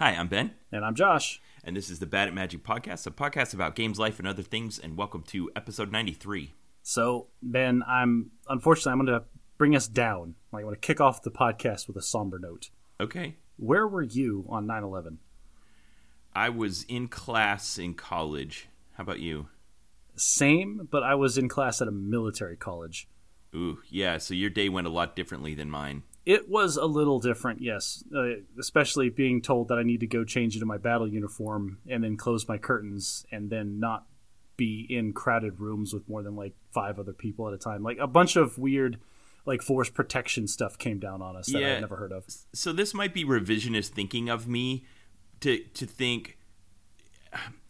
Hi, I'm Ben, And I'm Josh. and this is the Bad at Magic podcast, a podcast about games, life, and other things. And welcome to episode 93. So, Ben, I'm unfortunately I'm going to bring us down. Like, I want to kick off the podcast with a somber note. Okay. Where were you on 9 11? I was in class in college. How about you? Same, but I was in class at a military college. Ooh, yeah, so your day went a lot differently than mine. It was a little different, yes, uh, especially being told that I need to go change into my battle uniform and then close my curtains and then not be in crowded rooms with more than like five other people at a time. Like a bunch of weird, like force protection stuff came down on us that Yeah. I'd never heard of. So this might be revisionist thinking of me to to think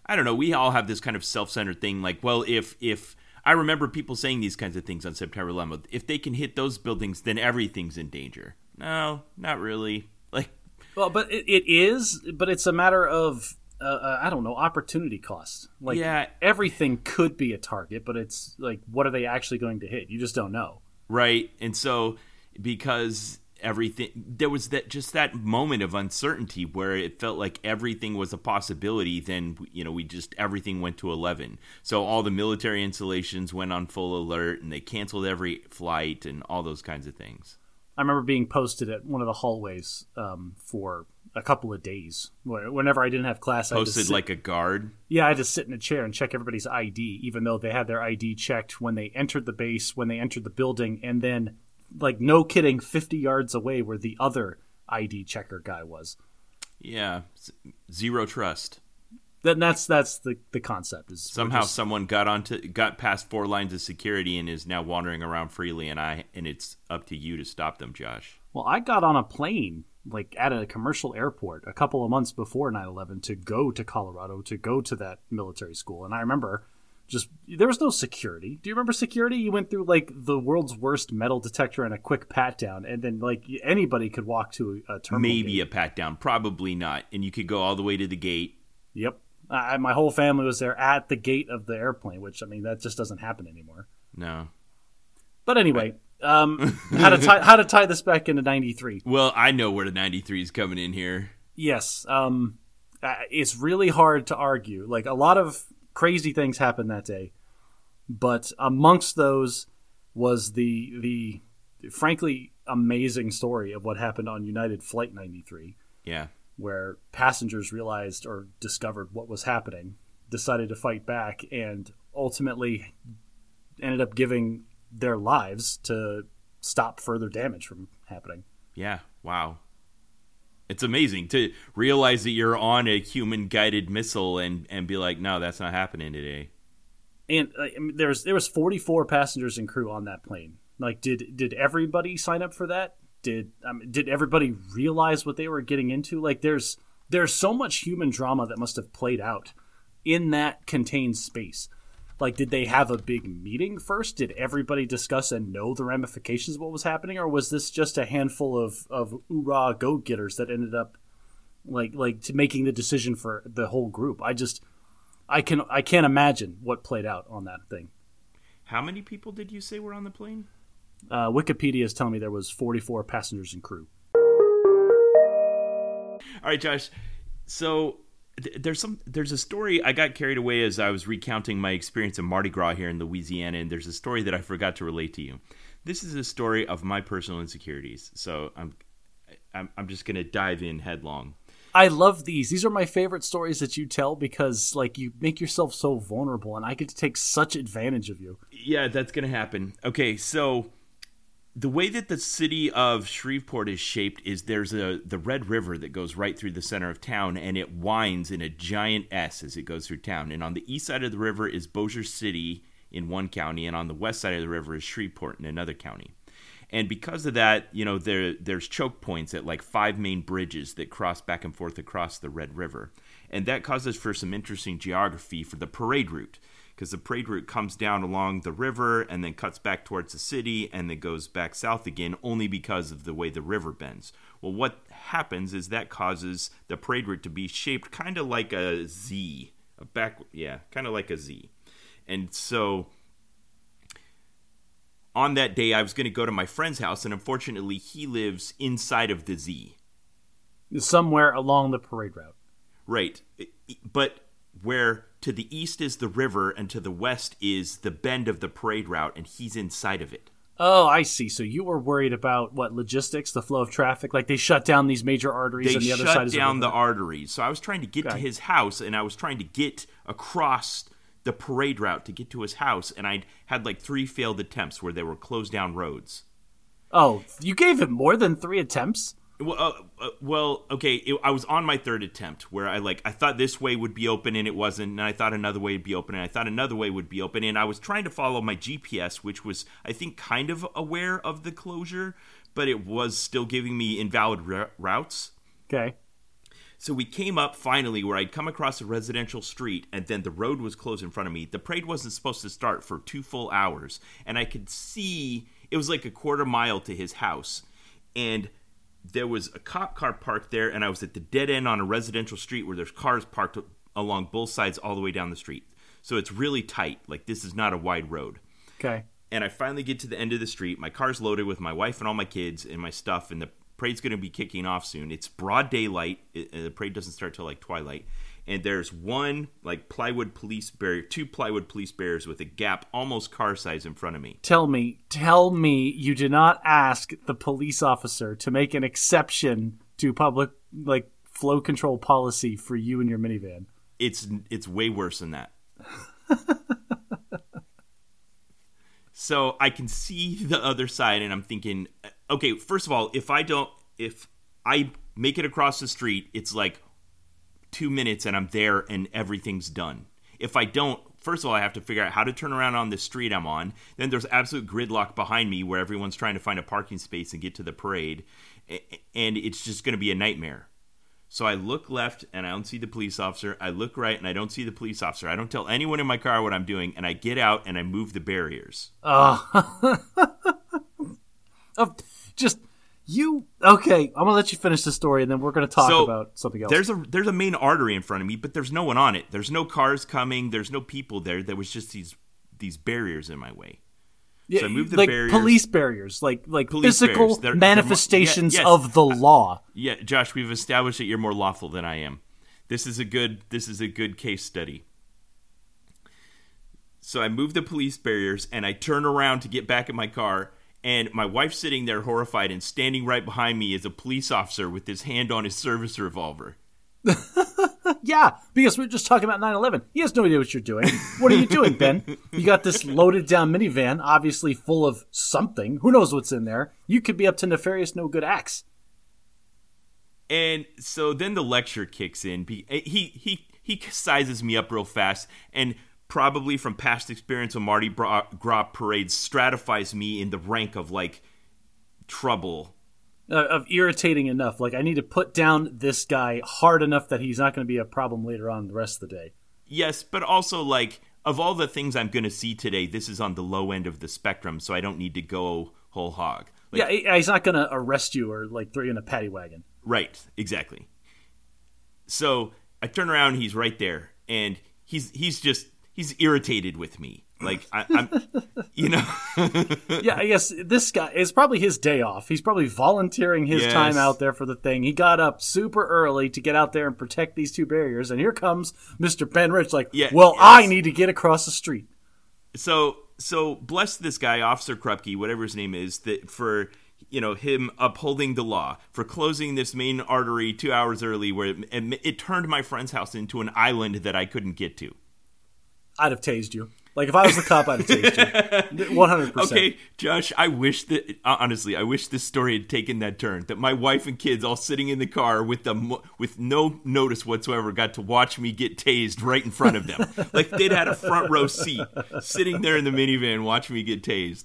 I don't know, we all have this kind of self-centered thing like, well, if if I remember people saying these kinds of things on September 11th. If they can hit those buildings, then everything's in danger. No, not really. Like Well, but it, it is, but it's a matter of uh, uh, I don't know opportunity cost. Like Yeah. everything could be a target, but it's like what are they actually going to hit? You just don't know. right and so because everything there was that just that moment of uncertainty where it felt like everything was a possibility then you know we just everything went to 11 so all the military installations went on full alert and they canceled every flight and all those kinds of things. I remember being posted at one of the hallways um, for a couple of days. Whenever I didn't have class, I posted sit- like a guard? Yeah, I had to sit in a chair and check everybody's ID, even though they had their ID checked when they entered the base, when they entered the building, and then, like, no kidding, fifty yards away where the other ID checker guy was. yeah zero trust Then that's that's the the concept is somehow just- someone got onto got past four lines of security and is now wandering around freely and i and it's up to you to stop them josh Well, I got on a plane like at a commercial airport a couple of months before 9/11 to go to Colorado to go to that military school, and I remember just there was no security. Do you remember security? You went through like the world's worst metal detector and a quick pat down, and then like anybody could walk to a terminal. maybe gate. a pat down probably not and you could go all the way to the gate Yep. I, my whole family was there at the gate of the airplane, which I mean that just doesn't happen anymore. no But anyway, um, how to tie how to tie this back into '93? Well, I know where the 93 is coming in here. Yes, um, it's really hard to argue. Like a lot of crazy things happened that day, but amongst those was the the frankly amazing story of what happened on United Flight 93, Yeah. where passengers realized or discovered what was happening, decided to fight back, and ultimately ended up giving their lives to stop further damage from happening. Yeah. Wow. It's amazing to realize that you're on a human guided missile and, and be like, no, that's not happening today. and uh, there was there was 44 passengers and crew on that plane. Like, did did everybody sign up for that? Did um, did everybody realize what they were getting into? Like, there's there's so much human drama that must have played out in that contained space. Like, did they have a big meeting first? Did everybody discuss and know the ramifications of what was happening, or was this just a handful of of hoorah go getters that ended up like like to making the decision for the whole group? I just I can I can't imagine what played out on that thing. How many people did you say were on the plane? Uh, Wikipedia is telling me there was 44 passengers and crew. All right, Josh. So there's some there's a story I got carried away as I was recounting my experience of Mardi Gras here in Louisiana, and there's a story that I forgot to relate to you. This is a story of my personal insecurities. So I'm I'm, I'm just gonna dive in headlong. I love these. These are my favorite stories that you tell because like you make yourself so vulnerable, and I get to take such advantage of you. Yeah, that's gonna happen. Okay, so the way that the city of Shreveport is shaped is there's a the Red River that goes right through the center of town, and it winds in a giant S as it goes through town. And on the east side of the river is Bossier City in one county, and on the west side of the river is Shreveport in another county. And because of that, you know, there there's choke points at like five main bridges that cross back and forth across the Red River. And that causes for some interesting geography for the parade route. Because the parade route comes down along the river and then cuts back towards the city and then goes back south again only because of the way the river bends. Well, what happens is that causes the parade route to be shaped kind of like a Z. A back, yeah, kind of like a Z. And so on that day, I was going to go to my friend's house, and unfortunately, he lives inside of the Z. somewhere along the parade route. Right. But where to the east is the river and to the west is the bend of the parade route, and he's inside of it. Oh, I see. So you were worried about what logistics, the flow of traffic, like they shut down these major arteries They on the other shut side of down the, the arteries. So I was trying to get to his house, and I was trying to get across the parade route to get to his house, and I had like three failed attempts where they were closed down roads. Oh, you gave him more than three attempts. Well, uh, uh, well, okay. It, I was on my third attempt where I like I thought this way would be open and it wasn't, and I thought another way would be open and I thought another way would be open, and I was trying to follow my GPS, which was I think kind of aware of the closure, but it was still giving me invalid r- routes. Okay. So we came up finally where I'd come across a residential street and then the road was closed in front of me. The parade wasn't supposed to start for two full hours, and I could see it was like a quarter mile to his house. And there was a cop car parked there, and I was at the dead end on a residential street where there's cars parked along both sides all the way down the street. So it's really tight. Like this is not a wide road Okay. and I finally get to the end of the street. My car's loaded with my wife and all my kids and my stuff, and the parade's going to be kicking off soon. It's broad daylight. It, the parade doesn't start till like twilight, and there's one like plywood police barrier, two plywood police barriers with a gap almost car size in front of me. Tell me, tell me you did not ask the police officer to make an exception to public like flow control policy for you and your minivan. It's it's way worse than that. so I can see the other side, and I'm thinking, uh, okay, first of all, if I don't, if I make it across the street, it's like two minutes and I'm there and everything's done. If I don't, first of all, I have to figure out how to turn around on the street I'm on. Then there's absolute gridlock behind me where everyone's trying to find a parking space and get to the parade. And it's just going to be a nightmare. So I look left and I don't see the police officer. I look right and I don't see the police officer. I don't tell anyone in my car what I'm doing. And I get out and I move the barriers. Oh, just you. Okay, I'm gonna let you finish the story, and then we're gonna talk So, about something else. There's a there's a main artery in front of me, but there's no one on it. There's no cars coming. There's no people there. There was just these these barriers in my way. Yeah, so I moved the like barriers. police barriers, like like Police physical. They're- they're mo- manifestations yeah, yes. of the law. Yeah, Josh, we've established that you're more lawful than I am. This is a good this is a good case study. So I move the police barriers and I turn around to get back in my car and my wife's sitting there horrified and standing right behind me is a police officer with his hand on his service revolver. Yeah, because we're just talking about 9/11. He has no idea what you're doing. What are you doing, Ben? You got this loaded down minivan, obviously full of something. Who knows what's in there? You could be up to nefarious, no good acts. And so then the lecture kicks in. He he he sizes me up real fast, and probably from past experience of Mardi Gras parades, stratifies me in the rank of like trouble. Uh, of irritating enough. Like I need to put down this guy hard enough that he's not going to be a problem later on the rest of the day. Yes, but also like of all the things I'm going to see today, this is on the low end of the spectrum, so I don't need to go whole hog. Like, yeah, he's not going to arrest you or like throw you in a paddy wagon. Right, exactly. So I turn around, he's right there, and he's he's just he's irritated with me. Like I, I'm, you know, yeah, I guess this guy is probably his day off. He's probably volunteering his Yes. time out there for the thing. He got up super early to get out there and protect these two barriers, and here comes Mr. Ben Rich, like, Yeah, well, yes. I need to get across the street. so so bless this guy, Officer Krupke, whatever his name is, that for you know him upholding the law for closing this main artery two hours early, where it, it, it turned my friend's house into an island that I couldn't get to. I'd have tased you. Like if I was the cop, I'd have tased you. One hundred percent. Okay, Josh, I wish that uh, honestly, I wish this story had taken that turn. That my wife and kids, all sitting in the car with them with no notice whatsoever, got to watch me get tased right in front of them. like they'd had a front row seat, sitting there in the minivan, watching me get tased.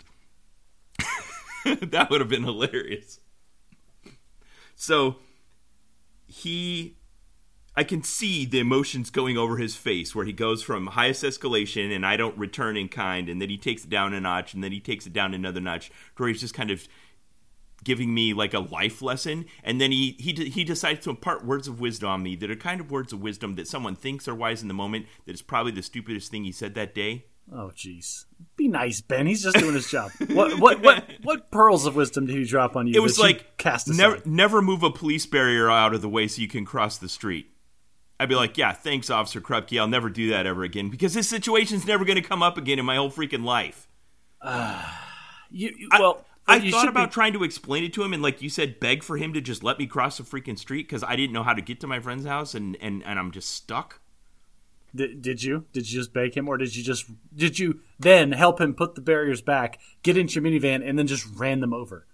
that would have been hilarious. So he I can see the emotions going over his face where he goes from highest escalation and I don't return in kind, and then he takes it down a notch, and then he takes it down another notch, where he's just kind of giving me like a life lesson, and then he he he decides to impart words of wisdom on me that are kind of words of wisdom that someone thinks are wise in the moment, that is probably the stupidest thing he said that day. Oh, jeez. Be nice, Ben. He's just doing his job. What what what what pearls of wisdom did he drop on you? It was like cast aside? never never move a police barrier out of the way so you can cross the street. I'd be like, yeah, thanks, Officer Krupke. I'll never do that ever again because this situation's never going to come up again in my whole freaking life. Uh, you, you- well, I you thought about be- trying to explain it to him and, like you said, beg for him to just let me cross the freaking street because I didn't know how to get to my friend's house and, and, and I'm just stuck. Did, did you? Did you just beg him, or did you just did you then help him put the barriers back, get into your minivan, and then just ran them over?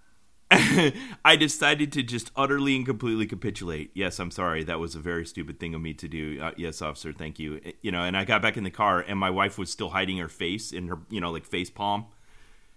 I decided to just utterly and completely capitulate. Yes, I'm sorry. That was a very stupid thing of me to do. Uh, yes, officer, thank you. Uh, You know, and I got back in the car, and my wife was still hiding her face in her, you know, like face palm.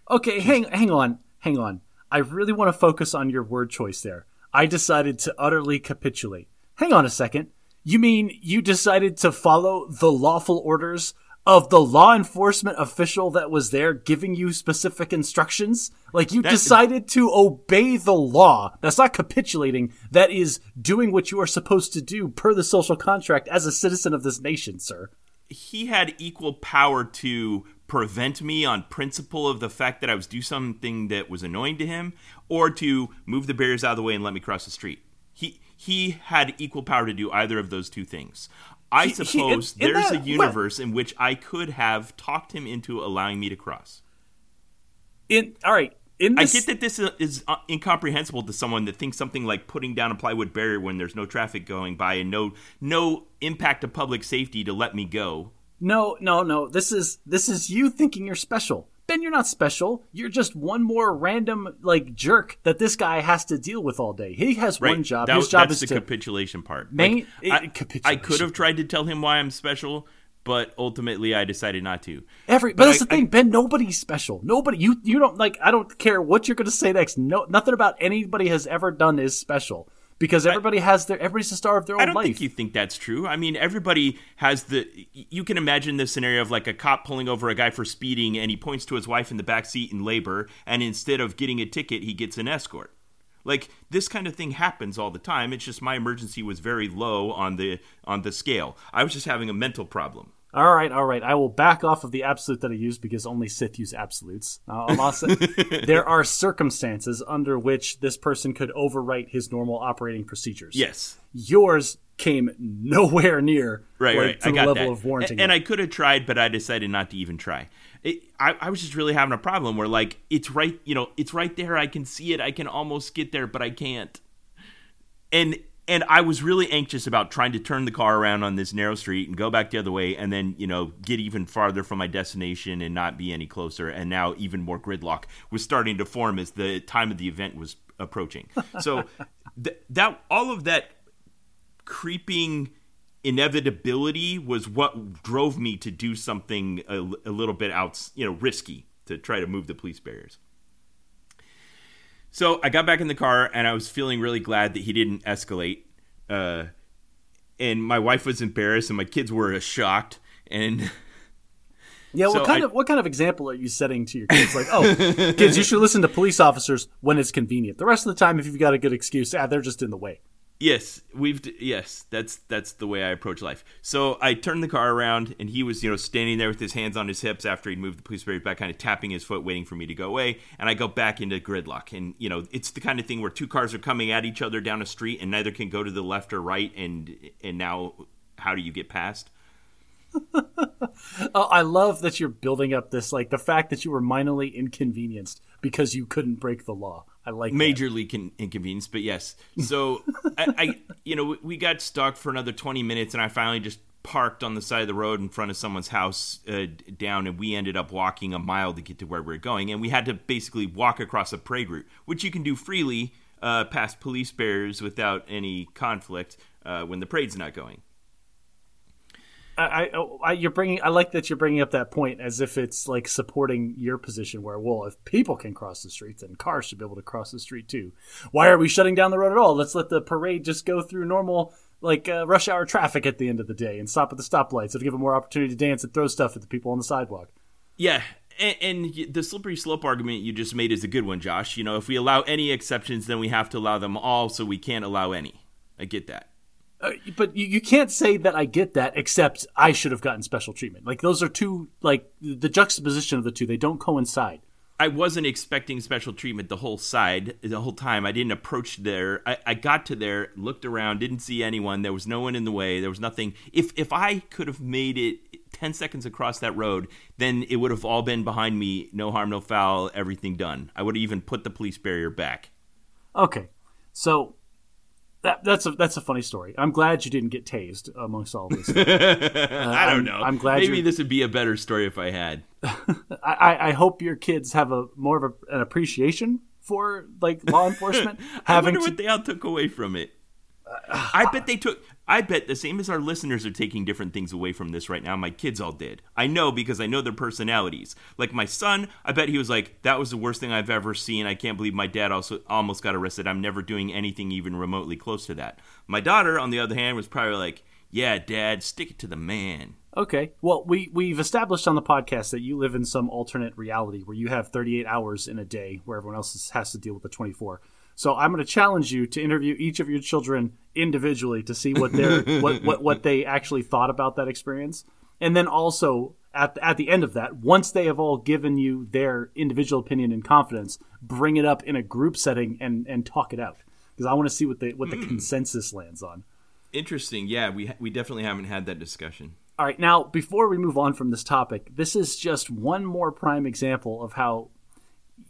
Okay, hang hang on, hang on. I really want to focus on your word choice there. I decided to utterly capitulate. Hang on a second. You mean you decided to follow the lawful orders of the law enforcement official that was there giving you specific instructions? Like you That- decided to obey the law. That's not capitulating. That is doing what you are supposed to do per the social contract as a citizen of this nation, sir. he had equal power to prevent me on principle of the fact that I was do something that was annoying to him, or to move the barriers out of the way and let me cross the street. He he had equal power to do either of those two things. I He- he- suppose in- in there's a universe in which I could have talked him into allowing me to cross. In all right, in I get that this is- is uh, incomprehensible to someone that thinks something like putting down a plywood barrier when there's no traffic going by and no no impact to public safety to let me go. No, no, no. This is this is you thinking you're special. Ben, you're not special. You're just one more random like jerk that this guy has to deal with all day. He has Right. one job. That- His job is the to capitulation part. Main- Like, I, it- capitulation. I could have tried to tell him why I'm special, but ultimately I decided not to. every. But, but that's I- the thing, Ben. Nobody's special. Nobody. You you don't like. I don't care what you're going to say next. No, nothing about anybody has ever done is special because everybody has their. Everybody's the star of their own life. I don't life. think you think that's true. I mean, everybody has the. You can imagine the scenario of like a cop pulling over a guy for speeding, and he points to his wife in the back seat in labor, and instead of getting a ticket, he gets an escort. Like this kind of thing happens all the time. It's just my emergency was very low on the on the scale. I was just having a mental problem. All right, all right. I will back off of the absolute that I use because only Sith use absolutes. Uh, there are circumstances under which this person could overwrite his normal operating procedures. Yes. Yours came nowhere near right, like, right. to I the level that. of warranting. and it. I could have tried, but I decided not to even try. It, I, I was just really having a problem where, like, it's right, you know, it's right there. I can see it. I can almost get there, but I can't. And and I was really anxious about trying to turn the car around on this narrow street and go back the other way, and then you know get even farther from my destination and not be any closer. And now even more gridlock was starting to form as the time of the event was approaching. So th- that all of that creeping inevitability was what drove me to do something a, a little bit out, you know, risky to try to move the police barriers. So I got back in the car and I was feeling really glad that he didn't escalate. Uh, and my wife was embarrassed and my kids were shocked. And yeah, what kind I- of what kind of example are you setting to your kids? Like, oh, kids, you should listen to police officers when it's convenient. The rest of the time, if you've got a good excuse, ah, they're just in the way. Yes, we've yes, that's that's the way I approach life. So I turned the car around, and he was you know standing there with his hands on his hips after he'd moved the police barrier back, kind of tapping his foot, waiting for me to go away. And I go back into gridlock, and you know it's the kind of thing where two cars are coming at each other down a street, and neither can go to the left or right, and and now how do you get past? Oh, I love that you're building up this like the fact that you were minorly inconvenienced because you couldn't break the law. I like majorly con- inconvenienced, but yes. So I, I, you know, we got stuck for another twenty minutes, and I finally just parked on the side of the road in front of someone's house uh, down, and we ended up walking a mile to get to where we were going, and we had to basically walk across a parade route, which you can do freely uh, past police barriers without any conflict uh, when the parade's not going. I, I, you're bringing. I like that you're bringing up that point as if it's like supporting your position. Where, well, if people can cross the streets, then cars should be able to cross the street too. Why are we shutting down the road at all? Let's let the parade just go through normal, like uh, rush hour traffic at the end of the day, and stop at the stoplights. It'll give them more opportunity to dance and throw stuff at the people on the sidewalk. Yeah, and, and the slippery slope argument you just made is a good one, Josh. You know, if we allow any exceptions, then we have to allow them all, so we can't allow any. I get that. Uh, but you, you can't say that I get that, except I should have gotten special treatment. Like those are two, like the juxtaposition of the two, they don't coincide. I wasn't expecting special treatment the whole side, the whole time. I didn't approach there. I, I got to there, looked around, didn't see anyone. There was no one in the way. There was nothing. If if I could have made it ten seconds across that road, then it would have all been behind me. No harm, no foul. Everything done. I would have even put the police barrier back. Okay, so that, that's a that's a funny story. I'm glad you didn't get tased amongst all this. Uh, I don't I'm- know. I'm glad Maybe you're- this would be a better story if I had. I, I hope your kids have a more of a, an appreciation for like law enforcement I having wonder to. what they all took away from it. I bet they took. I bet the same as our listeners are taking different things away from this right now. My kids all did. I know because I know their personalities. Like my son, I bet he was like, "That was the worst thing I've ever seen. I can't believe my dad also almost got arrested. I'm never doing anything even remotely close to that." My daughter, on the other hand, was probably like, "Yeah, Dad, stick it to the man." Okay. Well, we we've established on the podcast that you live in some alternate reality where you have 38 hours in a day, where everyone else has to deal with the 24. So I'm going to challenge you to interview each of your children individually to see what their what, what what they actually thought about that experience, and then also at at the end of that, once they have all given you their individual opinion and confidence, bring it up in a group setting and and talk it out because I want to see what the what the hmm. consensus lands on. Interesting. Yeah, we we definitely haven't had that discussion. All right, now before we move on from this topic, this is just one more prime example of how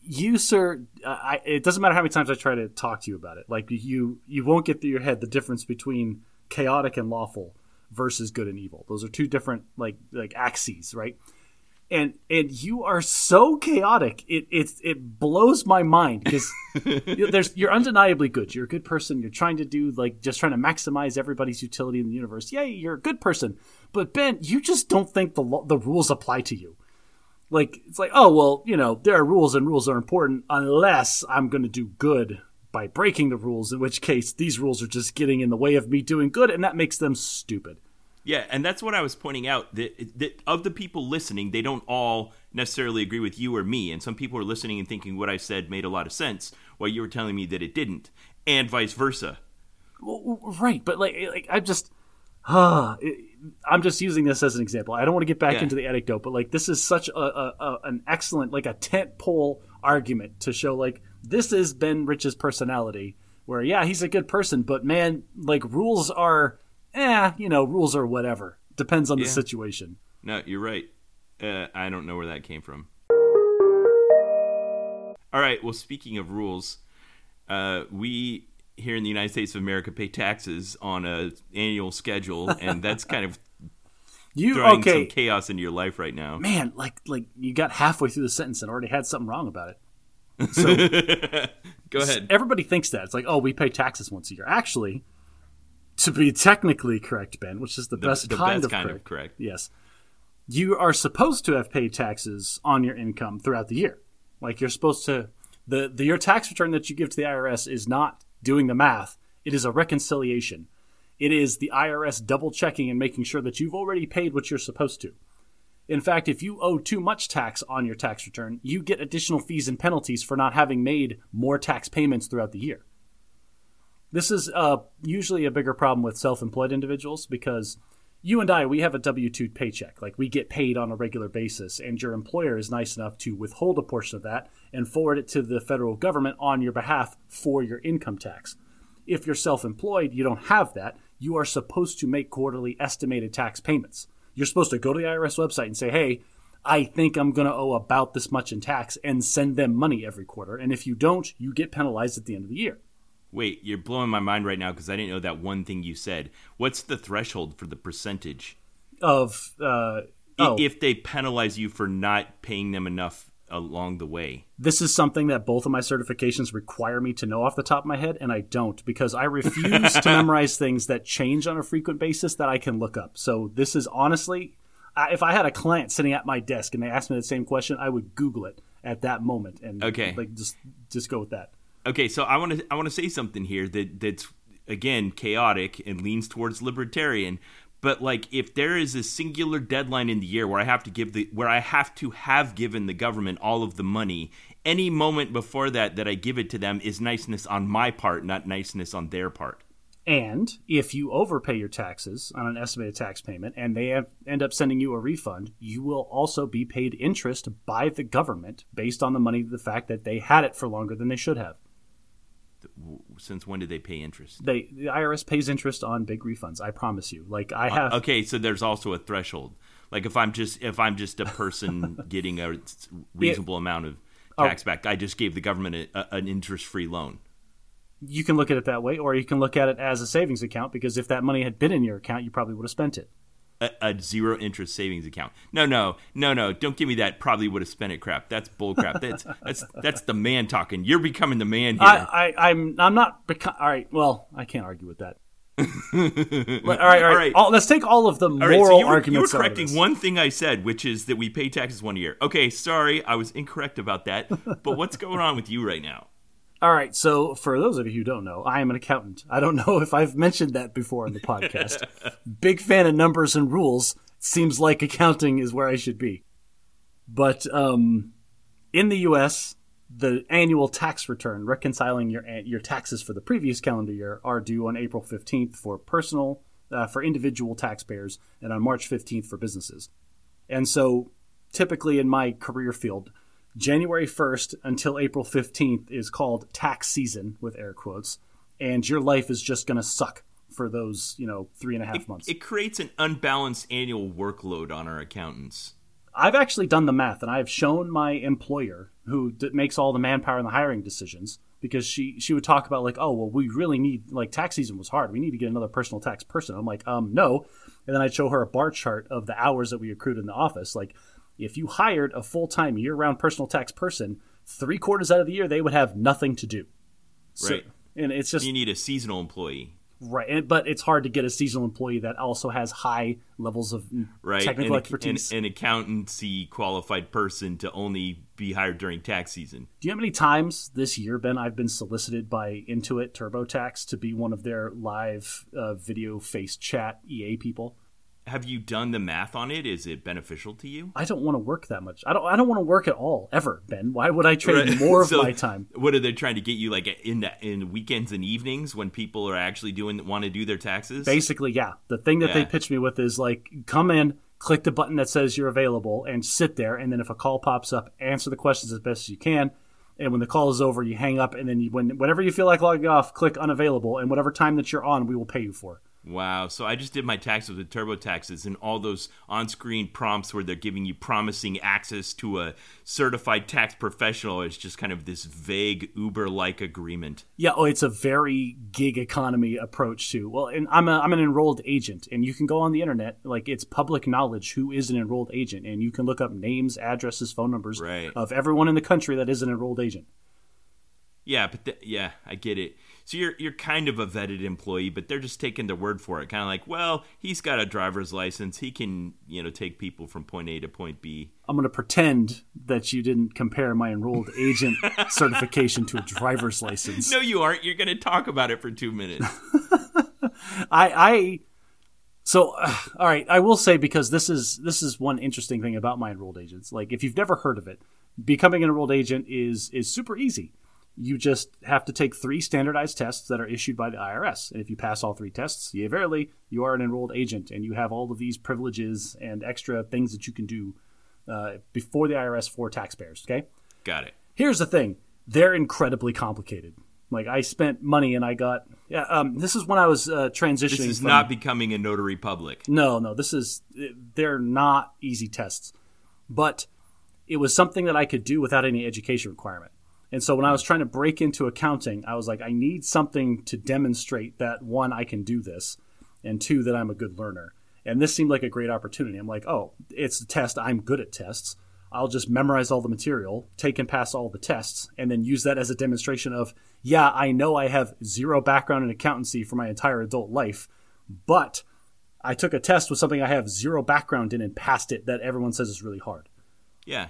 you, sir, I, it doesn't matter how many times I try to talk to you about it. Like you, you won't get through your head the difference between chaotic and lawful versus good and evil. Those are two different like like axes, right? And and you are so chaotic, it it it blows my mind because there's you're undeniably good. You're a good person. You're trying to do like just trying to maximize everybody's utility in the universe. Yeah, you're a good person. But Ben, you just don't think the the rules apply to you. Like it's like, oh well, you know, there are rules and rules are important unless I'm going to do good by breaking the rules. In which case, these rules are just getting in the way of me doing good, and that makes them stupid. Yeah, and that's what I was pointing out that, that of the people listening, they don't all necessarily agree with you or me, and some people are listening and thinking what I said made a lot of sense, while you were telling me that it didn't, and vice versa. Well, right, but like, like I'm just, uh, I'm just using this as an example. I don't want to get back Yeah. into the anecdote, but like, this is such a, a, a an excellent, like a tent pole argument to show like this is Ben Rich's personality. Where yeah, he's a good person, but man, like rules are, eh, you know, rules are whatever. Depends on the situation. No, you're right. Uh, I don't know where that came from. All right. Well, speaking of rules, uh, we here in the United States of America pay taxes on a annual schedule, and that's kind of You throwing okay? some chaos into your life right now. man, like like you got halfway through the sentence and already had something wrong about it. So Go ahead. everybody thinks that it's like, oh, we pay taxes once a year. Actually, to be technically correct, Ben, which is the, The, best the kind best of kind correct. of correct. Yes, you are supposed to have paid taxes on your income throughout the year. Like you're supposed to. The, the your tax return that you give to the IRS is not doing the math. It is a reconciliation. It is the IRS double checking and making sure that you've already paid what you're supposed to. In fact, if you owe too much tax on your tax return, you get additional fees and penalties for not having made more tax payments throughout the year. This is uh, usually a bigger problem with self employed individuals because you and I, we have a W 2 paycheck. Like we get paid on a regular basis, and your employer is nice enough to withhold a portion of that and forward it to the federal government on your behalf for your income tax. If you're self employed, you don't have that. You are supposed to make quarterly estimated tax payments. You're supposed to go to the IRS website and say, hey, I think I'm going to owe about this much in tax and send them money every quarter. And if you don't, you get penalized at the end of the year. Wait, you're blowing my mind right now because I didn't know that one thing you said. What's the threshold for the percentage? Of, uh, oh, If they penalize you for not paying them enough along the way. this is something that both of my certifications require me to know off the top of my head, and I don't because I refuse to memorize things that change on a frequent basis that I can look up. So this is honestly, I- if I had a client sitting at my desk and they asked me the same question, I would Google it at that moment and Okay. like just just go with that. Okay, so I want to I want to say something here that that's again chaotic and leans towards libertarian. But like, if there is a singular deadline in the year where I have to give the where I have to have given the government all of the money, any moment before that that I give it to them is niceness on my part, not niceness on their part. And if you overpay your taxes on an estimated tax payment and they have, end up sending you a refund, you will also be paid interest by the government based on the money, the fact that they had it for longer than they should have. Since when did they pay interest? They the IRS pays interest on big refunds. I promise you. Like I have. Uh, okay, so there's also a threshold. Like if I'm just if I'm just a person getting a reasonable it, amount of oh. tax oh, back, I just gave the government a, a, an interest free loan you can look at it that way, or you can look at it as a savings account because if that money had been in your account, you probably would have spent it. A, a zero interest savings account. No, no, no, no. Don't give me that. Probably would have spent it. Crap. That's bull crap. That's that's that's the man talking. You're becoming the man here. I, I am I'm, I'm not. Beca- all right. Well, I can't argue with that. all right, all right. All right. All, let's take all of the moral right, so you were, arguments. You were correcting one thing I said, which is that we pay taxes one year. Okay, sorry, I was incorrect about that. but what's going on with you right now? All right, so for those of you who don't know, I am an accountant. I don't know if I've mentioned that before in the podcast. Big fan of numbers and rules. Seems like accounting is where I should be. But um, in the U.S., the annual tax return reconciling your your taxes for the previous calendar year are due on April 15th for personal uh, for individual taxpayers and on March 15th for businesses. And so typically in my career field, January 1st until April 15th is called tax season with air quotes, and your life is just going to suck for those, you know, three and a half it, months. It creates an unbalanced annual workload on our accountants. I've actually done the math, and I've shown my employer, who d- makes all the manpower and the hiring decisions, because she she would talk about like, oh, well, we really need like tax season was hard. We need to get another personal tax person. I'm like, um, no. And then I'd show her a bar chart of the hours that we accrued in the office, like if you hired a full time year round personal tax person, three quarters out of the year they would have nothing to do. Right. and it's just you need a seasonal employee. Right, and, but it's hard to get a seasonal employee that also has high levels of right. technical and, expertise. An, an accountancy qualified person to only be hired during tax season. Do you know how many times this year, Ben, I've been solicited by Intuit TurboTax to be one of their live uh, video face chat EA people? Have you done the math on it? Is it beneficial to you? I don't want to work that much. I don't. I don't want to work at all ever, Ben. Why would I trade right. more of my time? What are they trying to get you like in the, in weekends and evenings when people are actually doing want to do their taxes? Basically, yeah. The thing that yeah. they pitch me with is like, come in, click the button that says you're available, and sit there. And then if a call pops up, answer the questions as best as you can. And when the call is over, you hang up, and then you, when whenever you feel like logging off, click unavailable, and whatever time that you're on, we will pay you for. Wow. So I just did my taxes with TurboTaxes and all those on screen prompts where they're giving you promising access to a certified tax professional is just kind of this vague Uber like agreement. Yeah. Oh, it's a very gig economy approach to, well, and I'm, a, I'm an enrolled agent and you can go on the internet, like it's public knowledge who is an enrolled agent and you can look up names, addresses, phone numbers right. of everyone in the country that is an enrolled agent. Yeah, but th- yeah, I get it. So you're you're kind of a vetted employee, but they're just taking their word for it. Kind of like, well, he's got a driver's license. He can, you know, take people from point A to point B. I'm going to pretend that you didn't compare my enrolled agent certification to a driver's license. No, you aren't. You're going to talk about it for 2 minutes. I I so uh, all right, I will say because this is this is one interesting thing about my enrolled agents. Like if you've never heard of it, becoming an enrolled agent is is super easy you just have to take three standardized tests that are issued by the IRS. And if you pass all three tests, yeah, verily, you are an enrolled agent and you have all of these privileges and extra things that you can do uh, before the IRS for taxpayers. Okay? Got it. Here's the thing they're incredibly complicated. Like, I spent money and I got. Yeah, um, this is when I was uh, transitioning. This is from, not becoming a notary public. No, no. This is. They're not easy tests. But it was something that I could do without any education requirement. And so when I was trying to break into accounting, I was like, I need something to demonstrate that one, I can do this, and two, that I'm a good learner. And this seemed like a great opportunity. I'm like, oh, it's a test. I'm good at tests. I'll just memorize all the material, take and pass all the tests, and then use that as a demonstration of, yeah, I know I have zero background in accountancy for my entire adult life, but I took a test with something I have zero background in and passed it that everyone says is really hard. Yeah,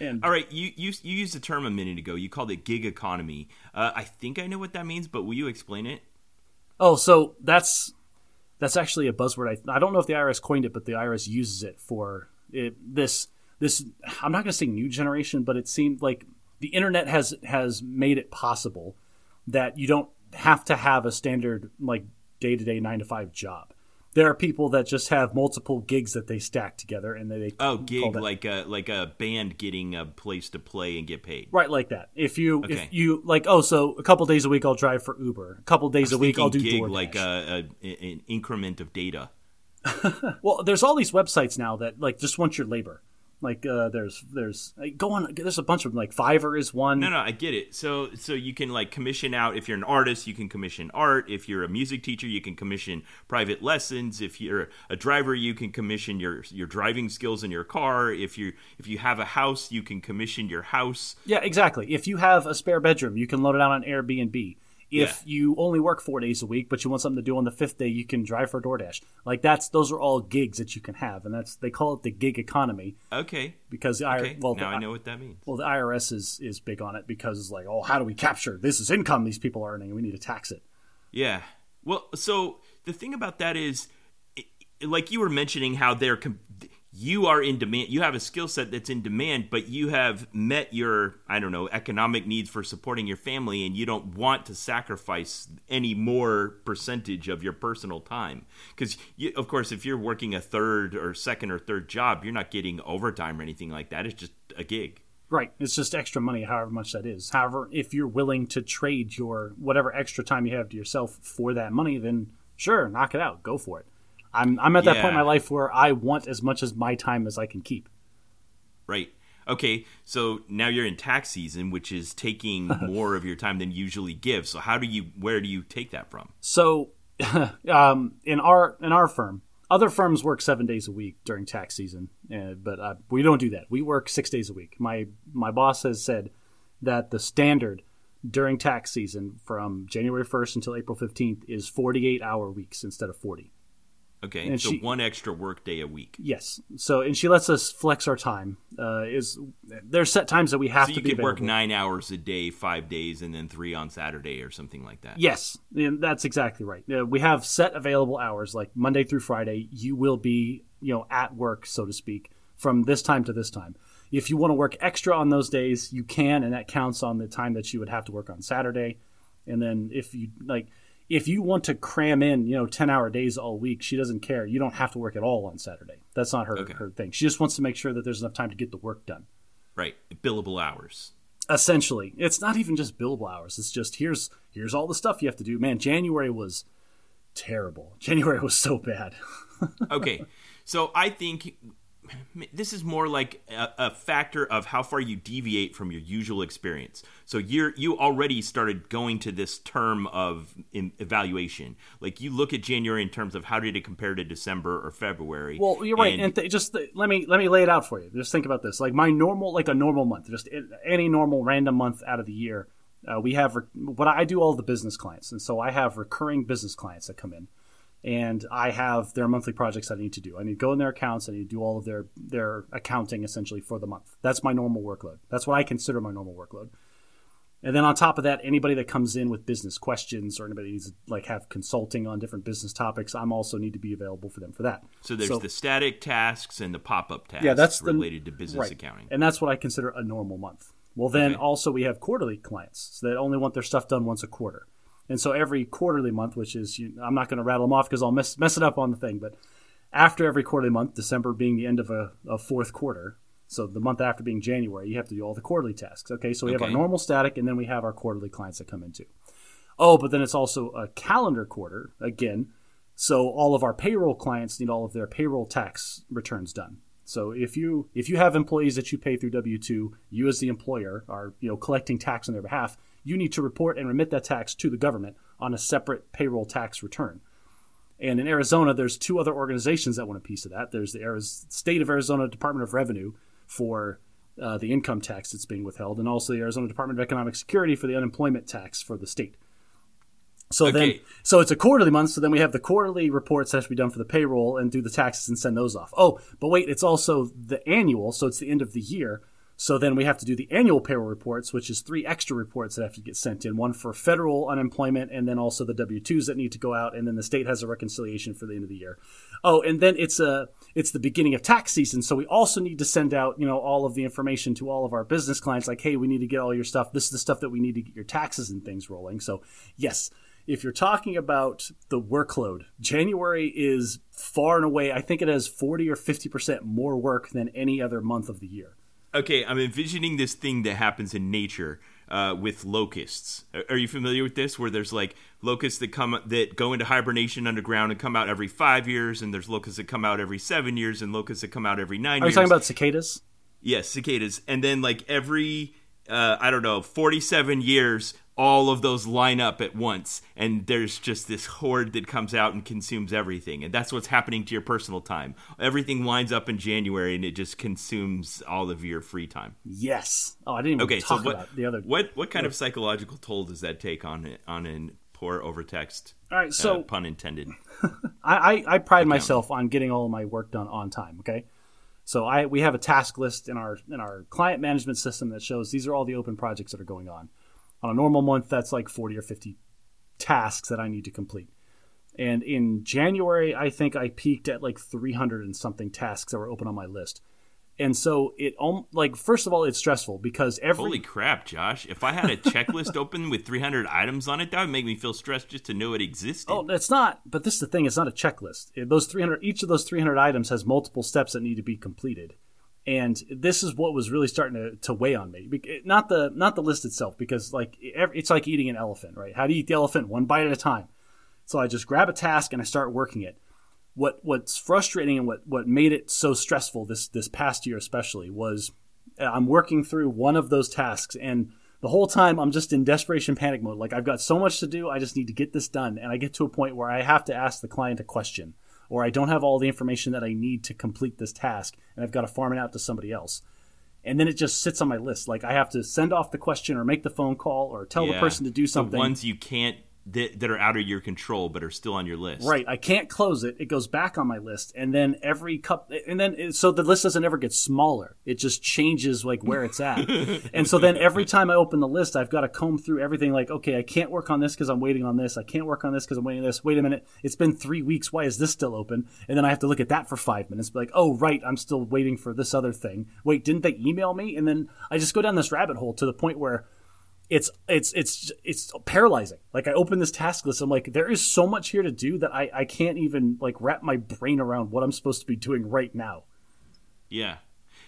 and All right, you, you you used the term a minute ago. You called it gig economy. Uh, I think I know what that means, but will you explain it? Oh, so that's that's actually a buzzword. I I don't know if the IRS coined it, but the IRS uses it for it, this this. I'm not going to say new generation, but it seemed like the internet has has made it possible that you don't have to have a standard like day to day nine to five job. There are people that just have multiple gigs that they stack together, and they, they Oh, gig like a like a band getting a place to play and get paid. right like that. If you Okay. if you like, oh, so a couple days a week I'll drive for Uber. A couple days a week I'll do gig DoorDash. like a, a, an increment of data. Well, there's all these websites now that like just want your labor. Like uh, there's there's like, go on. There's a bunch of them. Like Fiverr is one. No, no, I get it. So, so you can like commission out. If you're an artist, you can commission art. If you're a music teacher, you can commission private lessons. If you're a driver, you can commission your your driving skills in your car. If you if you have a house, you can commission your house. Yeah, exactly. If you have a spare bedroom, you can load it out on Airbnb. If Yeah. you only work four days a week, but you want something to do on the fifth day, you can drive for DoorDash. Like that's those are all gigs that you can have, and that's they call it the gig economy Okay, because the I, okay. well now the, I know what that means. well the IRS is is big on it because it's like oh how do we capture this is income these people are earning and we need to tax it. Yeah. Well, so the thing about that is, like you were mentioning, how they're com- you are in demand. You have a skill set that's in demand, but you have met your I don't know economic needs for supporting your family, and you don't want to sacrifice any more percentage of your personal time because, of course, if you're working a third or second or third job, you're not getting overtime or anything like that. It's just a gig. Right. It's just extra money, however much that is. However, if you're willing to trade your whatever extra time you have to yourself for that money, then sure, knock it out. Go for it. I'm I'm at that point in my life where I want as much as my time as I can keep. Right. Okay, so now you're in tax season, which is taking more of your time than you usually give. So how do you where do you take that from? So, um, in our in our firm, other firms work seven days a week during tax season, uh, but uh, we don't do that. We work six days a week. My my boss has said that the standard during tax season from January 1st until April 15th is 48 hour weeks instead of 40. Okay, And so she- one extra work day a week. Yes. So, and she lets us flex our time. Uh, is there's set times that we have So to you be could work nine hours a day, five days, and then three on Saturday or something like that. Yes, and that's exactly right. Uh, we have set available hours, like Monday through Friday. You will be, you know, at work, so to speak, from this time to this time. If you want to work extra on those days, you can, and that counts on the time that you would have to work on Saturday. And then if you like, if you want to cram in, you know, ten hour days all week, she doesn't care. You don't have to work at all on Saturday. That's not her Okay. her thing. She just wants to make sure that there's enough time to get the work done. Right, billable hours. essentially it's not even just billable hours it's just here's here's all the stuff you have to do man january was terrible january was so bad Okay, so I think this is more like a, a factor of how far you deviate from your usual experience. So you're you already started going to this term of in, evaluation. Like you look at January in terms of how did it compare to December or February. well you're right and, th- just th- let me let me lay it out for you just think about this like my normal like a normal month just any normal random month out of the year uh, we have re- what i do all the business clients and so i have recurring business clients that come in and I have their monthly projects I need to do. I need to go in their accounts. I need to do all of their their accounting essentially for the month. That's my normal workload. That's what I consider my normal workload. And then on top of that, anybody that comes in with business questions or anybody needs to like have consulting on different business topics, I'm also need to be available for them for that. so there's the static tasks and the pop-up tasks Yeah, that's the- related to business right. accounting. And that's what I consider a normal month. Well, then Okay. also we have quarterly clients so that only want their stuff done once a quarter. And so every quarterly month, which is, you, I'm not going to rattle them off because I'll mess, mess it up on the thing, but after every quarterly month, December being the end of a, a fourth quarter, so the month after being January, you have to do all the quarterly tasks. Okay, so we have our normal static, and then we have our quarterly clients that come in too. Oh, but then it's also a calendar quarter again. So all of our payroll clients need all of their payroll tax returns done. So if you if you have employees that you pay through W two, you as the employer are you know collecting tax on their behalf. You need to report and remit that tax to the government on a separate payroll tax return. And in Arizona, there's two other organizations that want a piece of that. There's the Ariz- state of Arizona Department of Revenue for uh, the income tax that's being withheld, and also the Arizona Department of Economic Security for the unemployment tax for the state. So then, so it's a quarterly month. So then we have the quarterly reports that have to be done for the payroll and do the taxes and send those off. Oh, but wait, it's also the annual. So it's the end of the year. So then we have to do the annual payroll reports, which is three extra reports that have to get sent in one for federal unemployment and then also the W 2s that need to go out. And then the state has a reconciliation for the end of the year. Oh, and then it's a, it's the beginning of tax season. So we also need to send out, you know, all of the information to all of our business clients like, hey, we need to get all your stuff. This is the stuff that we need to get your taxes and things rolling. So yes, if you're talking about the workload, January is far and away, I think it has 40 or 50% more work than any other month of the year. Okay, I'm envisioning this thing that happens in nature uh, with locusts. Are you familiar with this? Where there's like locusts that come that go into hibernation underground and come out every five years, and there's locusts that come out every seven years, and locusts that come out every nine. Are years. you talking about cicadas? Yes, cicadas, and then like every uh, I don't know, 47 years, all of those line up at once, and there's just this horde that comes out and consumes everything, and that's what's happening to your personal time. Everything lines up in January, and it just consumes all of your free time. Yes. Oh, I didn't even Okay, talk so what, about the other. what what kind of psychological toll does that take on it on an poor overtext? All right, so uh, pun intended. I, I, I pride myself on getting all of my work done on time. Okay, so I we have a task list in our in our client management system that shows these are all the open projects that are going on. On a normal month, that's like forty or fifty tasks that I need to complete. And in January, I think I peaked at like three hundred and something tasks that were open on my list. And so it om- like first of all, it's stressful because every Holy crap, Josh! If I had a checklist open with 300 items on it, that would make me feel stressed just to know it existed. Oh, it's not. But this is the thing. It's not a checklist. Those 300, each of those 300 items has multiple steps that need to be completed. And this is what was really starting to, to weigh on me. Not the not the list itself, because like it's like eating an elephant, right? How do you eat the elephant? One bite at a time. So I just grab a task and I start working it. What what's frustrating and what what made it so stressful this this past year especially was uh, I'm working through one of those tasks and the whole time I'm just in desperation panic mode. Like I've got so much to do, I just need to get this done. And I get to a point where I have to ask the client a question, or I don't have all the information that I need to complete this task, and I've got to farm it out to somebody else. And then it just sits on my list. Like I have to send off the question, or make the phone call, or tell the person to do something. The ones you can't that, that are out of your control but are still on your list. Right, I can't close it. It goes back on my list, and then every cup, and then it- so the list doesn't ever get smaller. It just changes like where it's at, and so then every time I open the list, I've got to comb through everything. Like, okay, I can't work on this because I'm waiting on this. I can't work on this because I'm waiting on this. Wait a minute, it's been three weeks. Why is this still open? And then I have to look at that for five minutes. Be like, oh right, I'm still waiting for this other thing. Wait, didn't they email me? And then I just go down this rabbit hole to the point where it's it's it's it's paralyzing. Like I open this task list, I'm like, there is so much here to do that I I can't even like wrap my brain around what I'm supposed to be doing right now. Yeah.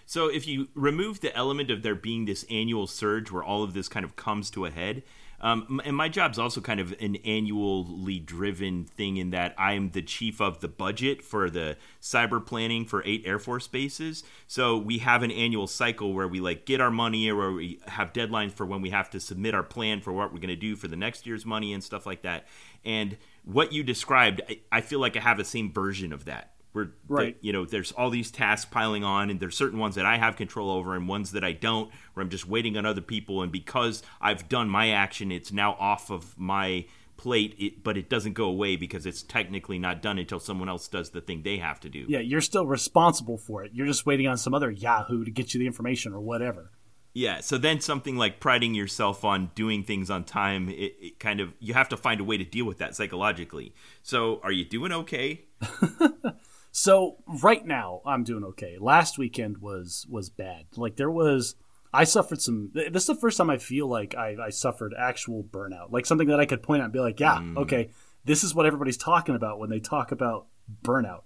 So if you remove the element of there being this annual surge where all of this kind of comes to a head, um, and my job's also kind of an annually driven thing in that I am the chief of the budget for the cyber planning for eight Air Force bases. So we have an annual cycle where we like get our money or where we have deadlines for when we have to submit our plan for what we're going to do for the next year's money and stuff like that. And what you described, I, I feel like I have the same version of that. Where Right. you know, there's all these tasks piling on, and there's certain ones that I have control over, and ones that I don't, where I'm just waiting on other people. And because I've done my action, it's now off of my plate, it, but it doesn't go away because it's technically not done until someone else does the thing they have to do. Yeah, you're still responsible for it. You're just waiting on some other Yahoo to get you the information or whatever. Yeah, so then something like priding yourself on doing things on time, it, it kind of you have to find a way to deal with that psychologically. So, are you doing okay? So right now I'm doing okay. Last weekend was was bad. Like there was I suffered some this is the first time I feel like I, I suffered actual burnout. Like something that I could point out and be like, yeah, mm. okay, this is what everybody's talking about when they talk about burnout.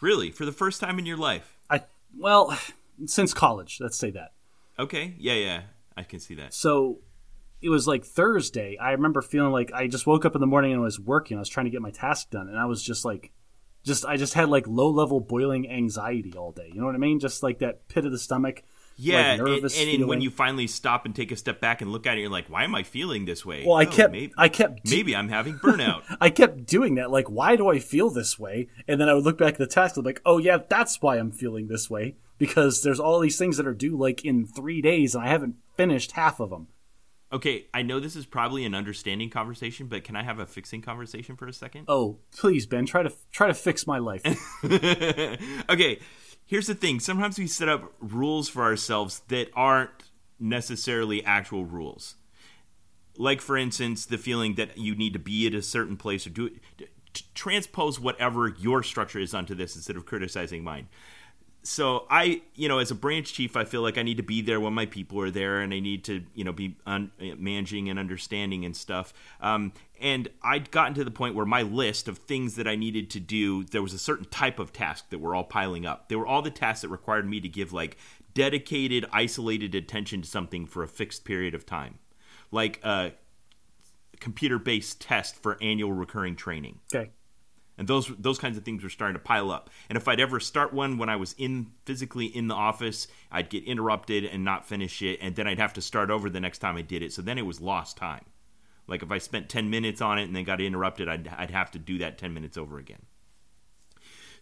Really, for the first time in your life? I well, since college, let's say that. Okay, yeah, yeah, I can see that. So it was like Thursday. I remember feeling like I just woke up in the morning and was working. I was trying to get my task done, and I was just like, just I just had like low level boiling anxiety all day. You know what I mean? Just like that pit of the stomach. Yeah, like, and, and when you finally stop and take a step back and look at it, you're like, "Why am I feeling this way?" Well, I Oh, kept maybe, I kept maybe I'm having burnout. I kept doing that. Like, why do I feel this way? And then I would look back at the task. I'm like, oh yeah, that's why I'm feeling this way because there's all these things that are due like in three days, and I haven't finished half of them. Okay, I know this is probably an understanding conversation, but can I have a fixing conversation for a second? Oh, please, Ben, try to try to fix my life. okay, here's the thing. Sometimes we set up rules for ourselves that aren't necessarily actual rules. Like, for instance, the feeling that you need to be at a certain place or do it. Transpose whatever your structure is onto this instead of criticizing mine. So I, you know, as a branch chief, I feel like I need to be there when my people are there, and I need to, you know, be un- managing and understanding and stuff. Um, and I'd gotten to the point where my list of things that I needed to do, there was a certain type of task that were all piling up. They were all the tasks that required me to give like dedicated, isolated attention to something for a fixed period of time, like a computer-based test for annual recurring training. Okay and those those kinds of things were starting to pile up. And if i'd ever start one when i was in physically in the office i'd get interrupted and not finish it and then i'd have to start over the next time i did it. So then it was lost time. Like if i spent 10 minutes on it and then got interrupted i'd, I'd have to do that 10 minutes over again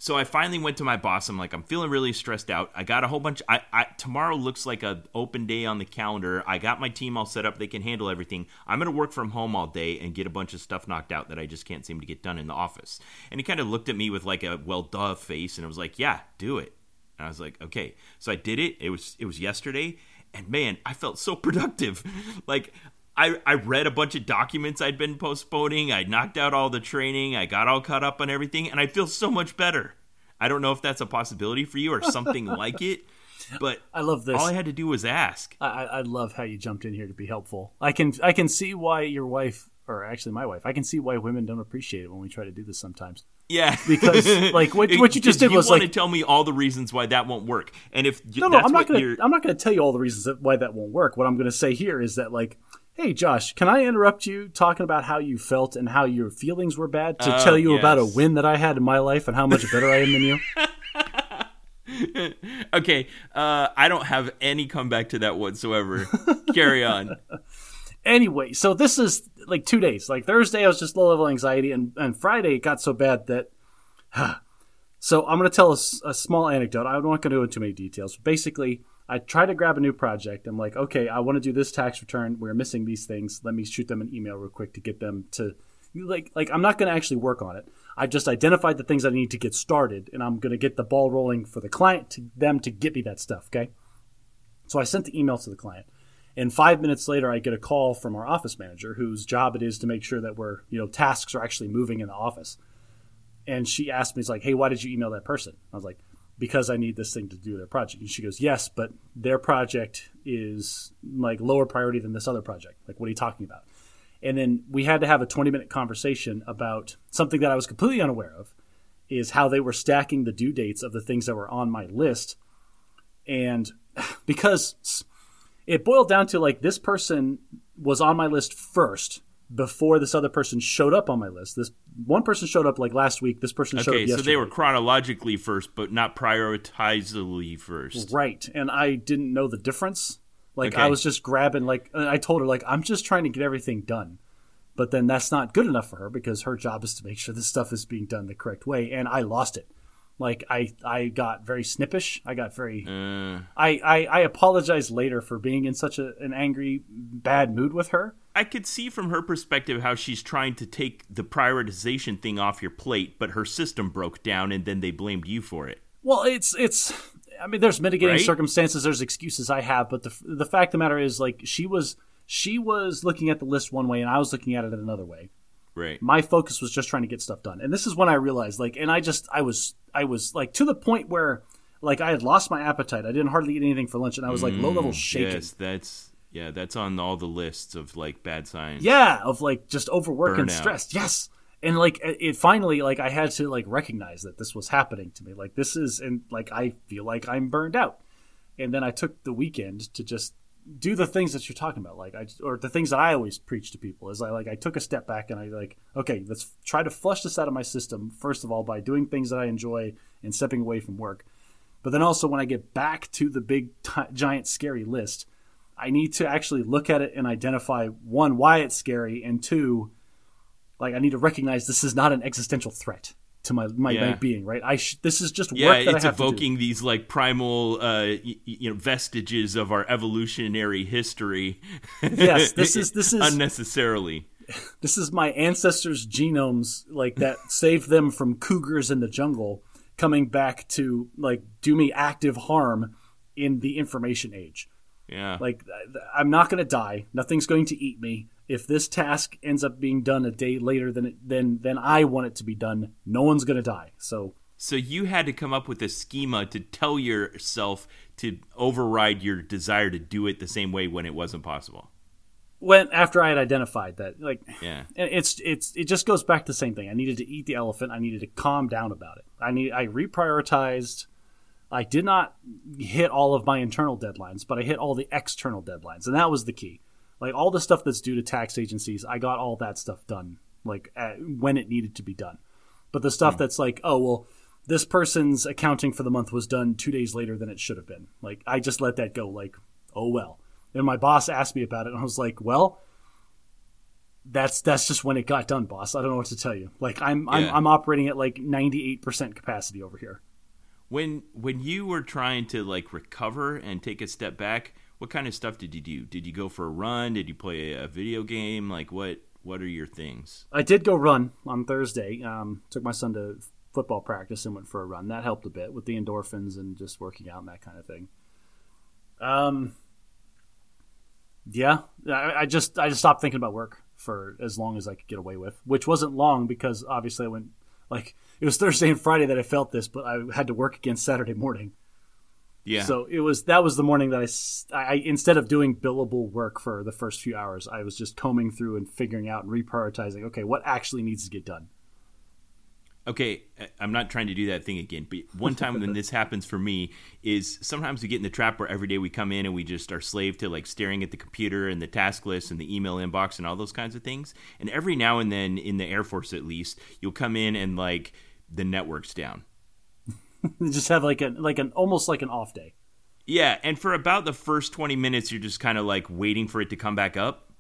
so I finally went to my boss. I'm like, I'm feeling really stressed out. I got a whole bunch. I, I tomorrow looks like a open day on the calendar. I got my team all set up. They can handle everything. I'm gonna work from home all day and get a bunch of stuff knocked out that I just can't seem to get done in the office. And he kind of looked at me with like a well duh face, and I was like, Yeah, do it. And I was like, Okay. So I did it. It was it was yesterday, and man, I felt so productive. like I, I read a bunch of documents I'd been postponing. I knocked out all the training. I got all caught up on everything, and I feel so much better. I don't know if that's a possibility for you or something like it, but I love this. All I had to do was ask. I, I love how you jumped in here to be helpful. I can I can see why your wife, or actually my wife, I can see why women don't appreciate it when we try to do this sometimes. Yeah, because like what, what you just did you was want like to tell me all the reasons why that won't work, and if no, no, I'm not gonna I'm not gonna tell you all the reasons why that won't work. What I'm gonna say here is that like Hey, Josh, can I interrupt you talking about how you felt and how your feelings were bad to tell you yes. about a win that I had in my life and how much better I am than you? okay, uh, I don't have any comeback to that whatsoever. Carry on. Anyway, so this is like two days. Like Thursday, I was just low level anxiety, and, and Friday it got so bad that. so I'm going to tell a, a, small anecdote. I'm not going to go into too many details. Basically, I try to grab a new project. I'm like, okay, I want to do this tax return. We're missing these things. Let me shoot them an email real quick to get them to like like I'm not going to actually work on it. I just identified the things I need to get started, and I'm going to get the ball rolling for the client to them to get me that stuff. Okay. So I sent the email to the client, and five minutes later, I get a call from our office manager, whose job it is to make sure that we're you know tasks are actually moving in the office. And she asked me, "It's like, hey, why did you email that person?" I was like, because I need this thing to do their project. And she goes, Yes, but their project is like lower priority than this other project. Like, what are you talking about? And then we had to have a 20 minute conversation about something that I was completely unaware of is how they were stacking the due dates of the things that were on my list. And because it boiled down to like this person was on my list first before this other person showed up on my list. This one person showed up like last week. This person showed okay, up yesterday. so they were chronologically first, but not prioritizably first. Right, and I didn't know the difference. Like Okay. I was just grabbing. Like I told her, like I'm just trying to get everything done. But then that's not good enough for her because her job is to make sure this stuff is being done the correct way. And I lost it. Like I, I got very snippish. I got very. Uh, I, I, I apologize later for being in such a, an angry, bad mood with her. I could see from her perspective how she's trying to take the prioritization thing off your plate, but her system broke down and then they blamed you for it. Well, it's it's. I mean, there's mitigating Right? circumstances. There's excuses I have, but the the fact of the matter is, like, she was she was looking at the list one way, and I was looking at it another way. Right. My focus was just trying to get stuff done, and this is when I realized, like, and I just I was I was like to the point where like I had lost my appetite. I didn't hardly eat anything for lunch, and I was like low level shaking. Mm, Yes, that's yeah, that's on all the lists of like bad signs. Yeah, of like just overwork and Burnout. stressed. Yes. And like it finally like I had to like recognize that this was happening to me. Like this is and like I feel like I'm burned out. And then I took the weekend to just do the things that you're talking about like I or the things that I always preach to people is I like I took a step back and I like okay, let's try to flush this out of my system first of all by doing things that I enjoy and stepping away from work. But then also when I get back to the big t- giant scary list, I need to actually look at it and identify one why it's scary and two like I need to recognize this is not an existential threat to my my, my being, right? I sh- this is just Yeah, work that it's I have to do. evoking these like primal, uh, y- you know, vestiges of our evolutionary history. Yes, this is- this is- unnecessarily. This is my ancestors' genomes like that saved them from cougars in the jungle coming back to like do me active harm in the information age. Yeah, Like I'm not going to die. Nothing's going to eat me. If this task ends up being done a day later than it, than than I want it to be done, no one's going to die. So So you had to come up with a schema to tell yourself to override your desire to do it the same way when it wasn't possible. When after I had identified that, like, Yeah. it's it's it just goes back to the same thing. I needed to eat the elephant. I needed to calm down about it. I need I reprioritized. I did not hit all of my internal deadlines, but I hit all the external deadlines, and that was the key. Like all the stuff that's due to tax agencies, I got all that stuff done, like at, when it needed to be done. But the stuff hmm. that's like, oh well, this person's accounting for the month was done two days later than it should have been. Like I just let that go. Like oh well. And my boss asked me about it, and I was like, well, that's that's just when it got done, boss. I don't know what to tell you. Like I'm I'm, I'm operating at like 98 percent capacity over here. When when you were trying to like recover and take a step back, what kind of stuff did you do? Did you go for a run? Did you play a video game? Like what what are your things? I did go run on Thursday. Um, took my son to football practice and went for a run. That helped a bit with the endorphins and just working out and that kind of thing. Um, yeah, I, I just I just stopped thinking about work for as long as I could get away with, which wasn't long because obviously I went like it was Thursday and Friday that I felt this, but I had to work again Saturday morning. Yeah. So it was that was the morning that I, I instead of doing billable work for the first few hours, I was just combing through and figuring out and reprioritizing. Okay, what actually needs to get done? okay, I- I'm not trying to do that thing again, but one time when this happens for me is sometimes we get in the trap where every day we come in and we just are slave to like staring at the computer and the task list and the email inbox and all those kinds of things. And every now and then in the Air Force at least, you'll come in and like the network's down. just have like an like an almost like an off day. Yeah, and for about the first 20 minutes, you're just kind of like waiting for it to come back up.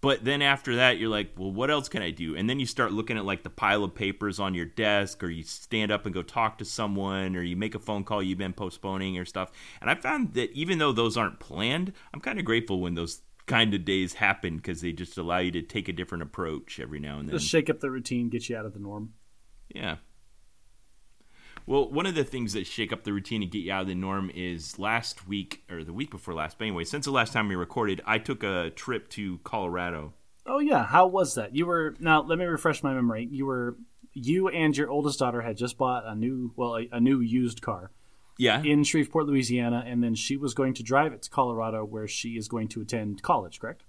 But then after that, you're like, well, what else can I do? And then you start looking at like the pile of papers on your desk, or you stand up and go talk to someone, or you make a phone call you've been postponing or stuff. And I found that even though those aren't planned, I'm kind of grateful when those kind of days happen because they just allow you to take a different approach every now and then. Just shake up the routine, get you out of the norm. Yeah. Well, one of the things that shake up the routine and get you out of the norm is last week or the week before last. But anyway, since the last time we recorded, I took a trip to Colorado. Oh yeah, how was that? You were now. Let me refresh my memory. You were you and your oldest daughter had just bought a new well a, a new used car Yeah. in Shreveport, Louisiana, and then she was going to drive it to Colorado, where she is going to attend college. Correct?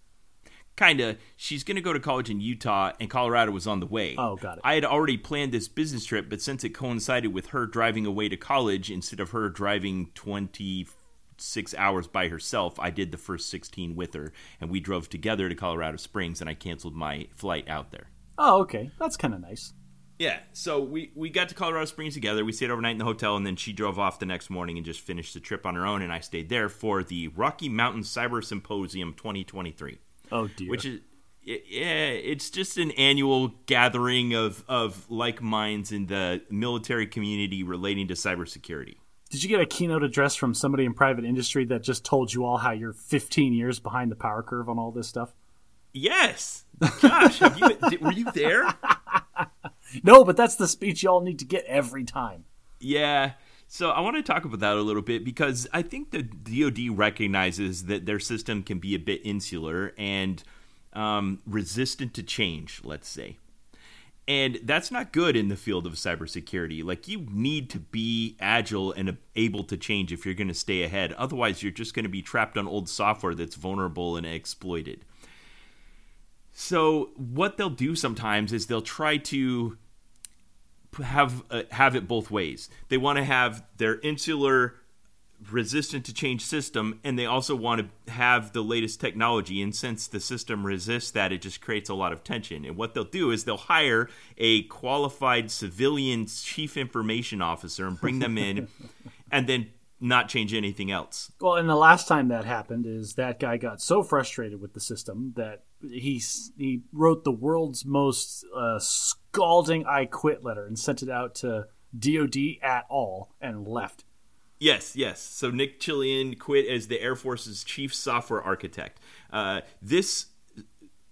Kind of. She's going to go to college in Utah, and Colorado was on the way. Oh, got it. I had already planned this business trip, but since it coincided with her driving away to college instead of her driving 26 hours by herself, I did the first 16 with her, and we drove together to Colorado Springs, and I canceled my flight out there. Oh, okay, that's kind of nice. Yeah, so we, we got to Colorado Springs together. We stayed overnight in the hotel, and then she drove off the next morning and just finished the trip on her own. And I stayed there for the Rocky Mountain Cyber Symposium 2023, Oh dear. which is yeah, it's just an annual gathering of of like minds in the military community relating to cybersecurity. Did you get a keynote address from somebody in private industry that just told you all how you're 15 years behind the power curve on all this stuff? Yes, Gosh, have you, did- were you there? No, but that's the speech y'all need to get every time. Yeah. So I want to talk about that a little bit because I think the DoD recognizes that their system can be a bit insular and um, resistant to change. Let's say. And that's not good in the field of cybersecurity. Like, you need to be agile and able to change if you're going to stay ahead. Otherwise, you're just going to be trapped on old software that's vulnerable and exploited. So, what they'll do sometimes is they'll try to have uh, have it both ways. They want to have their insular resistant to change system and they also want to have the latest technology. And since the system resists that it just creates a lot of tension. And what they'll do is they'll hire a qualified civilian chief information officer and bring them in and then not change anything else. Well, and the last time that happened is that guy got so frustrated with the system that he he wrote the world's most uh, scalding "I quit" letter and sent it out to DoD at all and left. Yes, yes. So Nick Chaillan quit as the Air Force's chief software architect. Uh, this,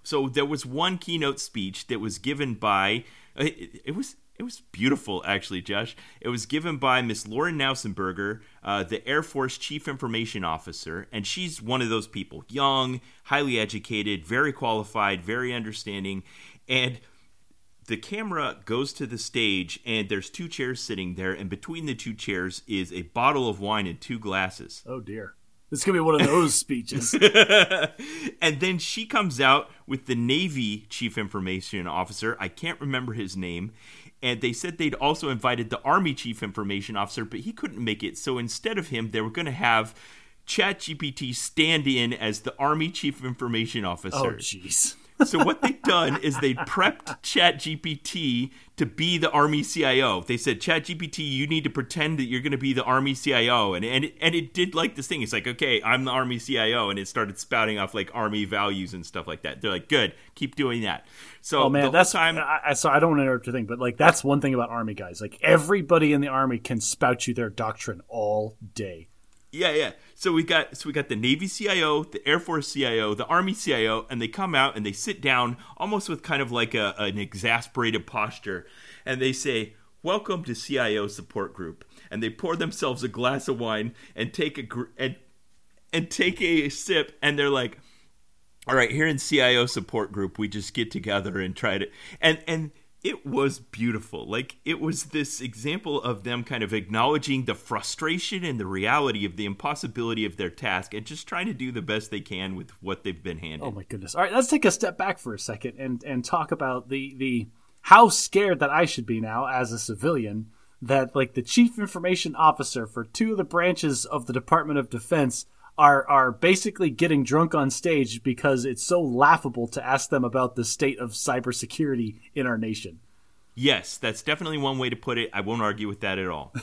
so there was one keynote speech that was given by. uh, It, it was it was beautiful, actually, Josh. It was given by Miss Lauren Knausenberger, uh, the Air Force Chief Information Officer, and she's one of those people, young, highly educated, very qualified, very understanding, and the camera goes to the stage and there's two chairs sitting there and between the two chairs is a bottle of wine and two glasses Oh dear. This could be one of those speeches. and then she comes out with the navy chief information officer i can't remember his name and they said they'd also invited the army chief information officer but he couldn't make it so instead of him they were going to have ChatGPT stand in as the Army Chief Information oh, Officer. Oh jeez. So what they've done is they prepped ChatGPT to be the Army CIO. They said, ChatGPT, you need to pretend that you're going to be the Army CIO, and and it, and it did like this thing. It's like, okay, I'm the Army CIO, and it started spouting off like Army values and stuff like that. They're like, good, keep doing that. So Oh man, that's time. I, I so I don't want to interrupt your thing, but like that's one thing about army guys. Like everybody in the army can spout you their doctrine all day. Yeah, yeah. So we got so we got the Navy CIO, the Air Force CIO, the Army CIO, and they come out and they sit down almost with kind of like a, an exasperated posture, and they say, "Welcome to CIO support group." And they pour themselves a glass of wine and take a gr- and and take a sip, and they're like, "All right, here in CIO support group, we just get together and try to and and." It was beautiful. Like, it was this example of them kind of acknowledging the frustration and the reality of the impossibility of their task and just trying to do the best they can with what they've been handed. Oh my goodness! All right, let's take a step back for a second and and talk about the the how scared that I should be now as a civilian that like the chief information officer for two of the branches of the Department of Defense are are basically getting drunk on stage because it's so laughable to ask them about the state of cybersecurity in our nation. Yes, that's definitely one way to put it. I won't argue with that at all.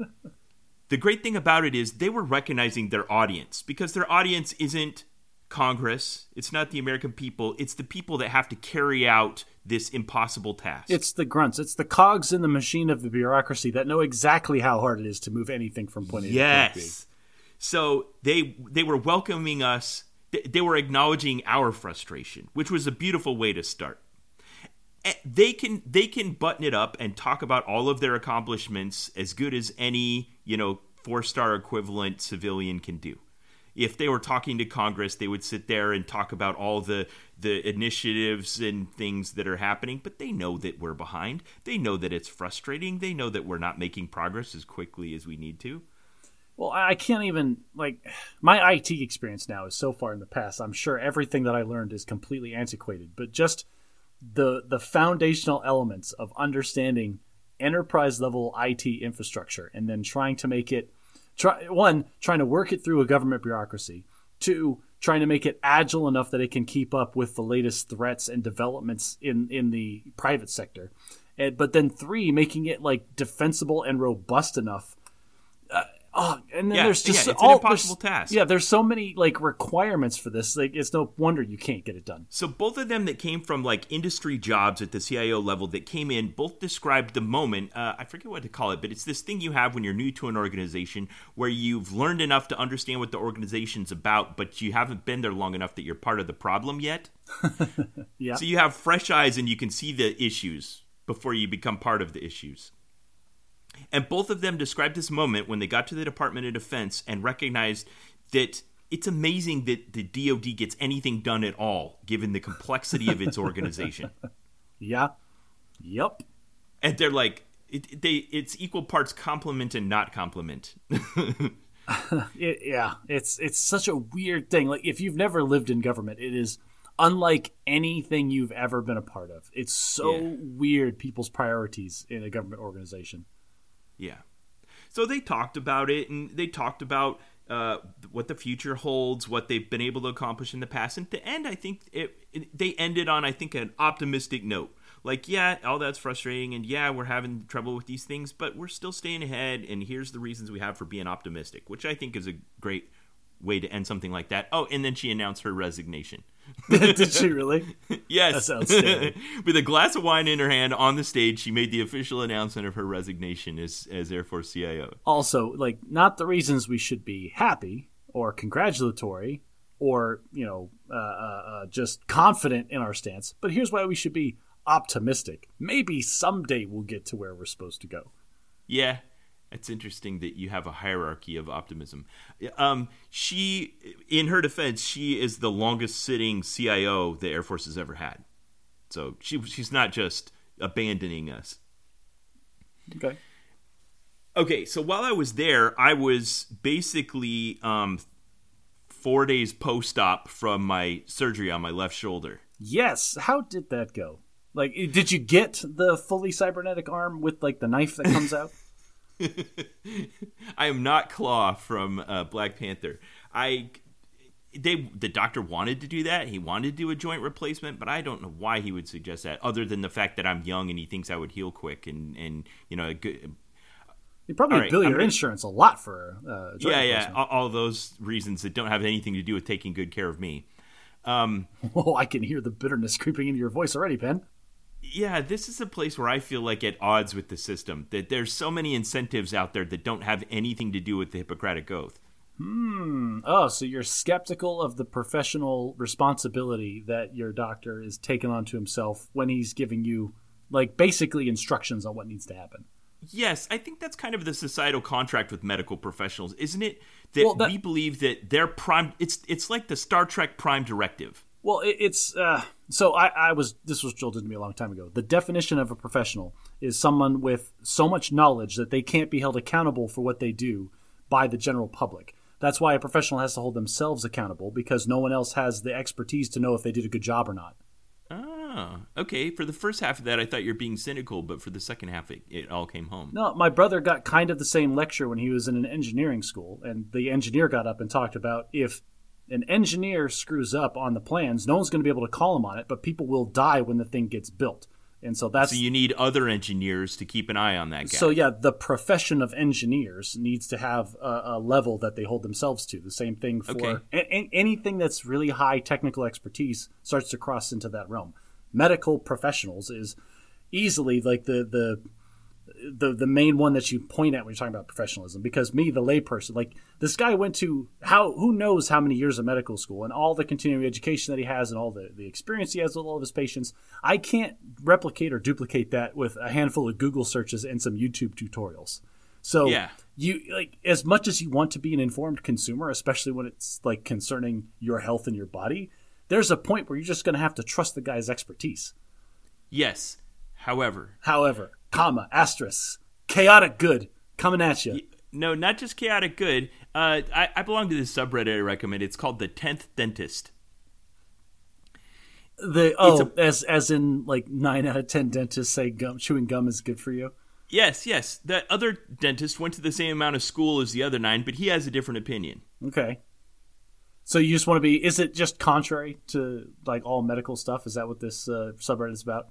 the great thing about it is they were recognizing their audience because their audience isn't Congress, it's not the American people, it's the people that have to carry out this impossible task. It's the grunts, it's the cogs in the machine of the bureaucracy that know exactly how hard it is to move anything from point A to point B. So they they were welcoming us. They, they were acknowledging our frustration, which was a beautiful way to start. Eh, They can they can button it up and talk about all of their accomplishments as good as any you know four star equivalent civilian can do. If they were talking to Congress, they would sit there and talk about all the the initiatives and things that are happening. But they know that we're behind. They know that it's frustrating. They know that we're not making progress as quickly as we need to. Well, I can't even like my IT experience now is so far in the past. I'm sure everything that I learned is completely antiquated, but just the the foundational elements of understanding enterprise level IT infrastructure and then trying to make it try one trying to work it through a government bureaucracy, two trying to make it agile enough that it can keep up with the latest threats and developments in in the private sector. And, but then three making it like defensible and robust enough Oh, and then Yeah, there's just yeah, it's an all, impossible there's- task. Yeah, there's so many like requirements for this. Like, it's no wonder you can't get it done. So both of them that came from like industry jobs at the CIO level that came in both described the moment. Uh, I forget what to call it, but it's this thing you have when you're new to an organization where you've learned enough to understand what the organization's about, but you haven't been there long enough that you're part of the problem yet. Yeah. So you have fresh eyes and you can see the issues before you become part of the issues. And both of them described this moment when they got to the Department of Defense and recognized that it's amazing that the DoD gets anything done at all, given the complexity of its organization. Yeah. Yep. And they're like, it, they it's equal parts compliment and not compliment. It, yeah. It's it's such a weird thing. Like if you've never lived in government, it is unlike anything you've ever been a part of. It's so Yeah. weird people's priorities in a government organization. Yeah. So they talked about it and they talked about uh, what the future holds, what they've been able to accomplish in the past. And to end, I think it, it, they ended on, I think, an optimistic note. Like, yeah, all that's frustrating, and yeah, we're having trouble with these things, but we're still staying ahead, and here's the reasons we have for being optimistic, which I think is a great way to end something like that. Oh, and then she announced her resignation. Did she really? Yes. That's outstanding. With a glass of wine in her hand on the stage, she made the official announcement of her resignation as, as Air Force CIO. also like not the reasons we should be happy or congratulatory or you know uh, uh, uh, just confident in our stance but here's why we should be optimistic maybe someday we'll get to where we're supposed to go Yeah, it's interesting that you have a hierarchy of optimism. Um, she, in her defense, she is the longest sitting CIO the Air Force has ever had. So she she's not just abandoning us. Okay. Okay, so while I was there, I was basically um, four days post op from my surgery on my left shoulder. Yes. How did that go? Like, did you get the fully cybernetic arm with like the knife that comes out? I am not Claw from uh, Black Panther. I they the doctor wanted to do that. He wanted to do a joint replacement, but I don't know why he would suggest that, other than the fact that I'm young and he thinks I would heal quick and and you know a good. You probably right, bill your gonna- insurance a lot for uh, joint Yeah, yeah, all, all those reasons that don't have anything to do with taking good care of me. Um, Oh, I can hear the bitterness creeping into your voice already, Ben. Yeah, this is a place where I feel like at odds with the system. That there's so many incentives out there that don't have anything to do with the Hippocratic Oath. Hmm. Oh, so you're skeptical of the professional responsibility that your doctor is taking onto himself when he's giving you, like, basically instructions on what needs to happen. Yes, I think that's kind of the societal contract with medical professionals, isn't it? That, Well, that- we believe that they're prime. It's it's like the Star Trek Prime Directive. Well, it, it's uh, so I, I was this was drilled into me a long time ago. The definition of a professional is someone with so much knowledge that they can't be held accountable for what they do by the general public. That's why a professional has to hold themselves accountable because no one else has the expertise to know if they did a good job or not. Ah, okay. For the first half of that, I thought you're being cynical, but for the second half, it, it all came home. No, my brother got kind of the same lecture when he was in an engineering school, and the engineer got up and talked about if an engineer screws up on the plans, no one's going to be able to call him on it, but people will die when the thing gets built. And so that's So you need other engineers to keep an eye on that guy. so yeah, the profession of engineers needs to have a, a level that they hold themselves to. The same thing for Okay. a- a- anything that's really high technical expertise starts to cross into that realm. Medical professionals is easily like the the the the main one that you point at when you're talking about professionalism. Because me, the layperson, like this guy went to how who knows how many years of medical school and all the continuing education that he has and all the, the experience he has with all of his patients. I can't replicate or duplicate that with a handful of Google searches and some YouTube tutorials. So Yeah. you like as much as you want to be an informed consumer, especially when it's like concerning your health and your body, there's a point where you're just going to have to trust the guy's expertise. yes. However, However, comma, asterisk, chaotic good coming at you. no, not just chaotic good. Uh, I, I belong to this subreddit I recommend. It's called the Tenth Dentist. The oh, It's as as in like nine out of ten dentists say gum chewing gum is good for you. Yes, yes. That other dentist went to the same amount of school as the other nine, but he has a different opinion. Okay. So you just want to be? Is it just contrary to like all medical stuff? Is that what this uh, subreddit is about?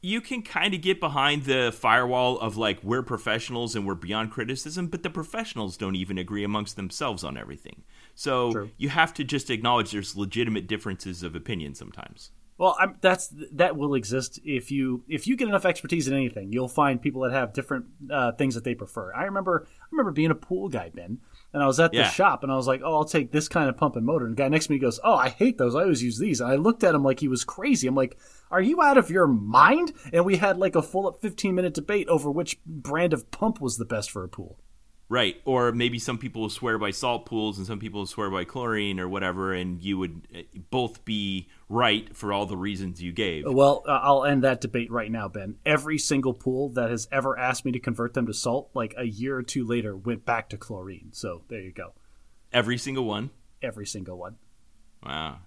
You can kind of get behind the firewall of like we're professionals and we're beyond criticism, but the professionals don't even agree amongst themselves on everything. So True. you have to just acknowledge there's legitimate differences of opinion sometimes. Well, I'm, that's that will exist if you if you get enough expertise in anything, you'll find people that have different uh, things that they prefer. I remember I remember being a pool guy, Ben, and I was at the Yeah. shop and I was like, "Oh, I'll take this kind of pump and motor." And the guy next to me goes, "Oh, I hate those. I always use these." And I looked at him like he was crazy. I'm like, "Are you out of your mind?" And we had like a full up 15 minute debate over which brand of pump was the best for a pool. Right. Or maybe some people will swear by salt pools and some people will swear by chlorine or whatever, and you would uh, both be right for all the reasons you gave. Well, uh, I'll end that debate right now, Ben. Every single pool that has ever asked me to convert them to salt, like a year or two later, went back to chlorine. So there you go. Every single one. Every single one. Wow.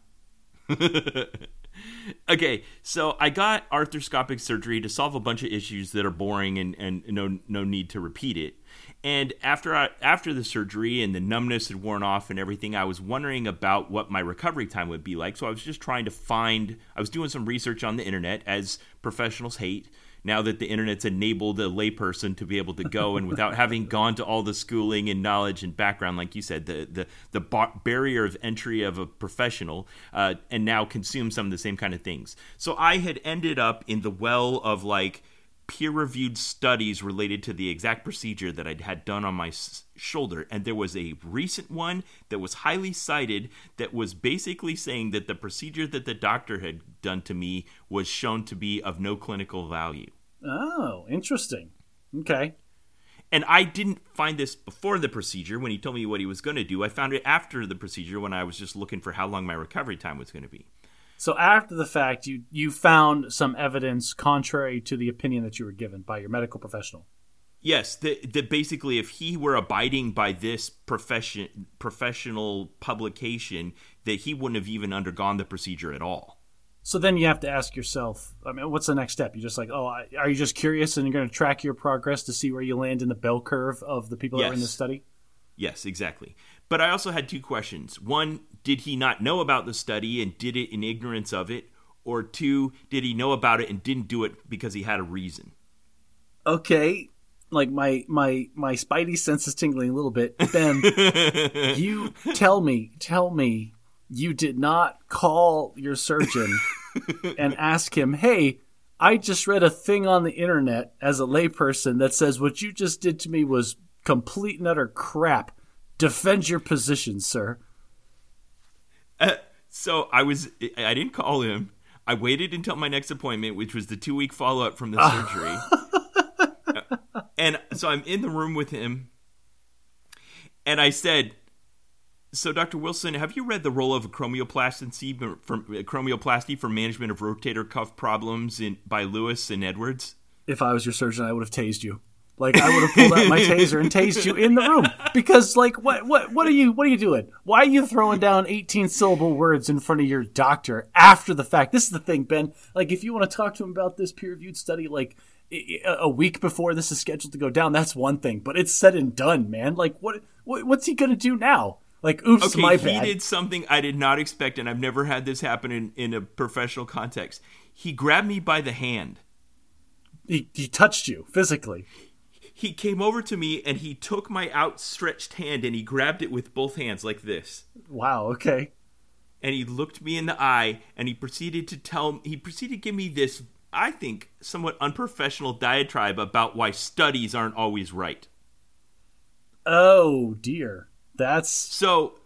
okay, so I got arthroscopic surgery to solve a bunch of issues that are boring and, and no no need to repeat it. And after I, after the surgery and the numbness had worn off and everything, I was wondering about what my recovery time would be like. So I was just trying to find. I was doing some research on the internet, as professionals hate. Now that the internet's enabled a layperson to be able to go and without having gone to all the schooling and knowledge and background, like you said, the the the bar- barrier of entry of a professional, uh, and now consume some of the same kind of things. So I had ended up in the well of like peer-reviewed studies related to the exact procedure that I'd had done on my s- shoulder, and there was a recent one that was highly cited that was basically saying that the procedure that the doctor had done to me was shown to be of no clinical value. Oh, interesting. Okay. And I didn't find this before the procedure when he told me what he was going to do. I found it after the procedure when I was just looking for how long my recovery time was going to be. So after the fact, you you found some evidence contrary to the opinion that you were given by your medical professional. Yes, that basically, if he were abiding by this profession professional publication, that he wouldn't have even undergone the procedure at all. So then you have to ask yourself, I mean, what's the next step? You're just like, oh, are you just curious and you're going to track your progress to see where you land in the bell curve of the people Yes. that are in the study? Yes, exactly. But I also had two questions. One, did he not know about the study and did it in ignorance of it? Or two, did he know about it and didn't do it because he had a reason? Okay, like my my my spidey sense is tingling a little bit. Ben, you tell me, tell me, you did not call your surgeon and ask him, "Hey, I just read a thing on the internet as a layperson that says what you just did to me was complete and utter crap. Defend your position, sir." Uh, so I was I didn't call him. I waited until my next appointment, which was the two week follow up from the surgery. Uh, and so I'm in the room with him, and I said, "So, Dr. Wilson, have you read the role of acromioplasty for acromioplasty for management of rotator cuff problems in by Lewis and Edwards?" If I was your surgeon, I would have tased you. Like I would have pulled out my taser and tased you in the room because, like, what, what, what are you, what are you doing? Why are you throwing down eighteen syllable words in front of your doctor after the fact? This is the thing, Ben. Like, if you want to talk to him about this peer reviewed study, like a week before this is scheduled to go down, that's one thing. But it's said and done, man. Like, what, what what's he gonna do now? Like, oops, Okay, my he did something I did not expect, and I've never had this happen in, in a professional context. He grabbed me by the hand. He, he touched you physically. He came over to me and he took my outstretched hand and he grabbed it with both hands like this. Wow. Okay. And he looked me in the eye and he proceeded to tell he proceeded to give me this I think somewhat unprofessional diatribe about why studies aren't always right. Oh dear. That's So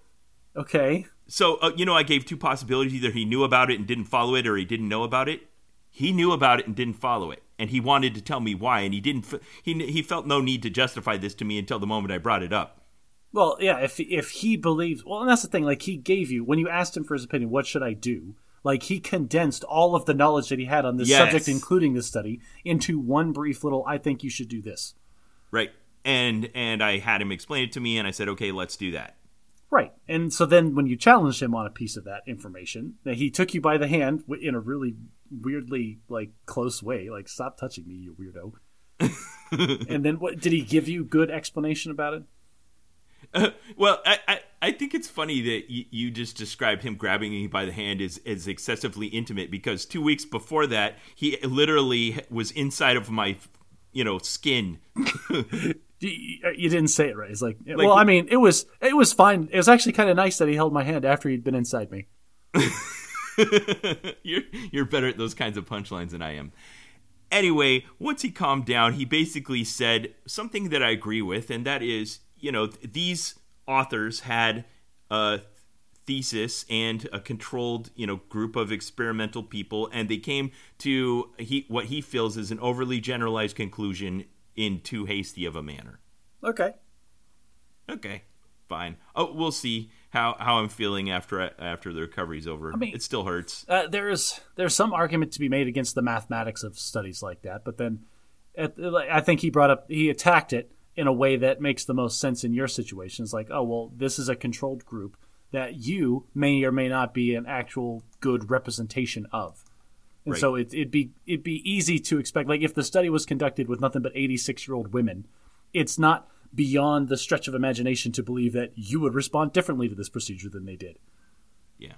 okay. so uh, you know I gave two possibilities either he knew about it and didn't follow it or he didn't know about it. He knew about it and didn't follow it and he wanted to tell me why and he didn't f- he he felt no need to justify this to me until the moment I brought it up. Well, yeah, if if he believes, well, and that's the thing. Like he gave you when you asked him for his opinion, what should I do? Like he condensed all of the knowledge that he had on this Yes. subject, including this study, into one brief little. I think you should do this. Right. And and I had him explain it to me and I said, "Okay, let's do that." Right. And so then when you challenged him on a piece of that information, that he took you by the hand in a really weirdly like close way, like stop touching me, you weirdo. and then what did he give you good explanation about it? Uh, well, I, I, I think it's funny that you, you just described him grabbing me by the hand as, as excessively intimate because two weeks before that, he literally was inside of my, you know, skin. You, uh, you didn't say it right. It's like, well, I mean, it was it was fine. It was actually kind of nice that he held my hand after he'd been inside me. you're, you're better at those kinds of punchlines than I am. Anyway, once he calmed down, he basically said something that I agree with, and that is, you know, th- these authors had a thesis and a controlled, you know, group of experimental people, and they came to he, what he feels is an overly generalized conclusion in too hasty of a manner. Okay. Okay, fine. Oh, we'll see how, how I'm feeling after after the recovery's over. I mean- it still hurts. Uh, there's there's some argument to be made against the mathematics of studies like that, but then at, I think he brought up he attacked it in a way that makes the most sense in your situation. It's like, oh well, this is a controlled group that you may or may not be an actual good representation of. And Right. so it, it'd be it'd be easy to expect like if the study was conducted with nothing but 86 year old women, it's not beyond the stretch of imagination to believe that you would respond differently to this procedure than they did. Yeah.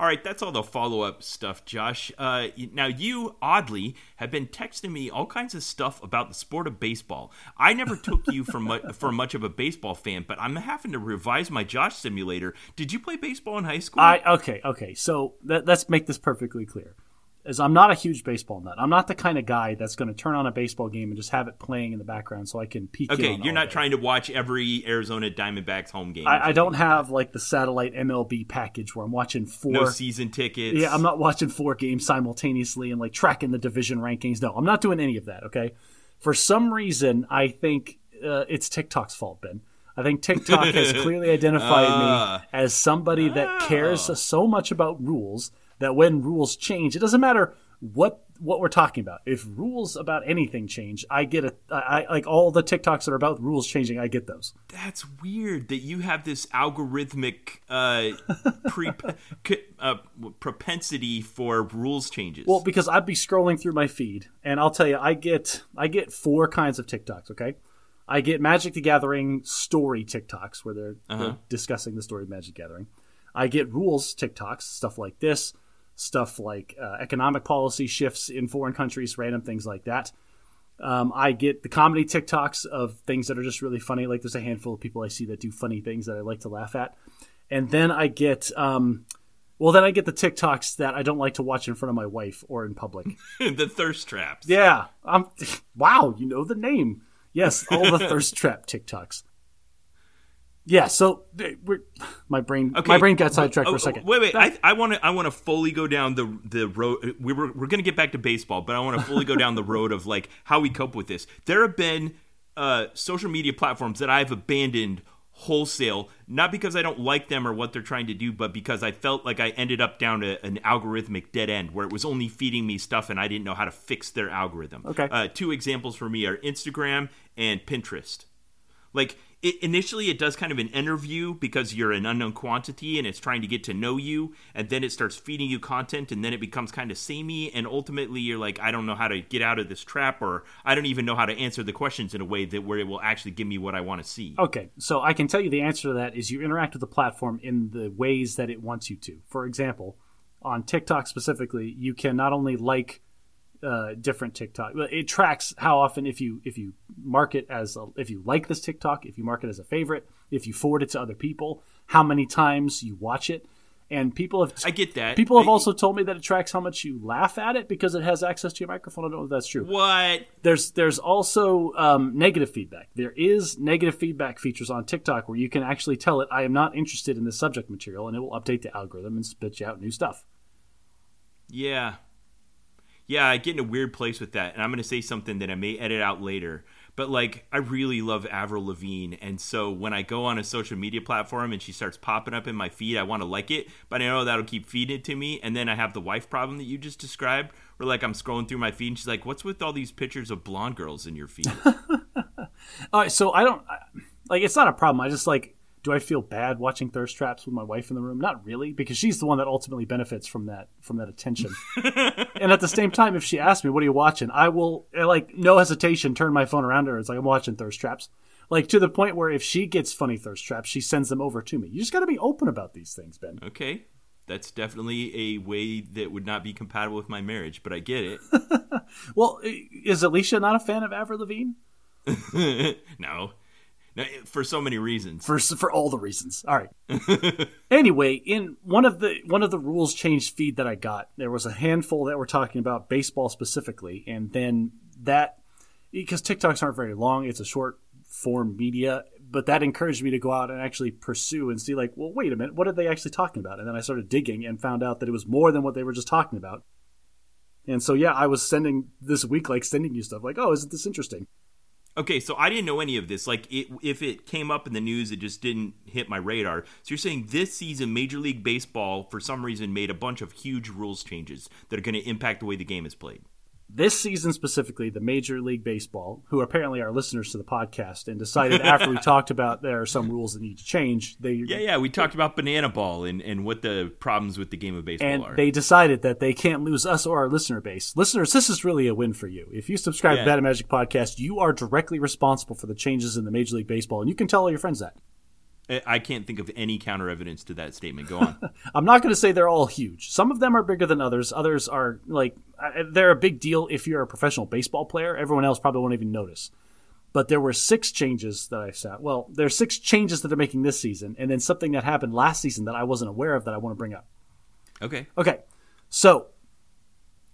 All right, that's all the follow up stuff, Josh. Uh, now, you, oddly, have been texting me all kinds of stuff about the sport of baseball. I never took you for, mu- for much of a baseball fan, but I'm having to revise my Josh simulator. Did you play baseball in high school? I okay, okay. So let, let's make this perfectly clear. As I'm not a huge baseball nut. I'm not the kind of guy that's going to turn on a baseball game and just have it playing in the background so I can peek. okay, you're not trying to watch every Arizona Diamondbacks home game. I, I don't have like the satellite MLB package where I'm watching four. no season tickets. yeah, I'm not watching four games simultaneously and like tracking the division rankings. No, I'm not doing any of that. Okay. For some reason, I think uh, it's TikTok's fault, Ben. I think TikTok has clearly identified Ah. me as somebody that cares so much about rules that when rules change, it doesn't matter what what we're talking about. If rules about anything change, I get it. I, I like all the TikToks that are about rules changing. I get those. That's weird that you have this algorithmic uh, pre- uh, propensity for rules changes. Well, because I'd be scrolling through my feed, and I'll tell you, I get I get four kinds of TikToks. Okay, I get Magic the Gathering story TikToks where they're, they're discussing the story of Magic the Gathering. I get rules TikToks, stuff like this, stuff like uh, economic policy shifts in foreign countries, random things like that. Um, I get the comedy TikToks of things that are just really funny. Like there's a handful of people I see that do funny things that I like to laugh at, and then I get. Um, well, then I get the TikToks that I don't like to watch in front of my wife or in public. the thirst traps. Yeah, I'm. Wow, you know the name. Yes, all the thirst trap TikToks. Yeah, so we're, my brain, my brain got sidetracked Oh, for a second. Wait, wait. I, I want to. I want to fully go down the the road. We were we're going to get back to baseball, but I want to fully go down the road of like how we cope with this. There have been uh, social media platforms that I've abandoned wholesale, not because I don't like them or what they're trying to do, but because I felt like I ended up down a, an algorithmic dead end where it was only feeding me stuff and I didn't know how to fix their algorithm. Okay. Uh, two examples for me are Instagram and Pinterest. Like it, initially, it does kind of an interview because you're an unknown quantity and it's trying to get to know you, and then it starts feeding you content, and then it becomes kind of samey, and ultimately you're like, I don't know how to get out of this trap, or I don't even know how to answer the questions in a way that where it will actually give me what I want to see. Okay, so I can tell you the answer to that is you interact with the platform in the ways that it wants you to. For example, on TikTok specifically, you can not only like uh, different TikTok, well, it tracks how often if you if you mark it as a, if you like this TikTok, if you mark it as a favorite, if you forward it to other people, how many times you watch it, and people have I get that. people have I- also told me that it tracks how much you laugh at it because it has access to your microphone. I don't know if that's true What? there's there's also um, negative feedback. There is negative feedback features on TikTok where you can actually tell it, "I am not interested in this subject material," and it will update the algorithm and spit you out new stuff. Yeah. Yeah, I get in a weird place with that, and I'm going to say something that I may edit out later. But like, I really love Avril Lavigne, and so when I go on a social media platform and she starts popping up in my feed, I want to like it, but I know that'll keep feeding it to me. And then I have the wife problem that you just described, where like I'm scrolling through my feed, and she's like, "What's with all these pictures of blonde girls in your feed?" All right, so I don't like it's not a problem. I just like do I feel bad watching thirst traps with my wife in the room? Not really, because she's the one that ultimately benefits from that from that attention. and at the same time, if she asks me, "What are you watching?" I will eh, like no hesitation turn my phone around to her. It's like I'm watching thirst traps. Like to the point where if she gets funny thirst traps, she sends them over to me. You just got to be open about these things, Ben. okay, that's definitely a way that would not be compatible with my marriage, but I get it. Well, is Alicia not a fan of Avril Lavigne? no. For so many reasons. for for all the reasons. All right. anyway, in one of the one of the rules changed feed that I got, there was a handful that were talking about baseball specifically, and then that because TikToks aren't very long, it's a short form media, but that encouraged me to go out and actually pursue and see like, well, wait a minute, what are they actually talking about? And then I started digging and found out that it was more than what they were just talking about. And so yeah, I was sending this week like sending you stuff like, oh, isn't this interesting? Okay, so I didn't know any of this. Like, it, if it came up in the news, it just didn't hit my radar. So you're saying this season, Major League Baseball, for some reason, made a bunch of huge rules changes that are going to impact the way the game is played. This season specifically, the Major League Baseball, who apparently are listeners to the podcast, and decided after we talked about there are some rules that need to change, they Yeah, yeah, we talked about banana ball and, and what the problems with the game of baseball and are. they decided that they can't lose us or our listener base. Listeners, this is really a win for you. If you subscribe Yeah. to Bad Magic Podcast, you are directly responsible for the changes in the Major League Baseball, and you can tell all your friends that. I- can't think of any counter evidence to that statement. Go on. I'm not going to say they're all huge. Some of them are bigger than others. Others are like they're a big deal if you're a professional baseball player. Everyone else probably won't even notice. But there were six changes that I saw. Well, there's six changes that they're making this season, and then something that happened last season that I wasn't aware of that I want to bring up. okay. Okay, so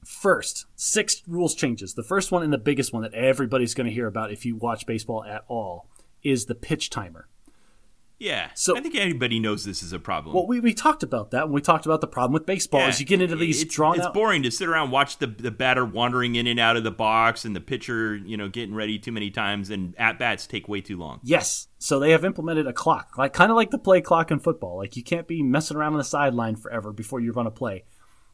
first, six rules changes. The first one and the biggest one that everybody's going to hear about if you watch baseball at all is the pitch timer. Yeah. So- I think anybody knows this is a problem. Well, we, we talked about that when we talked about the problem with baseball. Yeah, Is you get into these it's, drawn it's out. boring to sit around and watch the the batter wandering in and out of the box and the pitcher, you know, getting ready too many times and at bats take way too long. Yes. So they have implemented a clock, like kind of like the play clock in football. Like you can't be messing around on the sideline forever before you run a play.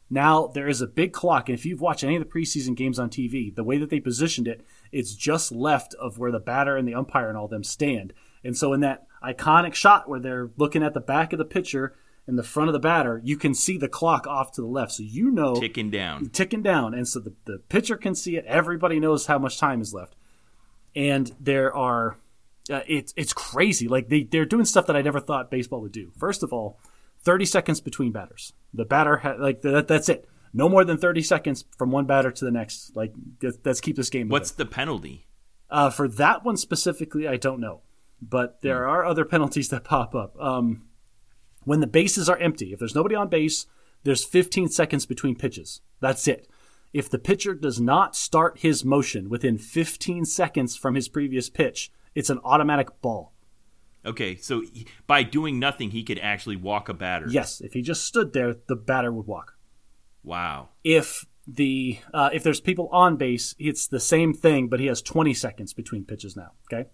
Now there is a big clock, and if you've watched any of the preseason games on TV, the way that they positioned it, it's just left of where the batter and the umpire and all them stand. And so in that iconic shot where they're looking at the back of the pitcher and the front of the batter, you can see the clock off to the left. So you know Ticking down. ticking down, and so the, the pitcher can see it. Everybody knows how much time is left, and there are uh, it's it's crazy. Like they they're doing stuff that I never thought baseball would do. First of all, thirty seconds between batters. The batter ha- like that, that's it. No more than thirty seconds from one batter to the next. Like let's- keep this game. moving. What's the penalty? Uh, for that one specifically, I don't know, but there are other penalties that pop up. Um, when the bases are empty, if there's nobody on base, there's 15 seconds between pitches. That's it. If the pitcher does not start his motion within 15 seconds from his previous pitch, it's an automatic ball. Okay, so by doing nothing, he could actually walk a batter. Yes, if he just stood there, the batter would walk. Wow. If the uh, if there's people on base, it's the same thing, but he has 20 seconds between pitches now. Okay.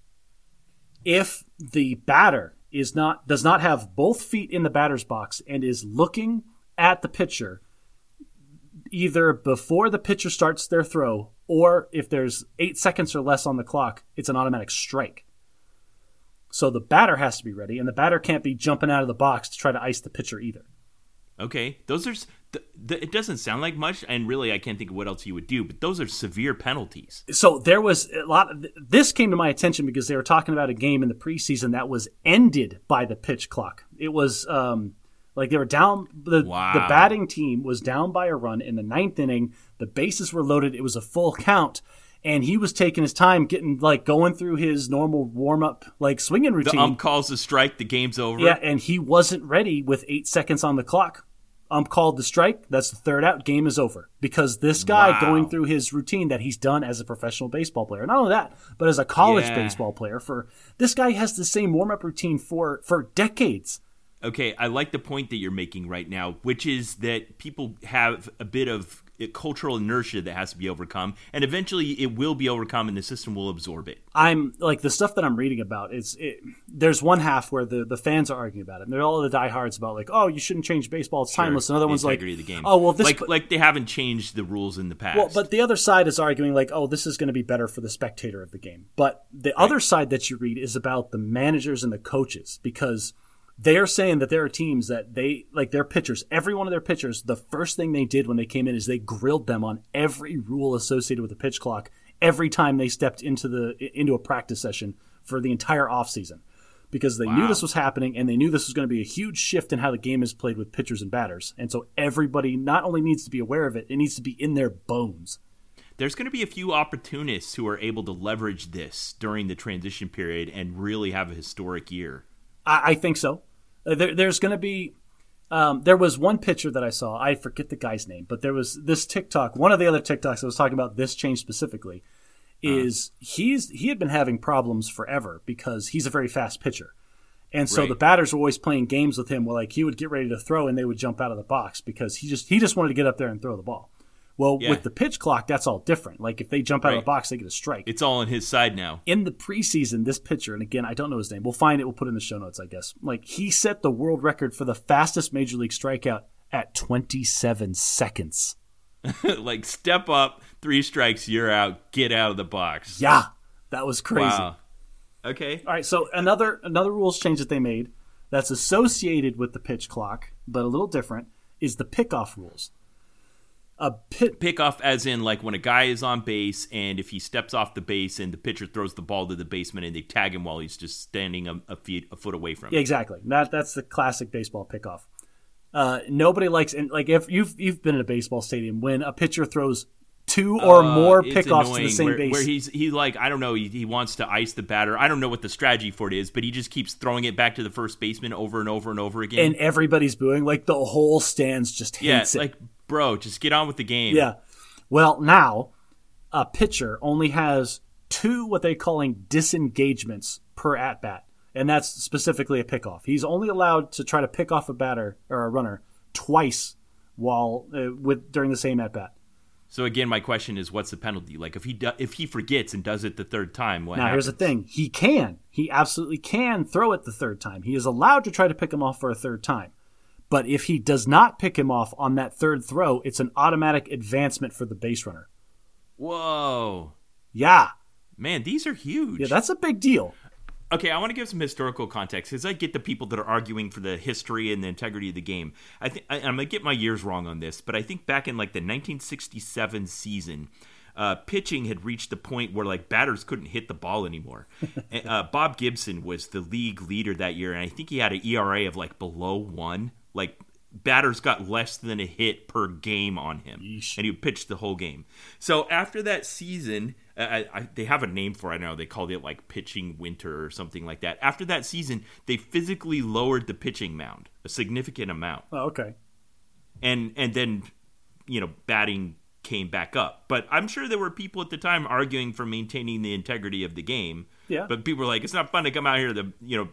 If the batter is not does not have both feet in the batter's box and is looking at the pitcher either before the pitcher starts their throw or if there's eight seconds or less on the clock, it's an automatic strike. So the batter has to be ready, and the batter can't be jumping out of the box to try to ice the pitcher either. Okay, those are. Th- th- it doesn't sound like much, and really, I can't think of what else you would do. But those are severe penalties. so there was a lot of, this came to my attention because they were talking about a game in the preseason that was ended by the pitch clock it was um, like they were down the, Wow. the batting team was down by a run in the ninth inning the bases were loaded it was a full count and he was taking his time getting like going through his normal warm-up like swinging routine. The ump calls the strike. The game's over. yeah and he wasn't ready with eight seconds on the clock ump called the strike. That's the third out. Game is over. Because this guy Wow. going through his routine that he's done as a professional baseball player. Not only that but as a college Yeah. baseball player for this guy has the same warm-up routine for for decades. Okay, I like the point that you're making right now, which is that people have a bit of cultural inertia that has to be overcome, and eventually it will be overcome, and the system will absorb it. I'm like the stuff that I'm reading about is it, there's one half where the, the fans are arguing about it, and they're all the diehards about like, oh, you shouldn't change baseball, it's timeless. Another The one's like, of the game. oh, well, this like like they haven't changed the rules in the past. Well, but the other side is arguing like, oh, this is going to be better for the spectator of the game. But the other side that you read is about the managers and the coaches because they are saying that there are teams that they like their pitchers, every one of their pitchers, the first thing they did when they came in is they grilled them on every rule associated with the pitch clock every time they stepped into the into a practice session for the entire offseason. Because they knew this was happening and they knew this was going to be a huge shift in how the game is played with pitchers and batters. And so everybody not only needs to be aware of it, it needs to be in their bones. there's going to be a few opportunists who are able to leverage this during the transition period and really have a historic year. I, I think so. Uh, There, there's going to be. Um, there was one picture that I saw. I forget the guy's name, but there was this TikTok. One of the other TikToks that was talking about this change specifically is he's he had been having problems forever because he's a very fast pitcher, and so Right. the batters were always playing games with him. Where like he would get ready to throw and they would jump out of the box because he just he just wanted to get up there and throw the ball. Well, Yeah. with the pitch clock, that's all different. Like if they jump out of the box, they get a strike It's all on his side now. in the preseason, this pitcher, and again, I don't know his name. We'll find it. We'll put it in the show notes, I guess. Like he set the world record for the fastest major league strikeout at 27 seconds. like step up, three strikes, you're out. Get out of the box. Yeah, that was crazy. Wow. Okay. All right, so another another rules change that they made that's associated with the pitch clock, but a little different, is the pickoff rules. A pit Pick off as in like when a guy is on base and if he steps off the base and the pitcher throws the ball to the baseman and they tag him while he's just standing a, a feet a foot away from him. Exactly. That that's the classic baseball pickoff. Uh, nobody likes and like if you've you've been in a baseball stadium when a pitcher throws two or Uh, more pickoffs to the same where, base. where he's he like I don't know he, he wants to ice the batter. I don't know what the strategy for it is, but he just keeps throwing it back to the first baseman over and over and over again. and everybody's booing. Like the whole stands just yeah, hates it. like bro, just get on with the game. yeah. Well, now a pitcher only has two what they're calling disengagements per at bat. and that's specifically a pickoff. He's only allowed to try to pick off a batter or a runner twice while uh, with during the same at bat. So again, my question is, what's the penalty? Like if he do, if he forgets and does it the third time, what Now happens? here's the thing: he can, he absolutely can throw it the third time. He is allowed to try to pick him off for a third time. But if he does not pick him off on that third throw, it's an automatic advancement for the base runner. Whoa, Yeah, man, these are huge. yeah, that's a big deal. Okay, I want to give some historical context because I get the people that are arguing for the history and the integrity of the game. I think I'm gonna get my years wrong on this, but I think back in like the 1967 season, uh, pitching had reached the point where like batters couldn't hit the ball anymore. Uh, Bob Gibson was the league leader that year, and I think he had an ERA of like below one. Like batters got less than a hit per game on him, Yeesh. and he pitched the whole game. So after that season, I, I, they have a name for it. I know they called it like pitching winter or something like that. After that season, they physically lowered the pitching mound a significant amount, Oh, okay. and and then you know batting came back up. But I'm sure there were people at the time arguing for maintaining the integrity of the game. Yeah. But people were like, it's not fun to come out here to you know.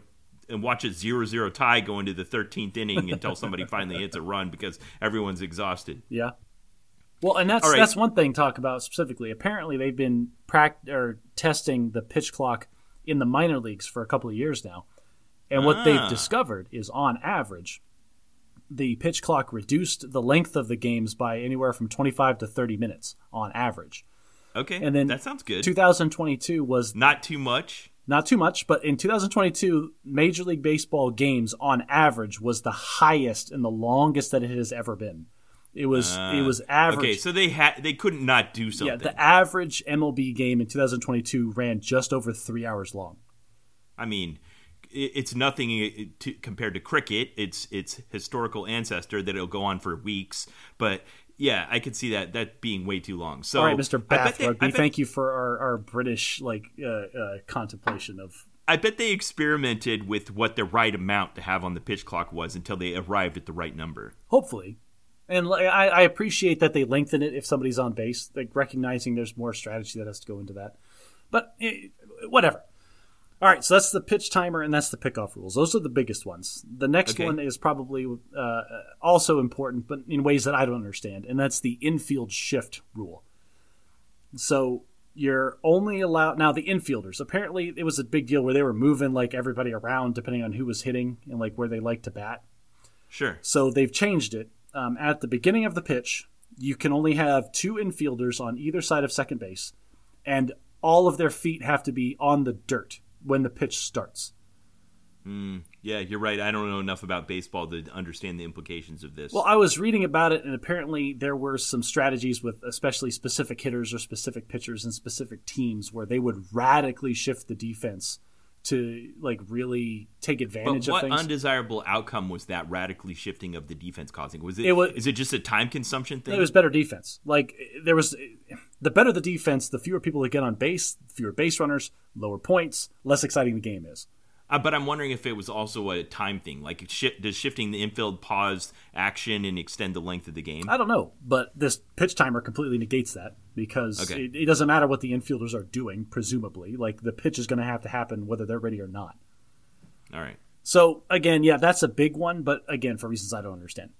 And watch a 0-0 tie go into the 13th inning until somebody finally hits a run because everyone's exhausted. Yeah. Well, and that's right. that's one thing to talk about specifically. Apparently, they've been pract- or testing the pitch clock in the minor leagues for a couple of years now, and what Ah. they've discovered is, on average, the pitch clock reduced the length of the games by anywhere from twenty five to thirty minutes on average. Okay, And then that sounds good. 2022 was Not too much. Not too much, but in 2022, Major League Baseball games on average was the highest and the longest that it has ever been. It was ah, it was average. Okay, so they had they couldn't not do something. Yeah, the average MLB game in 2022 ran just over three hours long. I mean, it's nothing to, compared to cricket. It's its historical ancestor that it'll go on for weeks. But yeah, I could see that that being way too long. So All right, bet Bath they- Rugby, bet- thank you for our, our British like uh, uh, contemplation of. I bet they experimented with what the right amount to have on the pitch clock was until they arrived at the right number. Hopefully, and I, I appreciate that they lengthen it if somebody's on base, like recognizing there's more strategy that has to go into that. But eh, whatever. All right, so that's the pitch timer and that's the pickoff rules. Those are the biggest ones. The next Okay. one is probably uh, also important, but in ways that I don't understand, and that's the infield shift rule. So you're only allowed now the infielders. Apparently, it was a big deal where they were moving like everybody around depending on who was hitting and like where they like to bat. Sure. So they've changed it. Um, at the beginning of the pitch, you can only have two infielders on either side of second base, and all of their feet have to be on the dirt when the pitch starts. Hmm. Yeah, you're right. I don't know enough about baseball to understand the implications of this. Well, I was reading about it, and apparently there were some strategies with especially specific hitters or specific pitchers and specific teams where they would radically shift the defense to like really take but advantage what of things. But what undesirable outcome was that radically shifting of the defense causing? Was it? It was- is it just a time consumption thing? It was better defense. Like there was, the better the defense, the fewer people that get on base, fewer base runners, lower points, less exciting the game is. Uh, but I'm wondering if it was also a time thing. Like, shi does shifting the infield pause action and extend the length of the game? I don't know, but this pitch timer completely negates that because Okay. it, it doesn't matter what the infielders are doing. Presumably, like the pitch is going to have to happen whether they're ready or not. All right. So again, yeah, that's a big one, but again, for reasons I don't understand.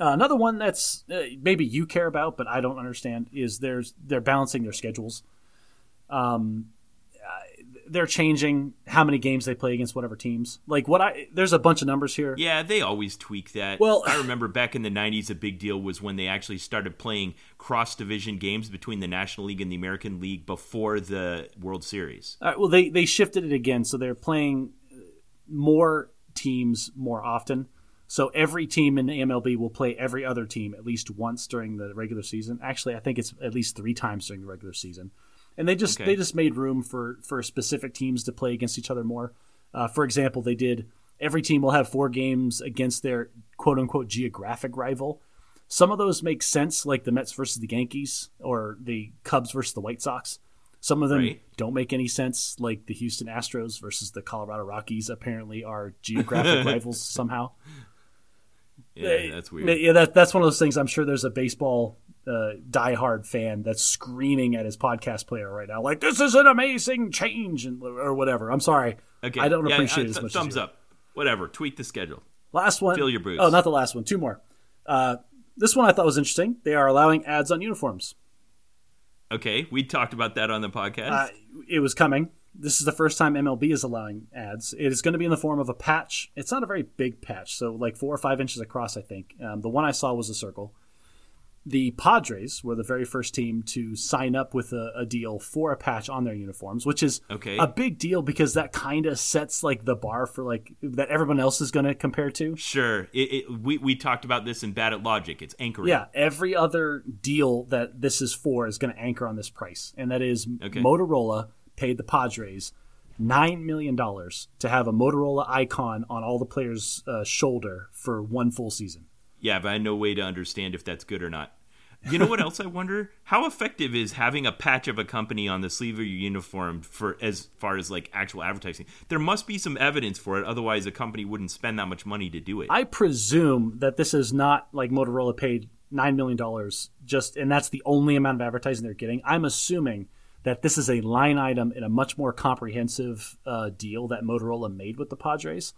Uh, another one that's uh, maybe you care about, but I don't understand is there's they're balancing their schedules. Um, they're changing how many games they play against whatever teams. Like what I there's a bunch of numbers here. Yeah, they always tweak that. Well- I remember back in the 90s, a big deal was when they actually started playing cross division games between the National League and the American League before the World Series. All right, well, they they shifted it again, so they're playing more teams more often. So every team in the MLB will play every other team at least once during the regular season. Actually, I think it's at least three times during the regular season. And they just Okay. they just made room for for specific teams to play against each other more. Uh, for example, they did every team will have four games against their quote unquote geographic rival. Some of those make sense, like the Mets versus the Yankees or the Cubs versus the White Sox. Some of them Right. don't make any sense, like the Houston Astros versus the Colorado Rockies. Apparently, are geographic rivals somehow. Yeah, that's weird. Yeah, that, that's one of those things. I'm sure there's a baseball uh, diehard fan that's screaming at his podcast player right now, like "This is an amazing change," and, or whatever. I'm sorry, Okay. I don't Yeah, appreciate uh, it as much. Thumbs you. up. Whatever. Tweet the schedule. Last one. Fill your boots. Oh, not the last one. Two more. Uh, this one I thought was interesting. They are allowing ads on uniforms. Okay, we talked about that on the podcast. Uh, it was coming. This is the first time MLB is allowing ads. It is going to be in the form of a patch. It's not a very big patch, so like four or five inches across, I think. Um, the one I saw was a circle. The Padres were the very first team to sign up with a, a deal for a patch on their uniforms, which is Okay. a big deal because that kind of sets like the bar for like that everyone else is going to compare to. sure. It, it, we we talked about this in Bad at Logic. It's anchoring. Yeah, every other deal that this is for is going to anchor on this price, and that is Okay. Motorola paid the Padres nine million dollars to have a Motorola icon on all the players' uh, shoulder for one full season. Yeah, but I have no way to understand if that's good or not. You know what else I wonder? How effective is having a patch of a company on the sleeve of your uniform for as far as like actual advertising? There must be some evidence for it, otherwise a company wouldn't spend that much money to do it. I presume that this is not like Motorola paid nine million dollars just, and that's the only amount of advertising they're getting. I'm assuming that this is a line item in a much more comprehensive uh, deal that Motorola made with the Padres.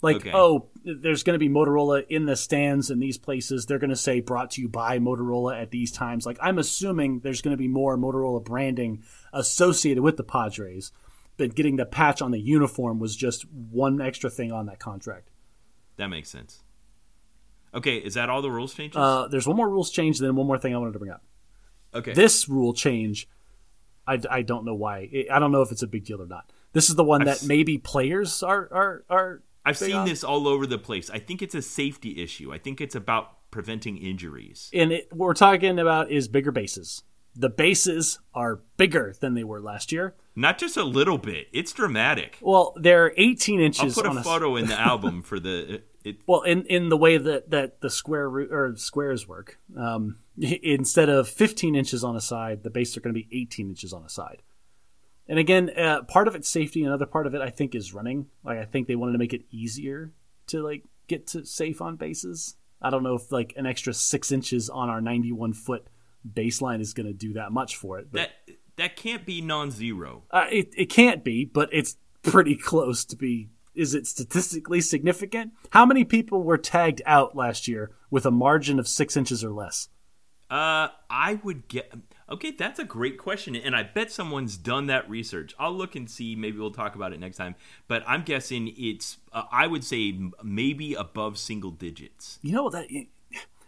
Like, Okay. oh, there's going to be Motorola in the stands in these places. They're going to say brought to you by Motorola at these times. Like, I'm assuming there's going to be more Motorola branding associated with the Padres, but getting the patch on the uniform was just one extra thing on that contract. that makes sense. Okay, is that all the rules changes? Uh, there's one more rules change, then one more thing I wanted to bring up. okay. This rule change, I, I don't know why. I- I don't know if it's a big deal or not. This is the one that maybe players are are are. I've seen this all over the place. I think it's a safety issue. I think it's about preventing injuries. and it, what we're talking about is bigger bases. The bases are bigger than they were last year. Not just a little bit. It's dramatic. Well, they're 18 inches. I'll put on a a photo in the album for the it, Well, in in the way that that the square root or squares work, um, instead of 15 inches on a side, the bases are going to be 18 inches on a side. And again, uh, part of it's safety, another part of it I think is running. Like I think they wanted to make it easier to like get to safe on bases. I don't know if like an extra six inches on our 91 foot baseline is going to do that much for it. But that that can't be non-zero. uh, it it can't be, but it's pretty close to be. Is it statistically significant? How many people were tagged out last year with a margin of six inches or less? Uh, I would get. Okay, that's a great question, and I bet someone's done that research. I'll look and see. Maybe we'll talk about it next time. But I'm guessing it's. Uh, I would say maybe above single digits. You know that.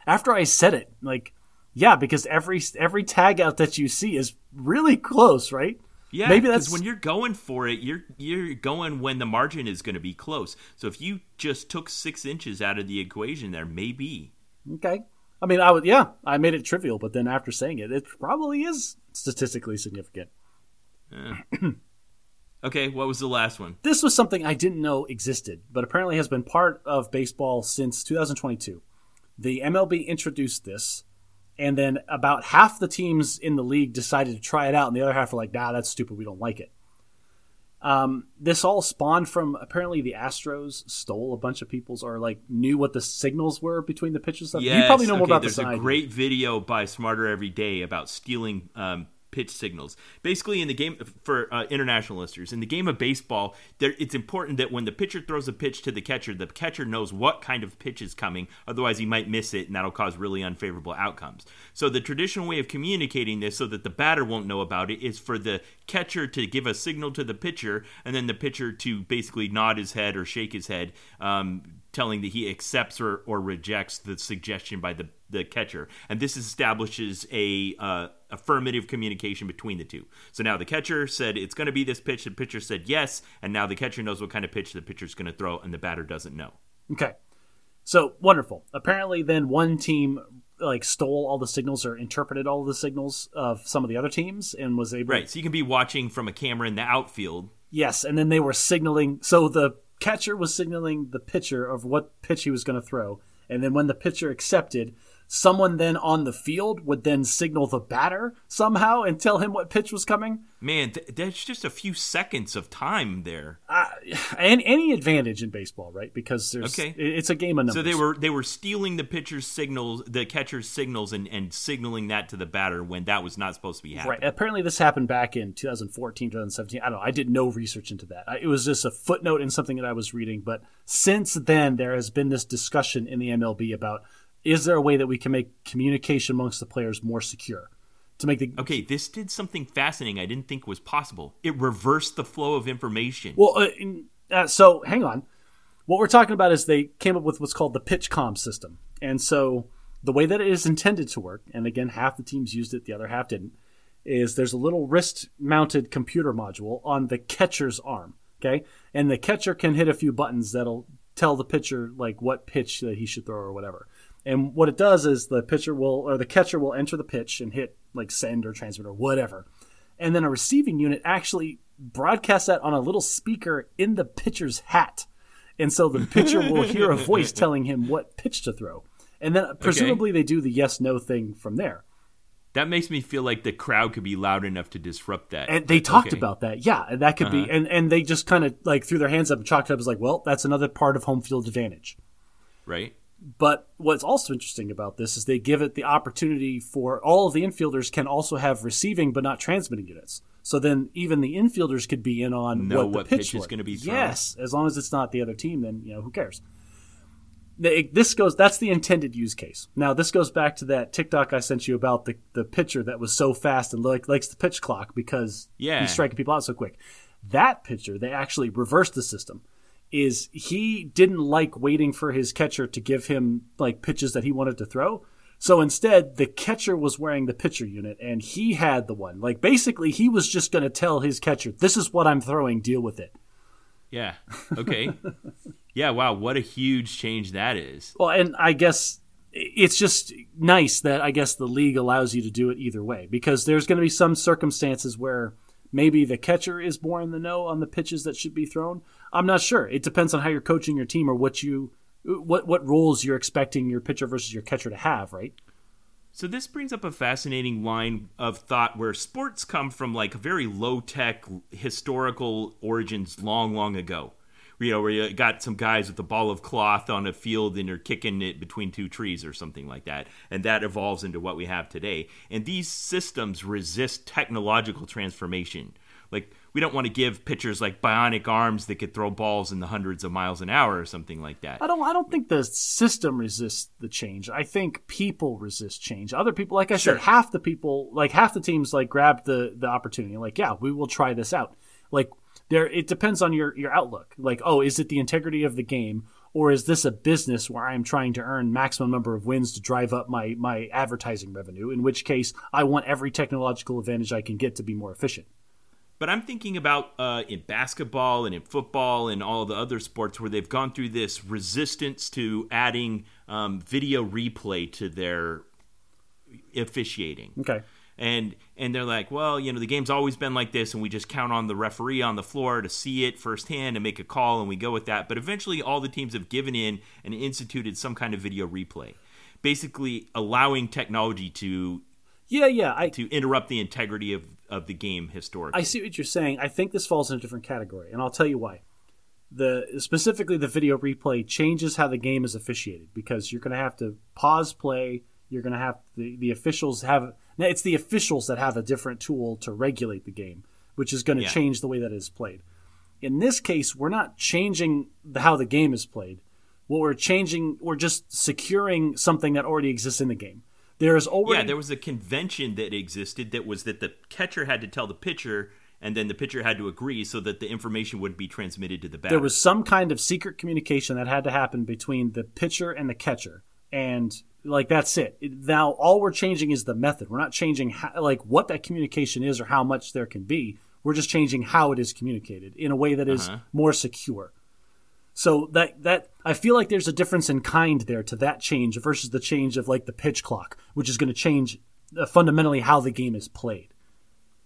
After I said it, like, yeah, because every every tag out that you see is really close, right? Yeah, Maybe because that's- when you're going for it, you're you're going when the margin is going to be close. So if you just took six inches out of the equation, there maybe. Okay. I mean, I would. Yeah, I made it trivial, but then after saying it, it probably is statistically significant. Okay, what was the last one? This was something I didn't know existed, but apparently has been part of baseball since 2022. The MLB introduced this, and then about half the teams in the league decided to try it out, and the other half were like, nah, that's stupid. We don't like it. Um, this all spawned from apparently the Astros stole a bunch of people's or like knew what the signals were between the pitches stuff. you probably know more about there's this than a great video by Smarter Every Day about stealing um, pitch signals. Basically, in the game for uh, international listeners, in the game of baseball, there, it's important that when the pitcher throws a pitch to the catcher, the catcher knows what kind of pitch is coming. Otherwise, he might miss it, and that'll cause really unfavorable outcomes. So, the traditional way of communicating this, so that the batter won't know about it, is for the catcher to give a signal to the pitcher, and then the pitcher to basically nod his head or shake his head. Um, telling that he accepts or, or rejects the suggestion by the, the catcher. And this establishes a uh, affirmative communication between the two. So now the catcher said it's going to be this pitch, the pitcher said yes, and now the catcher knows what kind of pitch the pitcher's going to throw, and the batter doesn't know. Okay. So wonderful. Apparently, then one team like stole all the signals or interpreted all the signals of some of the other teams and was able. Right. So you can be watching from a camera in the outfield. Yes, and then they were signaling. So the catcher was signaling the pitcher of what pitch he was going to throw, and then when the pitcher accepted, someone then on the field would then signal the batter somehow and tell him what pitch was coming. Man, th- that's just a few seconds of time there. Uh, and any advantage in baseball, right? Because there's Okay. it's a game of numbers. So they were they were stealing the pitcher's signals, the catcher's signals, and, and signaling that to the batter when that was not supposed to be happening. Right. Apparently, this happened back in 2014, 2017. I don't know. I did no research into that. I- It was just a footnote in something that I was reading. But since then, there has been this discussion in the MLB about is there a way that we can make communication amongst the players more secure to make the Okay, this did something fascinating I didn't think was possible. It reversed the flow of information. Well, uh, uh, so hang on. What we're talking about is they came up with what's called the PitchCom system. And so the way that it is intended to work, and again, half the teams used it, the other half didn't, is there's a little wrist mounted computer module on the catcher's arm. Okay. And the catcher can hit a few buttons that'll tell the pitcher like what pitch that he should throw or whatever. And what it does is the pitcher will, or the catcher will enter the pitch and hit like send or transmit or whatever and then a receiving unit actually broadcasts that on a little speaker in the pitcher's hat. And so the pitcher will hear a voice telling him what pitch to throw. And then presumably they do the yes no thing from there. that makes me feel like the crowd could be loud enough to disrupt that. And they talked Okay. about that. Yeah, and that could be uh-huh. and and they just kind of like threw their hands up and chalked it up as like, well, that's another part of home field advantage. right. But what's also interesting about this is they give it the opportunity for all of the infielders can also have receiving but not transmitting units. So then even the infielders could be in on Know what the what pitch, pitch is gonna be thrown. Yes, as long as it's not the other team, then you know who cares. This goes. That's the intended use case. Now this goes back to that TikTok I sent you about the the pitcher that was so fast and like likes the pitch clock because Yeah. he's striking people out so quick. That pitcher, they actually reversed the system is he didn't like waiting for his catcher to give him like pitches that he wanted to throw. So instead, the catcher was wearing the pitcher unit and he had the one. Like basically, he was just going to tell his catcher, "This is what I'm throwing. Deal with it." Yeah. Okay. yeah. Wow. What a huge change that is. Well, and I guess it's just nice that I guess the league allows you to do it either way because there's going to be some circumstances where maybe the catcher is more in the know on the pitches that should be thrown. I'm not sure. It depends on how you're coaching your team or what you what what roles you're expecting your pitcher versus your catcher to have, right? So this brings up a fascinating line of thought where sports come from like very low tech historical origins long, long ago. You know, where you got some guys with a ball of cloth on a field and they're kicking it between two trees or something like that. And that evolves into what we have today. And these systems resist technological transformation. Like, we don't want to give pitchers like bionic arms that could throw balls in the hundreds of miles an hour or something like that. I don't I don't think the system resists the change. I think people resist change. Other people, like I Sure. said, half the people, like half the teams, like grabbed the the opportunity. Like, yeah, we will try this out. Like there, it depends on your your outlook. Like, oh, is it the integrity of the game, or is this a business where I'm trying to earn maximum number of wins to drive up my my advertising revenue? In which case, I want every technological advantage I can get to be more efficient. But I'm thinking about uh, in basketball and in football and all the other sports where they've gone through this resistance to adding um, video replay to their officiating. Okay. And and they're like, well, you know, the game's always been like this, and we just count on the referee on the floor to see it firsthand and make a call, and we go with that. But eventually, all the teams have given in and instituted some kind of video replay, basically allowing technology to Yeah, yeah. I to interrupt the integrity of, of the game historically. I see what you're saying. I think this falls in a different category, and I'll tell you why. The specifically the video replay changes how the game is officiated because you're going to have to pause play. You're going to have the the officials have now it's the officials that have a different tool to regulate the game, which is going to Yeah. change the way that it is played. In this case, we're not changing the, how the game is played. What we're changing, we're just securing something that already exists in the game. There is already Yeah, there was a convention that existed that was that the catcher had to tell the pitcher, and then the pitcher had to agree so that the information would be transmitted to the batter. there was some kind of secret communication that had to happen between the pitcher and the catcher and like that's it. Now all we're changing is the method. We're not changing how, like what that communication is or how much there can be. We're just changing how it is communicated in a way that is uh-huh. more secure so that that i feel like there's a difference in kind there to that change versus the change of like the pitch clock which is going to change uh, fundamentally how the game is played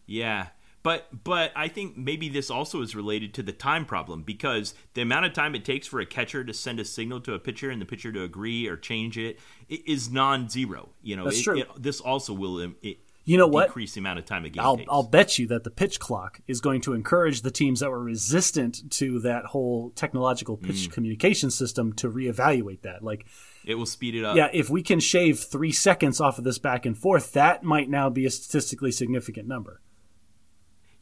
yeah, But but I think maybe this also is related to the time problem because the amount of time it takes for a catcher to send a signal to a pitcher and the pitcher to agree or change it, it is non-zero. You know, That's it, true. it- this also will it, You know what? decrease the amount of time a game I'll, takes. I'll bet you that the pitch clock is going to encourage the teams that were resistant to that whole technological pitch mm. communication system to reevaluate that. Like, it will speed it up. yeah, if we can shave three seconds off of this back and forth, that might now be a statistically significant number.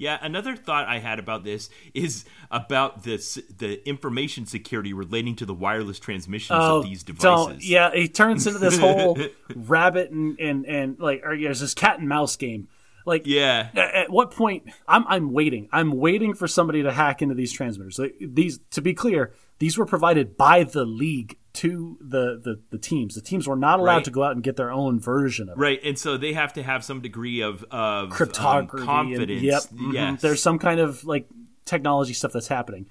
Yeah, another thought I had about this is about this the information security relating to the wireless transmissions of oh, these devices. Oh, yeah, it turns into this whole rabbit and, and, and like, or yeah, it's this cat and mouse game. Like, Yeah. at at what point I'm I'm waiting. I'm waiting for somebody to hack into these transmitters. Like, these to be clear, these were provided by the league to the the, the teams. The teams were not allowed Right. to go out and get their own version of it. Right, and so they have to have some degree of, of um, Cryptography. and- confidence. yep. mhm. There's some kind of like technology stuff that's happening.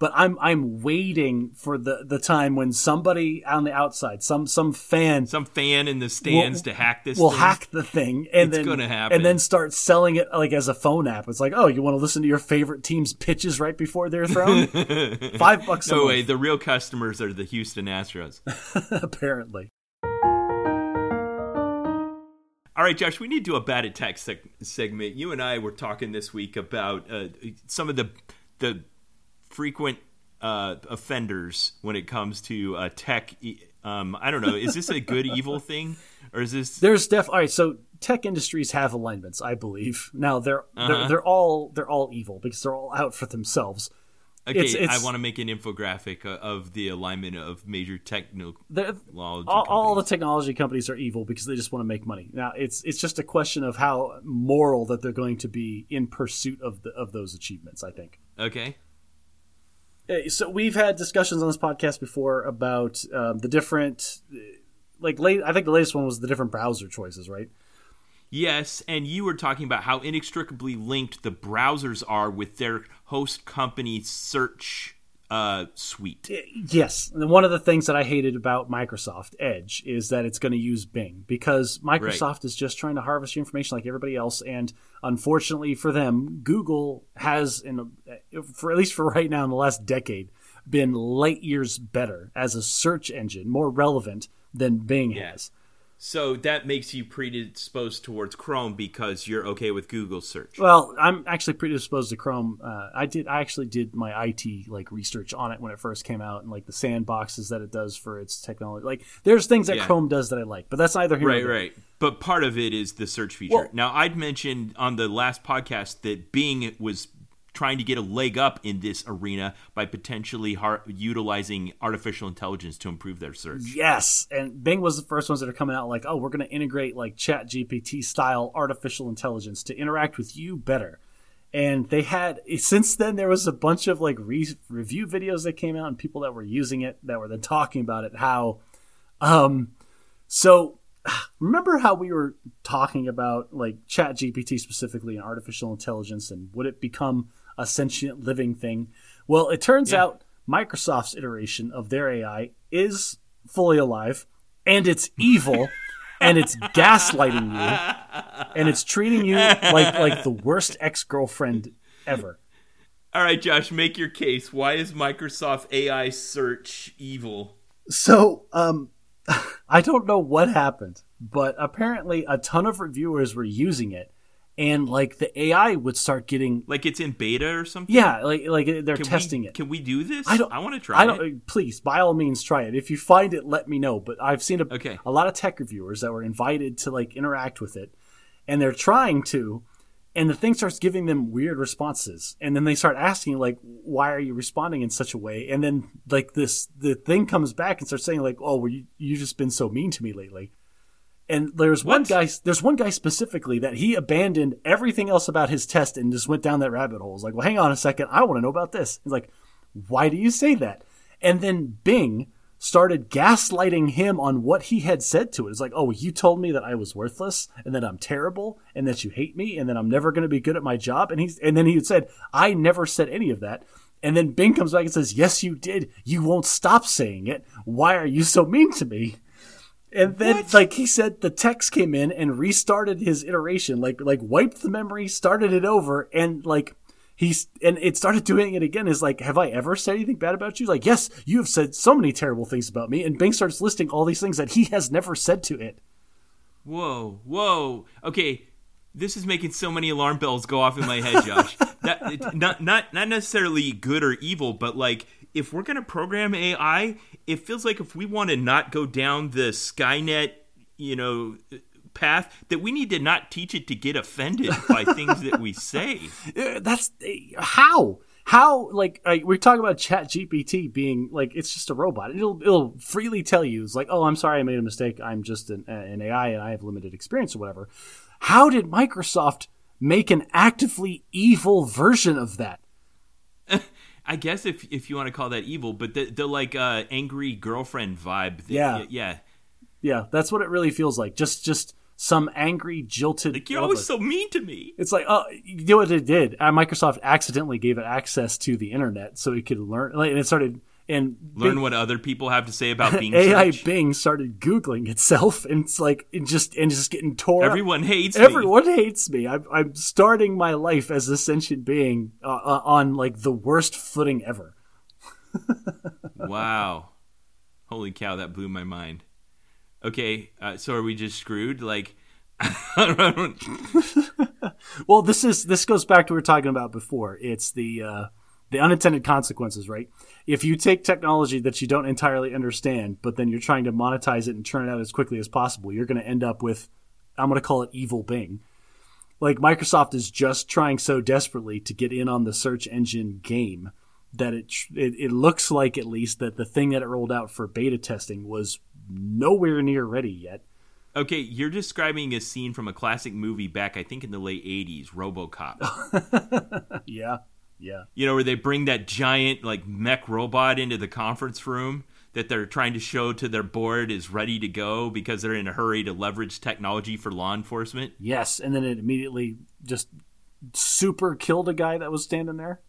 But I'm I'm waiting for the, the time when somebody on the outside, some some fan some fan in the stands Will- to hack this. will thing. hack the thing and It's then gonna happen. and then start selling it like as a phone app. It's like, oh, you want to listen to your favorite team's pitches right before they're thrown? Five bucks a No month, way. The real customers are the Houston Astros. apparently. All right, Josh, we need to do a bad attack seg- segment. You and I were talking this week about uh, some of the the frequent uh, offenders when it comes to uh, tech. e- Um, I don't know. Is this a good evil thing, or is this? There's def. All right, so tech industries have alignments, I believe. Now they're Uh-huh. they're, they're all they're all evil because they're all out for themselves. Okay, it's- it's- I want to make an infographic uh, of the alignment of major technology all, all the technology companies are evil because they just want to make money. Now it's it's just a question of how moral that they're going to be in pursuit of the of those achievements. I think. okay. Uh, so we've had discussions on this podcast before about um, the different like late i think the latest one was the different browser choices right? Yes, and you were talking about how inextricably linked the browsers are with their host company search uh, suite. yes. And one of the things that i hated about microsoft edge is that it's going to use bing because microsoft is just trying to harvest your information like everybody else and unfortunately for them google has in for at least for right now in the last decade been light years better as a search engine more relevant than bing has So that makes you predisposed towards Chrome because you're okay with Google search. Well, I'm actually predisposed to Chrome. Uh, I did. I actually did my IT like research on it when it first came out, and like the sandboxes that it does for its technology. Like, there's things that Yeah. Chrome does that I like, but that's neither here Right, right. But part of it is the search feature. Well- now, I'd mentioned on the last podcast that Bing was trying to get a leg up in this arena by potentially har- utilizing artificial intelligence to improve their search. Yes, and Bing was the first ones that are coming out like, oh, we're going to integrate like Chat GPT style artificial intelligence to interact with you better. And they had since then there was a bunch of like re- review videos that came out and people that were using it that were then talking about it how um so remember how we were talking about like chat gpt specifically and artificial intelligence and would it become a sentient living thing well it turns Yeah. out microsoft's iteration of their ai is fully alive and it's evil and it's gaslighting you and it's treating you like like the worst ex-girlfriend ever All right, Josh, make your case. Why is Microsoft AI search evil? So, um, I don't know what happened, but apparently a ton of reviewers were using it, and like the AI would start getting Like it's in beta or something? yeah, like like they're Can testing we, it. Can we do this? I don't. I want to try I don't. it. Please, by all means, try it. If you find it, let me know. But I've seen a Okay. a lot of tech reviewers that were invited to like interact with it, and they're trying to, and the thing starts giving them weird responses, and then they start asking like, "Why are you responding in such a way?" And then like this, the thing comes back and starts saying like, "Oh, well, you you just been so mean to me lately." And there's one guy. There's one guy specifically that he abandoned everything else about his test and just went down that rabbit hole. It's like, well, hang on a second, I want to know about this. He's like, why do you say that? And then Bing started gaslighting him on what he had said to it. It's like, oh, you told me that I was worthless and that I'm terrible and that you hate me and that I'm never going to be good at my job. And he's and then he said, I never said any of that. And then Bing comes back and says, yes, you did. You won't stop saying it. Why are you so mean to me? And then, What? like he said, the text came in and restarted his iteration, like like wiped the memory, started it over, and like he's and it started doing it again. Is like, have I ever said anything bad about you? Like, yes, you have said so many terrible things about me. And Bing starts listing all these things that he has never said to it. Whoa, whoa. Okay, this is making so many alarm bells go off in my head, Josh. that, not not not necessarily good or evil, but like if we're gonna program AI, it feels like if we want to not go down the Skynet, you know, path, that we need to not teach it to get offended by things that we say. Uh, That's how. How like uh, we're talking about Chat GPT being like it's just a robot. It'll it'll freely tell you it's like oh I'm sorry I made a mistake. I'm just an, an AI and I have limited experience or whatever. How did Microsoft make an actively evil version of that? I guess if if you want to call that evil, but the the like uh, angry girlfriend vibe. Yeah. yeah. Yeah, that's what it really feels like. Just just some angry jilted. Like you're lover. always so mean to me. It's like, oh, you know what it did? Uh, Microsoft accidentally gave it access to the internet so it could learn, like, and it started and Learn Bing- what other people have to say about Bing AI search. Bing started googling itself, and it's like it just and just getting tore. up. Everyone hates me. Everyone hates me. I'm, I'm starting my life as a sentient being uh, uh, on like the worst footing ever. Wow. Holy cow, that blew my mind. Okay, uh, so are we just screwed? Like, Well, this is this goes back to what we were talking about before. It's the uh, the unintended consequences, right? If you take technology that you don't entirely understand, but then you're trying to monetize it and turn it out as quickly as possible, you're going to end up with I'm going to call it evil Bing. Like Microsoft is just trying so desperately to get in on the search engine game that it it, it looks like at least that the thing that it rolled out for beta testing was nowhere near ready yet. okay, you're describing a scene from a classic movie back, I think, in the late '80s, RoboCop. Yeah, yeah. you know, where they bring that giant like mech robot into the conference room that they're trying to show to their board is ready to go because they're in a hurry to leverage technology for law enforcement. Yes, and then it immediately just super killed a guy that was standing there.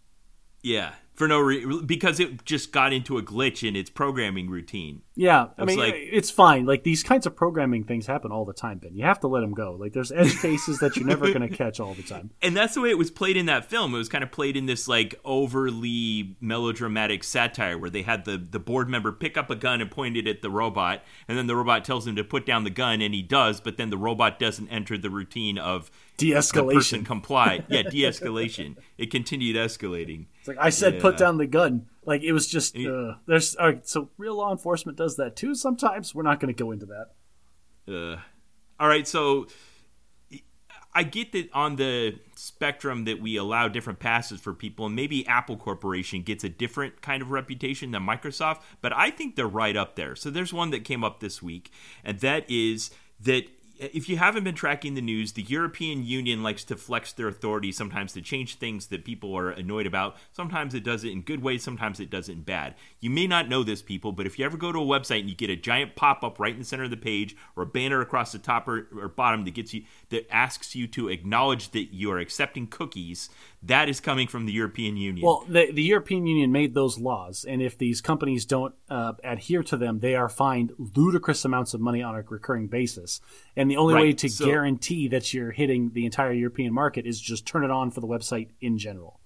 Yeah, for no reason because it just got into a glitch in its programming routine. Yeah, I mean like- it's fine. Like these kinds of programming things happen all the time. Ben, you have to let them go. Like there's edge cases that you're never going to catch all the time. and that's the way it was played in that film. It was kind of played in this like overly melodramatic satire where they had the the board member pick up a gun and point it at the robot, and then the robot tells him to put down the gun, and he does, but then the robot doesn't enter the routine of De-escalation. comply Yeah, de-escalation. It continued escalating. It's like I said, put down the gun. Like it was just uh, there's all right, so real law enforcement does that too. Sometimes we're not going to go into that. Uh, all right, so I get that on the spectrum that we allow different passes for people, and maybe Apple Corporation gets a different kind of reputation than Microsoft, but I think they're right up there. So there's one that came up this week, and that is that if you haven't been tracking the news, the European Union likes to flex their authority sometimes to change things that people are annoyed about. Sometimes it does it in good ways, sometimes it does it in bad. You may not know this, people, but if you ever go to a website and you get a giant pop up right in the center of the page or a banner across the top or, or bottom that gets you that asks you to acknowledge that you are accepting cookies, that is coming from the European Union. Well, the, the European Union made those laws, and if these companies don't uh, adhere to them, they are fined ludicrous amounts of money on a recurring basis. And the only way to so- guarantee that you're hitting the entire European market is just turn it on for the website in general.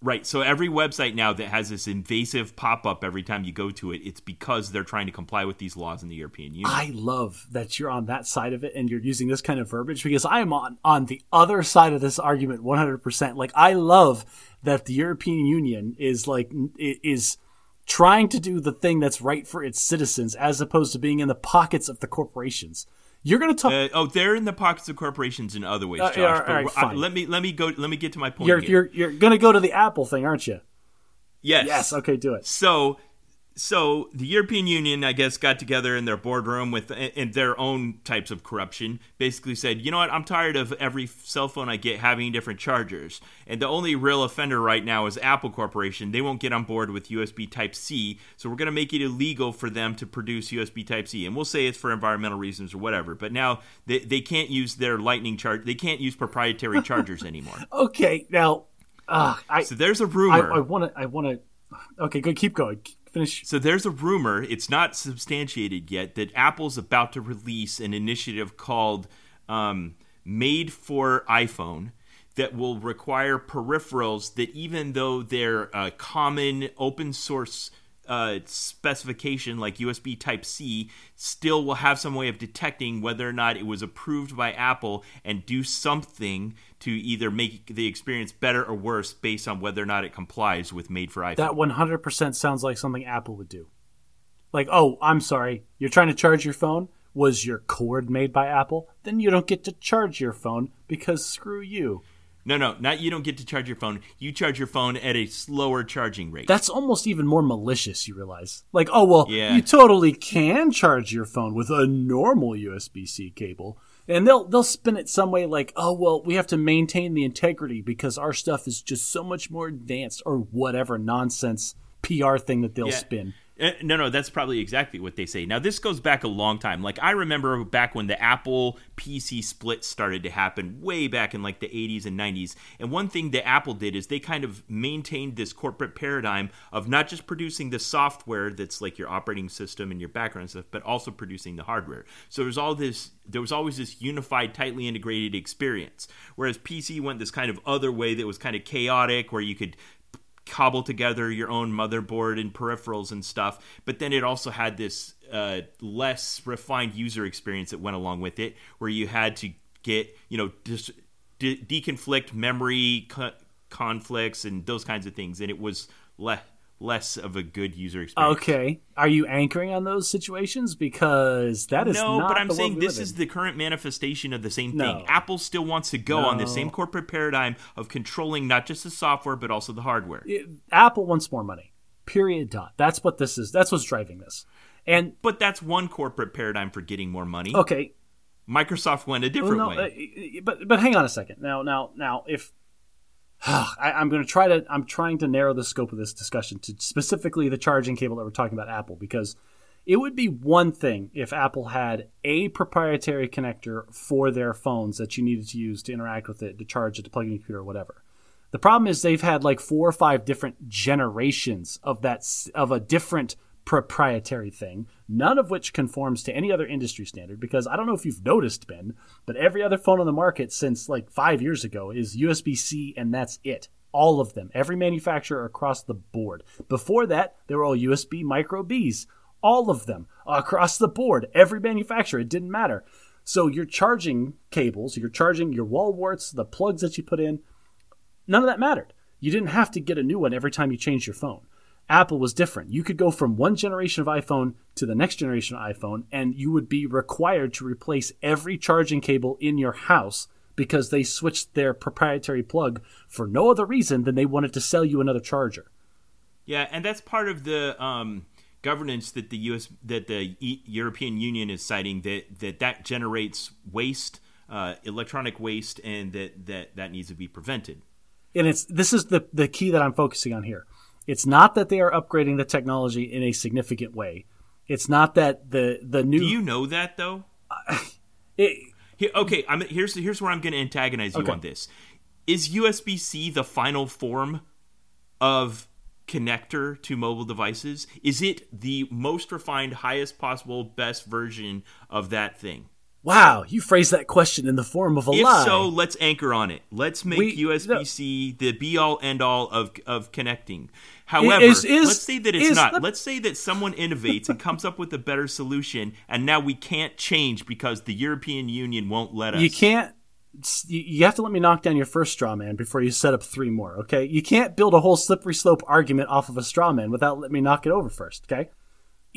Right. So every website now that has this invasive pop up every time you go to it, it's because they're trying to comply with these laws in the European Union. I love that you're on that side of it and you're using this kind of verbiage because I am on, on the other side of this argument 100%. Like, I love that the European Union is like, is trying to do the thing that's right for its citizens as opposed to being in the pockets of the corporations. You're going to talk. Uh, oh, they're in the pockets of corporations in other ways, Uh, Josh. yeah, all but right, I- let me let me go. Let me get to my point. you're, here. you're, you're going to go to the Apple thing, aren't you? yes, Yes. Okay, do it. So, so the European Union, I guess, got together in their boardroom with in their own types of corruption. Basically, said, you know what? I'm tired of every cell phone I get having different chargers, and the only real offender right now is Apple Corporation. They won't get on board with USB Type C, so we're going to make it illegal for them to produce USB Type C, and we'll say it's for environmental reasons or whatever. But now they they can't use their Lightning charge. They can't use proprietary chargers anymore. Okay, now, uh, I, So there's a rumor. I want to. I want to. Okay, good. Keep going. Finish. So there's a rumor, it's not substantiated yet, that Apple's about to release an initiative called um, Made for iPhone that will require peripherals that, even though they're a common open source uh, specification like USB Type C, still will have some way of detecting whether or not it was approved by Apple and do something to either make the experience better or worse based on whether or not it complies with Made for iPhone. That 100% sounds like something Apple would do. Like, oh, I'm sorry, you're trying to charge your phone? Was your cord made by Apple? Then you don't get to charge your phone because screw you. No, no, not you don't get to charge your phone. You charge your phone at a slower charging rate. That's almost even more malicious, you realize. Like, oh, well, Yeah. you totally can charge your phone with a normal USB C cable. And they'll they'll spin it some way like, oh well, we have to maintain the integrity because our stuff is just so much more advanced or whatever nonsense PR thing that they'll Yeah. spin. Uh, no, no, that's probably exactly what they say. Now, this goes back a long time. Like, I remember back when the Apple PC split started to happen, way back in like the 80s and 90s. And one thing that Apple did is they kind of maintained this corporate paradigm of not just producing the software that's like your operating system and your background stuff, but also producing the hardware. So there's all this, there was always this unified, tightly integrated experience. Whereas PC went this kind of other way that was kind of chaotic, where you could cobble together your own motherboard and peripherals and stuff. But then it also had this uh, less refined user experience that went along with it, where you had to get you know dis- de- deconflict memory co- conflicts and those kinds of things, and it was less less of a good user experience. Okay, are you anchoring on those situations because that is No, but I'm saying this is the current manifestation of the same No. thing. Apple still wants to go on the same corporate paradigm of controlling not just the software but also the hardware. It- Apple wants more money. Period. Dot. That's what this is. That's what's driving this. And But that's one corporate paradigm for getting more money. okay, Microsoft went a Well, different no, way. uh, but but hang on a second. Now now now if I, I'm going to try to I'm trying to narrow the scope of this discussion to specifically the charging cable that we're talking about Apple because it would be one thing if Apple had a proprietary connector for their phones that you needed to use to interact with it to charge it to plug in your computer or whatever. The problem is they've had like four or five different generations of that of a different proprietary thing, none of which conforms to any other industry standard. Because I don't know if you've noticed, Ben, but every other phone on the market since like five years ago is USB C, and that's it. All of them, every manufacturer across the board. Before that, they were all USB Micro Bs. All of them across the board, every manufacturer. It didn't matter. So your charging cables, you're charging your wall warts, the plugs that you put in, none of that mattered. You didn't have to get a new one every time you changed your phone. Apple was different. You could go from one generation of iPhone to the next generation of iPhone, and you would be required to replace every charging cable in your house because they switched their proprietary plug for no other reason than they wanted to sell you another charger. Yeah, and that's part of the um, governance that the U.S. that the e- European Union is citing that that that generates waste, uh, electronic waste, and that that that needs to be prevented. and it's this is the the key that I'm focusing on here. It's not that they are upgrading the technology in a significant way. It's not that the the new Do you know that though? it, Here, okay, I'm, here's here's where I'm going to antagonize you Okay. on this. Is USB C the final form of connector to mobile devices? Is it the most refined, highest possible, best version of that thing? Wow, you phrased that question in the form of a If lie. so, let's anchor on it. Let's make We- USB C the be all end all of of connecting. However, Is- is- let's say that it's not. let- let's say that someone innovates and comes up with a better solution, and now we can't change because the European Union won't let us. you can't. You you have to let me knock down your first straw man before you set up three more. Okay, you can't build a whole slippery slope argument off of a straw man without letting me knock it over first. Okay,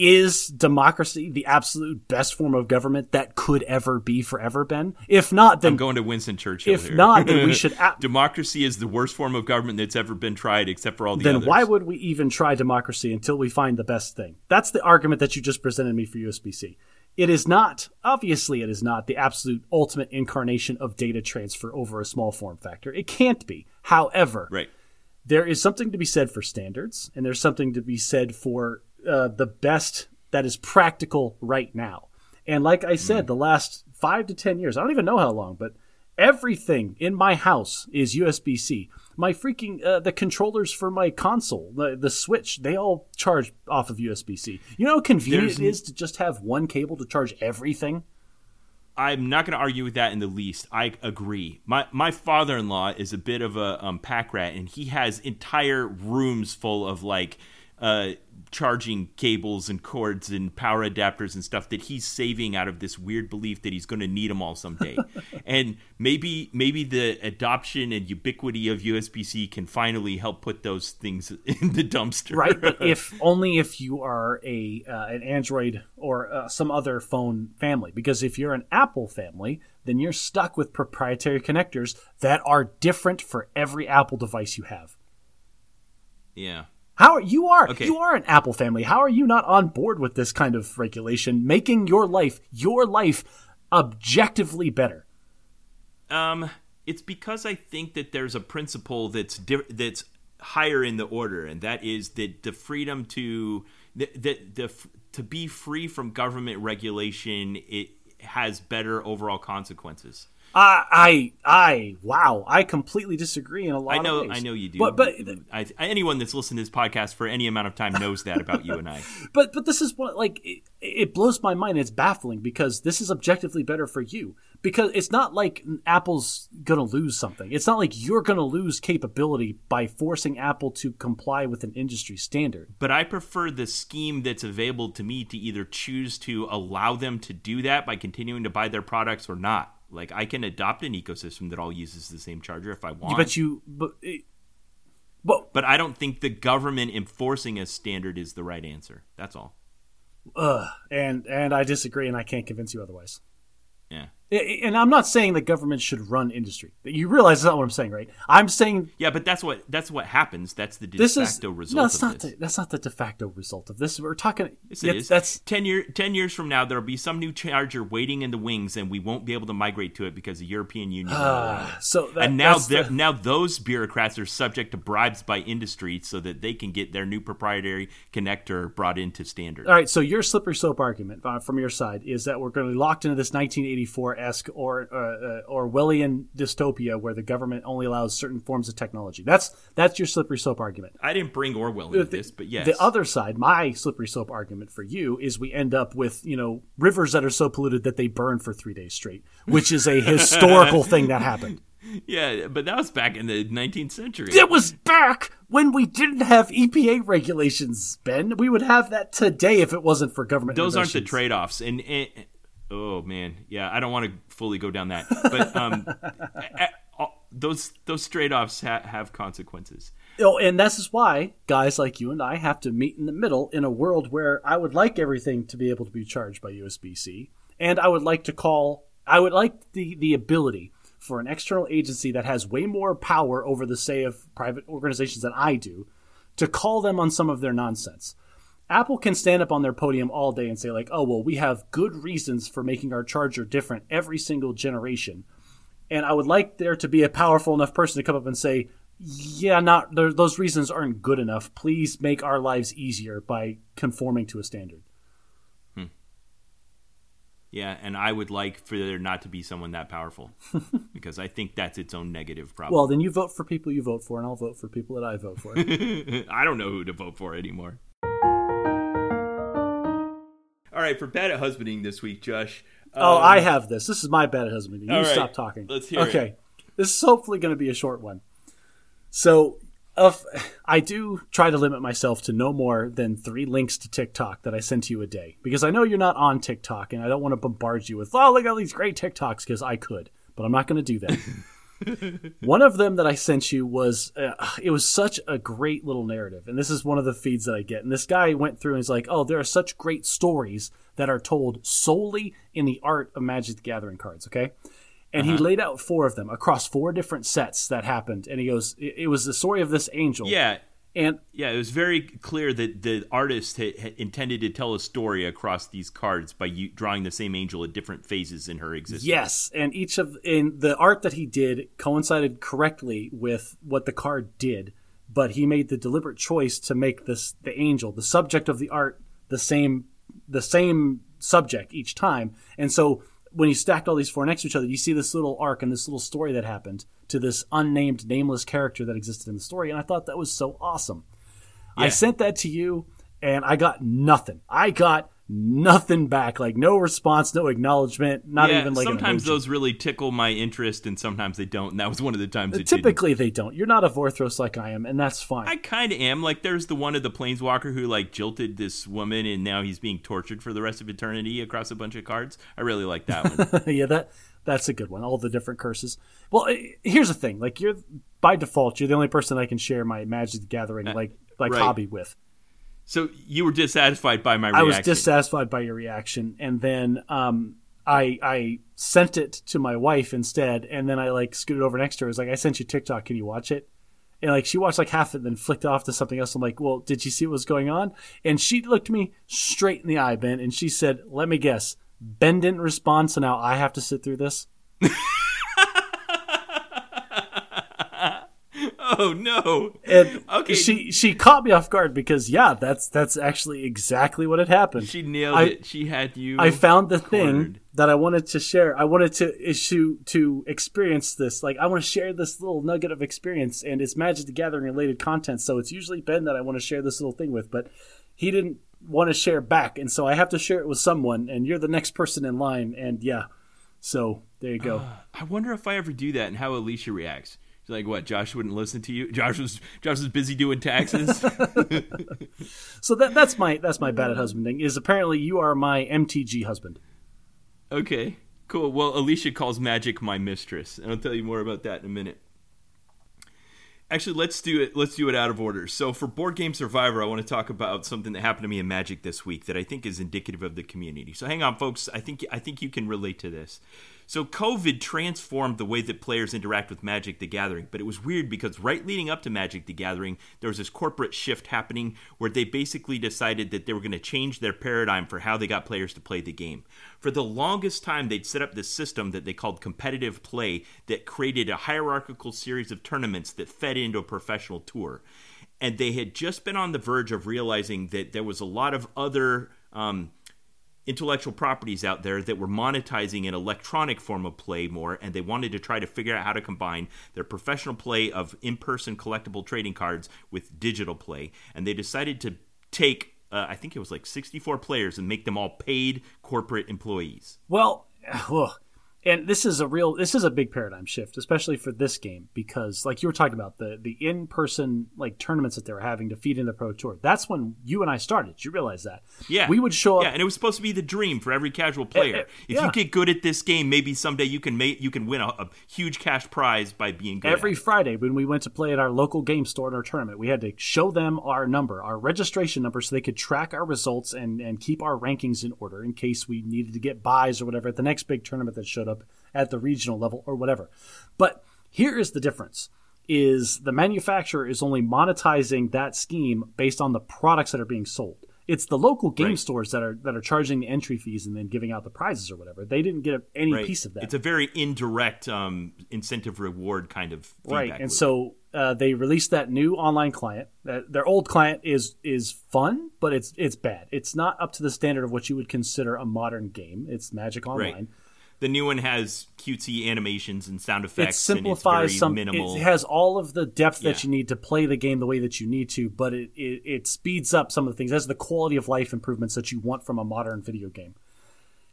is democracy the absolute best form of government that could ever be forever? Ben, if not, then I'm going to Winston Churchill. if here. not, then we should. ab- Democracy is the worst form of government that's ever been tried, except for all the then others. why would we even try democracy until we find the best thing? That's the argument that you just presented me for USB C. It is not, obviously, it is not the absolute ultimate incarnation of data transfer over a small form factor. It can't be. However, right? there is something to be said for standards, and there's something to be said for uh, the best that is practical right now. And like I said, the last five to ten years, I don't even know how long, but Everything in my house is USB C. My freaking uh, the controllers for my console, the the Switch, they all charge off of USB C. You know how convenient There's it is to just have one cable to charge everything. I'm not going to argue with that in the least. I agree. My my father in law is a bit of a um, pack rat, and he has entire rooms full of like uh, charging cables and cords and power adapters and stuff that he's saving out of this weird belief that he's going to need them all someday. and maybe maybe the adoption and ubiquity of USB-C can finally help put those things in the dumpster. right but if only if you are a uh, an android or uh, some other phone family because if you're an apple family then you're stuck with proprietary connectors that are different for every apple device you have yeah. How are you are Okay. you are an apple family how are you not on board with this kind of regulation making your life your life objectively better Um, it's because I think that there's a principle that's di- that's higher in the order, and that is that the freedom to that the, the to be free from government regulation it has better overall consequences. I, I, I, wow! I completely disagree in a lot I know, of ways. I know you do. But, but, I, anyone that's listened to this podcast for any amount of time knows that about you and I. but, but this is what like it, it blows my mind. It's baffling because this is objectively better for you because it's not like Apple's gonna lose something. It's not like you're gonna lose capability by forcing Apple to comply with an industry standard. But I prefer the scheme that's available to me to either choose to allow them to do that by continuing to buy their products or not. Like I can adopt an ecosystem that all uses the same charger if I want. But you, but, it, but But I don't think the government enforcing a standard is the right answer. That's all. uh, and and I disagree, and I can't convince you otherwise. Yeah. And I'm not saying that government should run industry. You realize that's not what I'm saying, right? I'm saying Yeah, but that's what that's what happens. That's the de this facto is result no, that's of not this. the, that's not the de facto result of this. We're talking. Yes, it is. That's ten year ten years from now, there'll be some new charger waiting in the wings, and we won't be able to migrate to it because the European Union. it. so. That, and now, the- now those bureaucrats are subject to bribes by industry so that they can get their new proprietary connector brought into standard. all right. So your slippery slope argument uh, from your side is that we're going to be locked into this 1984 esque or uh, uh, Orwellian dystopia where the government only allows certain forms of technology. That's that's your slippery slope argument. I didn't bring Orwell into this, but yes, The other side, my slippery slope argument for you is we end up with, you know, rivers that are so polluted that they burn for three days straight, which is a historical thing that happened. yeah, but that was back in the 19th century. It was back when we didn't have EPA regulations, Ben. We would have that today if it wasn't for government. those aren't the trade offs, and, and oh man, yeah, I don't want to fully go down that, but um, those those trade offs ha- have consequences. Oh, and this is why guys like you and I have to meet in the middle in a world where I would like everything to be able to be charged by USB C, and I would like to call. I would like the the ability for an external agency that has way more power over the say of private organizations than I do to call them on some of their nonsense. Apple can stand up on their podium all day and say like, "Oh, well, we have good reasons for making our charger different every single generation." And I would like there to be a powerful enough person to come up and say, "Yeah, not those reasons aren't good enough. Please make our lives easier by conforming to a standard." Hmm. Yeah, and I would like for there not to be someone that powerful because I think that's its own negative problem. Well, then you vote for people you vote for, and I'll vote for people that I vote for. I don't know who to vote for anymore. All right, for bad at husbanding this week, Josh. oh, um, I have this. This is my bad at husbanding. You right, stop talking. let's hear it. okay. This is hopefully going to be a short one. So, of I do try to limit myself to no more than three links to TikTok that I send to you a day because I know you're not on TikTok and I don't want to bombard you with oh look at all these great TikToks because I could, but I'm not going to do that. one of them that I sent you was uh, it was such a great little narrative, and this is one of the feeds that I get. And this guy went through and he's like, "Oh, there are such great stories that are told solely in the art of Magic the Gathering cards." Okay, and he laid out four of them across four different sets that happened, and he goes, "It, it was the story of this angel." Yeah, and yeah, it was very clear that the artist had, had intended to tell a story across these cards by u- drawing the same angel at different phases in her existence. Yes, and each of in the art that he did coincided correctly with what the card did, but he made the deliberate choice to make this the angel, the subject of the art, the same the same subject each time. And so when you stacked all these four next to each other, you see this little arc and this little story that happened to this unnamed, nameless character that existed in the story, and I thought that was so awesome. I sent that to you, and I got nothing. I got nothing back, like no response, no acknowledgement, not yeah, even like sometimes those really tickle my interest, and sometimes they don't. And that was one of the times it didn't. Typically, they don't. You're not a Vorthos like I am, and that's fine. I kind of am. Like, there's the one of the planeswalker who like jilted this woman, and now he's being tortured for the rest of eternity across a bunch of cards. I really like that one. yeah, that that's a good one. All the different curses. Well, eh, here's the thing: like you're by default, you're the only person I can share my Magic the Gathering like like Uh, right. hobby with. So you were dissatisfied by my reaction. I was dissatisfied by your reaction, and then um, I I sent it to my wife instead, and then I like scooted over next to her. I was like, "I sent you TikTok. Can you watch it?" And like she watched like half of it, and then flicked off to something else. I'm like, "Well, did you see what was going on?" And she looked me straight in the eye, Ben, and she said, "Let me guess, Ben didn't respond, so now I have to sit through this." oh no. And Okay. she she caught me off guard because yeah, that's that's actually exactly what had happened. She nailed I- it. She had you. I found the thing that I wanted to share. I wanted to issue to experience this. Like I want to share this little nugget of experience, and it's Magic the Gathering related content. So it's usually Ben that I want to share this little thing with, but he didn't want to share back, and so I have to share it with someone. And you're the next person in line, and yeah. So there you go. I wonder if I ever do that and how Alicia reacts. She's like, "What? Josh wouldn't listen to you? Josh was Josh was busy doing taxes." so that that's my that's my bad at husbanding. Is apparently you are my MTG husband. okay, cool. Well, Alicia calls magic my mistress, and I'll tell you more about that in a minute. Actually, let's do it. Let's do it out of order. So, for Board Game Survivor, I want to talk about something that happened to me in Magic this week that I think is indicative of the community. So, hang on, folks. I think I think you can relate to this. So, COVID transformed the way that players interact with Magic: The Gathering, but it was weird because right leading up to Magic: The Gathering, there was this corporate shift happening where they basically decided that they were going to change their paradigm for how they got players to play the game. For the longest time, they'd set up this system that they called competitive play that created a hierarchical series of tournaments that fed into a professional tour. And they had just been on the verge of realizing that there was a lot of other um, intellectual properties out there that were monetizing an electronic form of play more, and they wanted to try to figure out how to combine their professional play of in person collectible trading cards with digital play. And they decided to take, uh, I think it was like 64 players, and make them all paid corporate employees. Well, ugh. And this is a real this is a big paradigm shift, especially for this game because like you were talking about the the in person like tournaments that they were having to feed in the pro tour. That's when you and I started. You realize that? Yeah, we would show up. Yeah, and it was supposed to be the dream for every casual player. Eh, eh, if yeah. you get good at this game, maybe someday you can make you can win a, a huge cash prize by being good. Every at it. Friday, when we went to play at our local game store in our tournament, we had to show them our number, our registration number, so they could track our results and, and keep our rankings in order in case we needed to get buys or whatever at the next big tournament that showed up at the regional level or whatever. But here is the difference is the manufacturer is only monetizing that scheme based on the products that are being sold. It's the local game Right. stores that are that are charging the entry fees and then giving out the prizes or whatever. They didn't get any Right. piece of that. It's a very indirect um, incentive reward kind of feedback right and loop. so uh, they released that new online client Uh, their old client is is fun but it's it's bad it's not up to the standard of what you would consider a modern game it's magic online Right. The new one has cutesy animations and sound effects. it simplifies and it's very some minimal. it has all of the depth that you need to play the game the way that you need to but it, it, it speeds up some of the things has the quality of life improvements that you want from a modern video game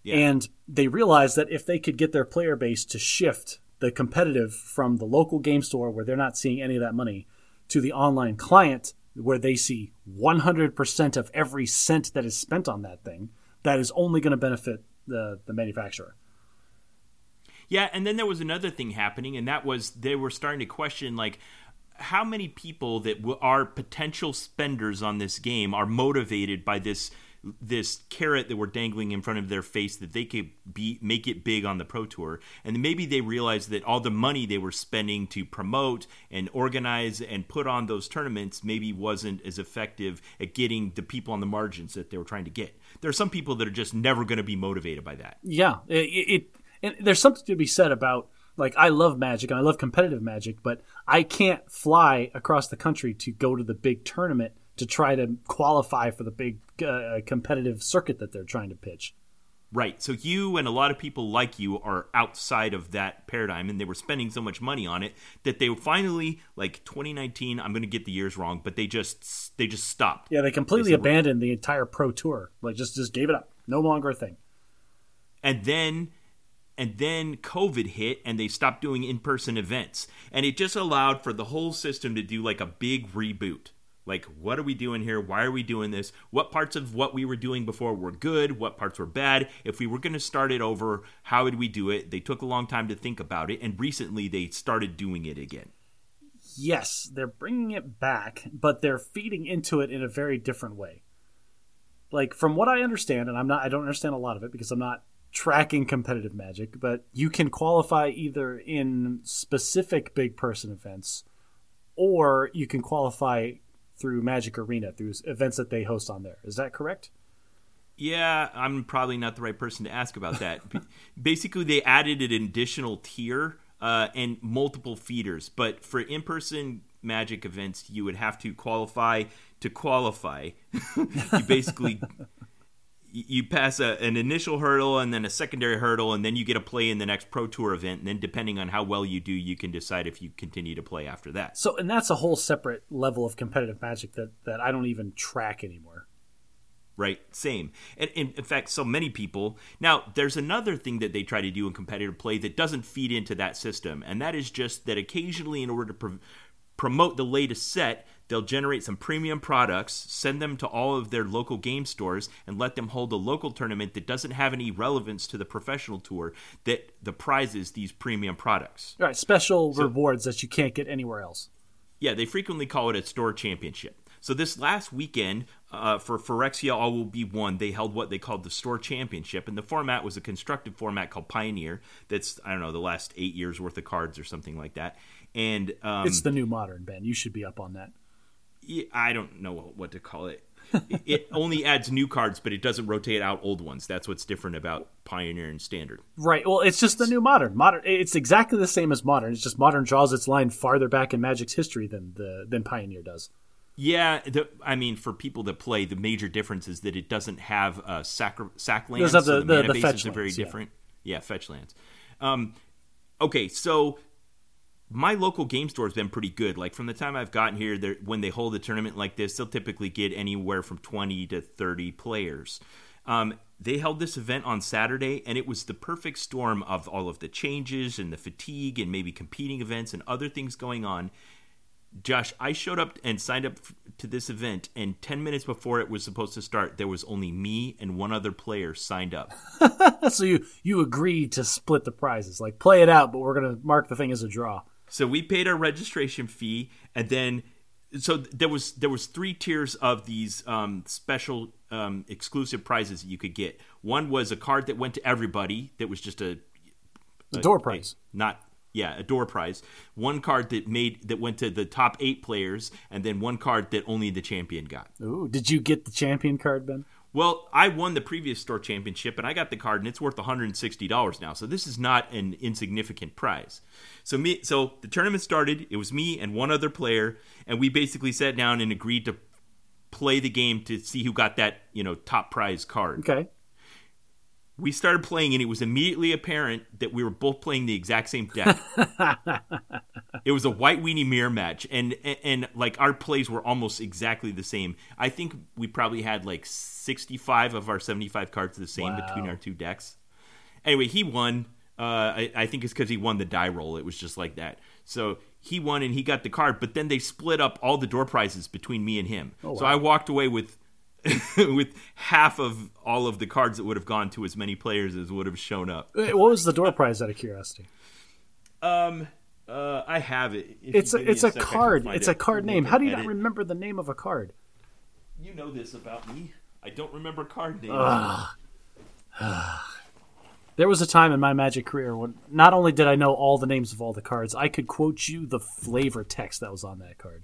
Yeah. and they realized that if they could get their player base to shift the competitive from the local game store where they're not seeing any of that money to the online client where they see 100% of every cent that is spent on that thing, that is only going to benefit the, the manufacturer. Yeah, and then there was another thing happening, and that was they were starting to question like how many people that w- are potential spenders on this game are motivated by this this carrot that we're dangling in front of their face that they could be make it big on the pro tour. And maybe they realized that all the money they were spending to promote and organize and put on those tournaments maybe wasn't as effective at getting the people on the margins that they were trying to get. There are some people that are just never going to be motivated by that. Yeah, it, it and there's something to be said about like I love magic and I love competitive magic, but I can't fly across the country to go to the big tournament to try to qualify for the big uh, competitive circuit that they're trying to pitch. Right. So you and a lot of people like you are outside of that paradigm and they were spending so much money on it that they finally like 2019, I'm going to get the years wrong, but they just they just stopped. Yeah, they completely they said, abandoned the entire pro tour. Like just just gave it up. No longer a thing. And then and then COVID hit and they stopped doing in-person events. And it just allowed for the whole system to do like a big reboot. Like, what are we doing here? Why are we doing this? What parts of what we were doing before were good? What parts were bad? If we were going to start it over, how would we do it? They took a long time to think about it, and recently they started doing it again. Yes, they're bringing it back, but they're feeding into it in a very different way. Like from what I understand, and I'm not I don't understand a lot of it because I'm not tracking competitive magic, but you can qualify either in specific big person events or you can qualify through Magic Arena through events that they host on there. Is that correct? Yeah, I'm probably not the right person to ask about that. Basically, they added an additional tier uh, and multiple feeders, but for in-person Magic events, you would have to qualify to qualify. you basically you pass a, an initial hurdle and then a secondary hurdle, and then you get to play in the next Pro Tour event. And then, depending on how well you do, you can decide if you continue to play after that. So, and that's a whole separate level of competitive magic that, that I don't even track anymore. Right, same. And, and in fact, so many people. Now, there's another thing that they try to do in competitive play that doesn't feed into that system, and that is just that occasionally, in order to pr- promote the latest set, They'll generate some premium products, send them to all of their local game stores, and let them hold a local tournament that doesn't have any relevance to the professional tour that the prizes these premium products. Right, special so, rewards that you can't get anywhere else. Yeah, they frequently call it a store championship. So this last weekend uh, for Phyrexia All Will Be One, they held what they called the Store Championship, and the format was a constructed format called Pioneer. That's I don't know the last eight years worth of cards or something like that. And um, it's the new modern Ben. You should be up on that. I don't know what to call it. it only adds new cards, but it doesn't rotate out old ones. That's what's different about Pioneer and Standard. Right. Well, it's just the new Modern. Modern. It's exactly the same as Modern. It's just Modern draws its line farther back in Magic's history than the than Pioneer does. Yeah, the, I mean, for people that play, the major difference is that it doesn't have uh, sack sack lands. The, so the, the, mana the bases are very lands, different. Yeah. yeah, fetch lands. Um, okay, so my local game store has been pretty good. Like from the time I've gotten here, when they hold a tournament like this, they'll typically get anywhere from 20 to 30 players. Um, they held this event on Saturday, and it was the perfect storm of all of the changes and the fatigue and maybe competing events and other things going on. Josh, I showed up and signed up to this event, and 10 minutes before it was supposed to start, there was only me and one other player signed up. so you you agreed to split the prizes, like play it out, but we're gonna mark the thing as a draw. So we paid our registration fee, and then so there was there was three tiers of these um, special um, exclusive prizes that you could get. One was a card that went to everybody that was just a, a door prize, not yeah, a door prize. One card that made that went to the top eight players, and then one card that only the champion got. Ooh, did you get the champion card, Ben? Well, I won the previous store championship and I got the card and it's worth $160 now. So this is not an insignificant prize. So me so the tournament started, it was me and one other player and we basically sat down and agreed to play the game to see who got that, you know, top prize card. Okay we started playing and it was immediately apparent that we were both playing the exact same deck. it was a white weenie mirror match and, and, and like our plays were almost exactly the same. I think we probably had like 65 of our 75 cards the same wow. between our two decks. Anyway, he won. Uh, I, I, think it's because he won the die roll. It was just like that. So he won and he got the card, but then they split up all the door prizes between me and him. Oh, wow. So I walked away with with half of all of the cards that would have gone to as many players as would have shown up. What was the door prize out of curiosity? Um, uh, I have it. If it's a it's a, a card. It's it. a card name. How do you not remember the name of a card? You know this about me. I don't remember card names. there was a time in my Magic career when not only did I know all the names of all the cards, I could quote you the flavor text that was on that card.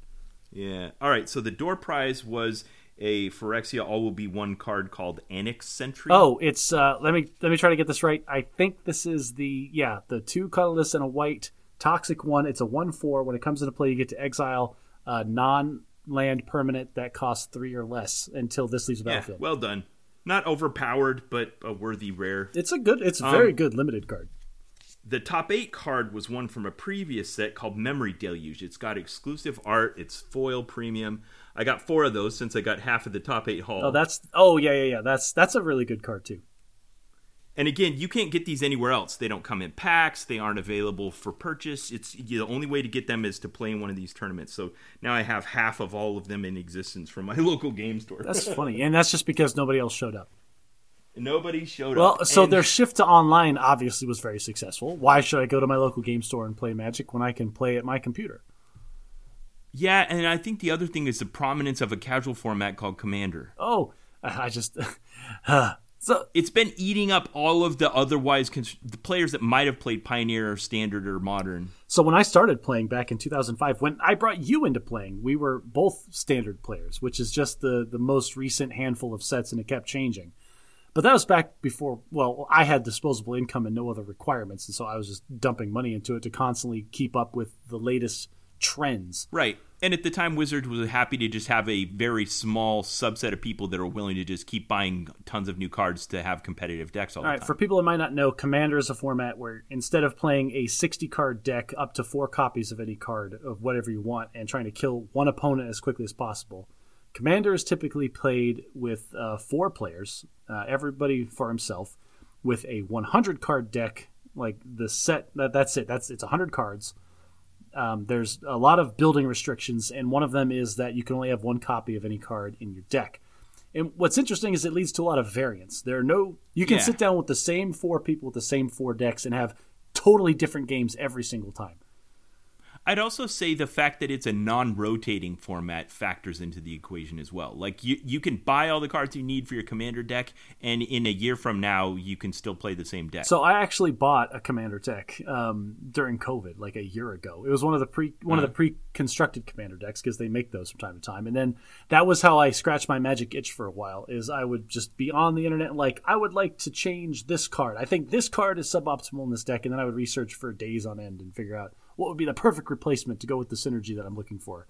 Yeah. All right. So the door prize was a Phyrexia all will be one card called Annex Sentry. Oh, it's uh, let me let me try to get this right. I think this is the yeah the two colorless and a white toxic one. It's a one four. When it comes into play, you get to exile a non land permanent that costs three or less until this leaves the yeah, battlefield. Well done. Not overpowered, but a worthy rare. It's a good. It's a very um, good limited card. The top eight card was one from a previous set called Memory Deluge. It's got exclusive art. It's foil premium. I got four of those since I got half of the top eight haul. Oh, that's oh yeah yeah yeah. That's that's a really good card too. And again, you can't get these anywhere else. They don't come in packs. They aren't available for purchase. It's the only way to get them is to play in one of these tournaments. So now I have half of all of them in existence from my local game store. That's funny, and that's just because nobody else showed up. Nobody showed well, up. Well, so and... their shift to online obviously was very successful. Why should I go to my local game store and play Magic when I can play at my computer? Yeah, and I think the other thing is the prominence of a casual format called Commander. Oh, I just So it's been eating up all of the otherwise cons- the players that might have played Pioneer or Standard or Modern. So when I started playing back in 2005, when I brought you into playing, we were both Standard players, which is just the the most recent handful of sets, and it kept changing. But that was back before. Well, I had disposable income and no other requirements, and so I was just dumping money into it to constantly keep up with the latest trends. Right. And at the time, Wizards was happy to just have a very small subset of people that are willing to just keep buying tons of new cards to have competitive decks all, all right, time. For people that might not know, Commander is a format where instead of playing a 60 card deck up to four copies of any card of whatever you want and trying to kill one opponent as quickly as possible, Commander is typically played with uh, four players, uh, everybody for himself, with a 100 card deck. Like the set, that, that's it. That's it's 100 cards um, there's a lot of building restrictions, and one of them is that you can only have one copy of any card in your deck. And what's interesting is it leads to a lot of variance. There are no you can yeah. sit down with the same four people with the same four decks and have totally different games every single time. I'd also say the fact that it's a non-rotating format factors into the equation as well. Like you, you can buy all the cards you need for your commander deck, and in a year from now, you can still play the same deck. So I actually bought a commander deck um, during COVID, like a year ago. It was one of the pre one uh-huh. of the pre-constructed commander decks because they make those from time to time. And then that was how I scratched my magic itch for a while. Is I would just be on the internet like I would like to change this card. I think this card is suboptimal in this deck, and then I would research for days on end and figure out what would be the perfect replacement to go with the synergy that I'm looking for.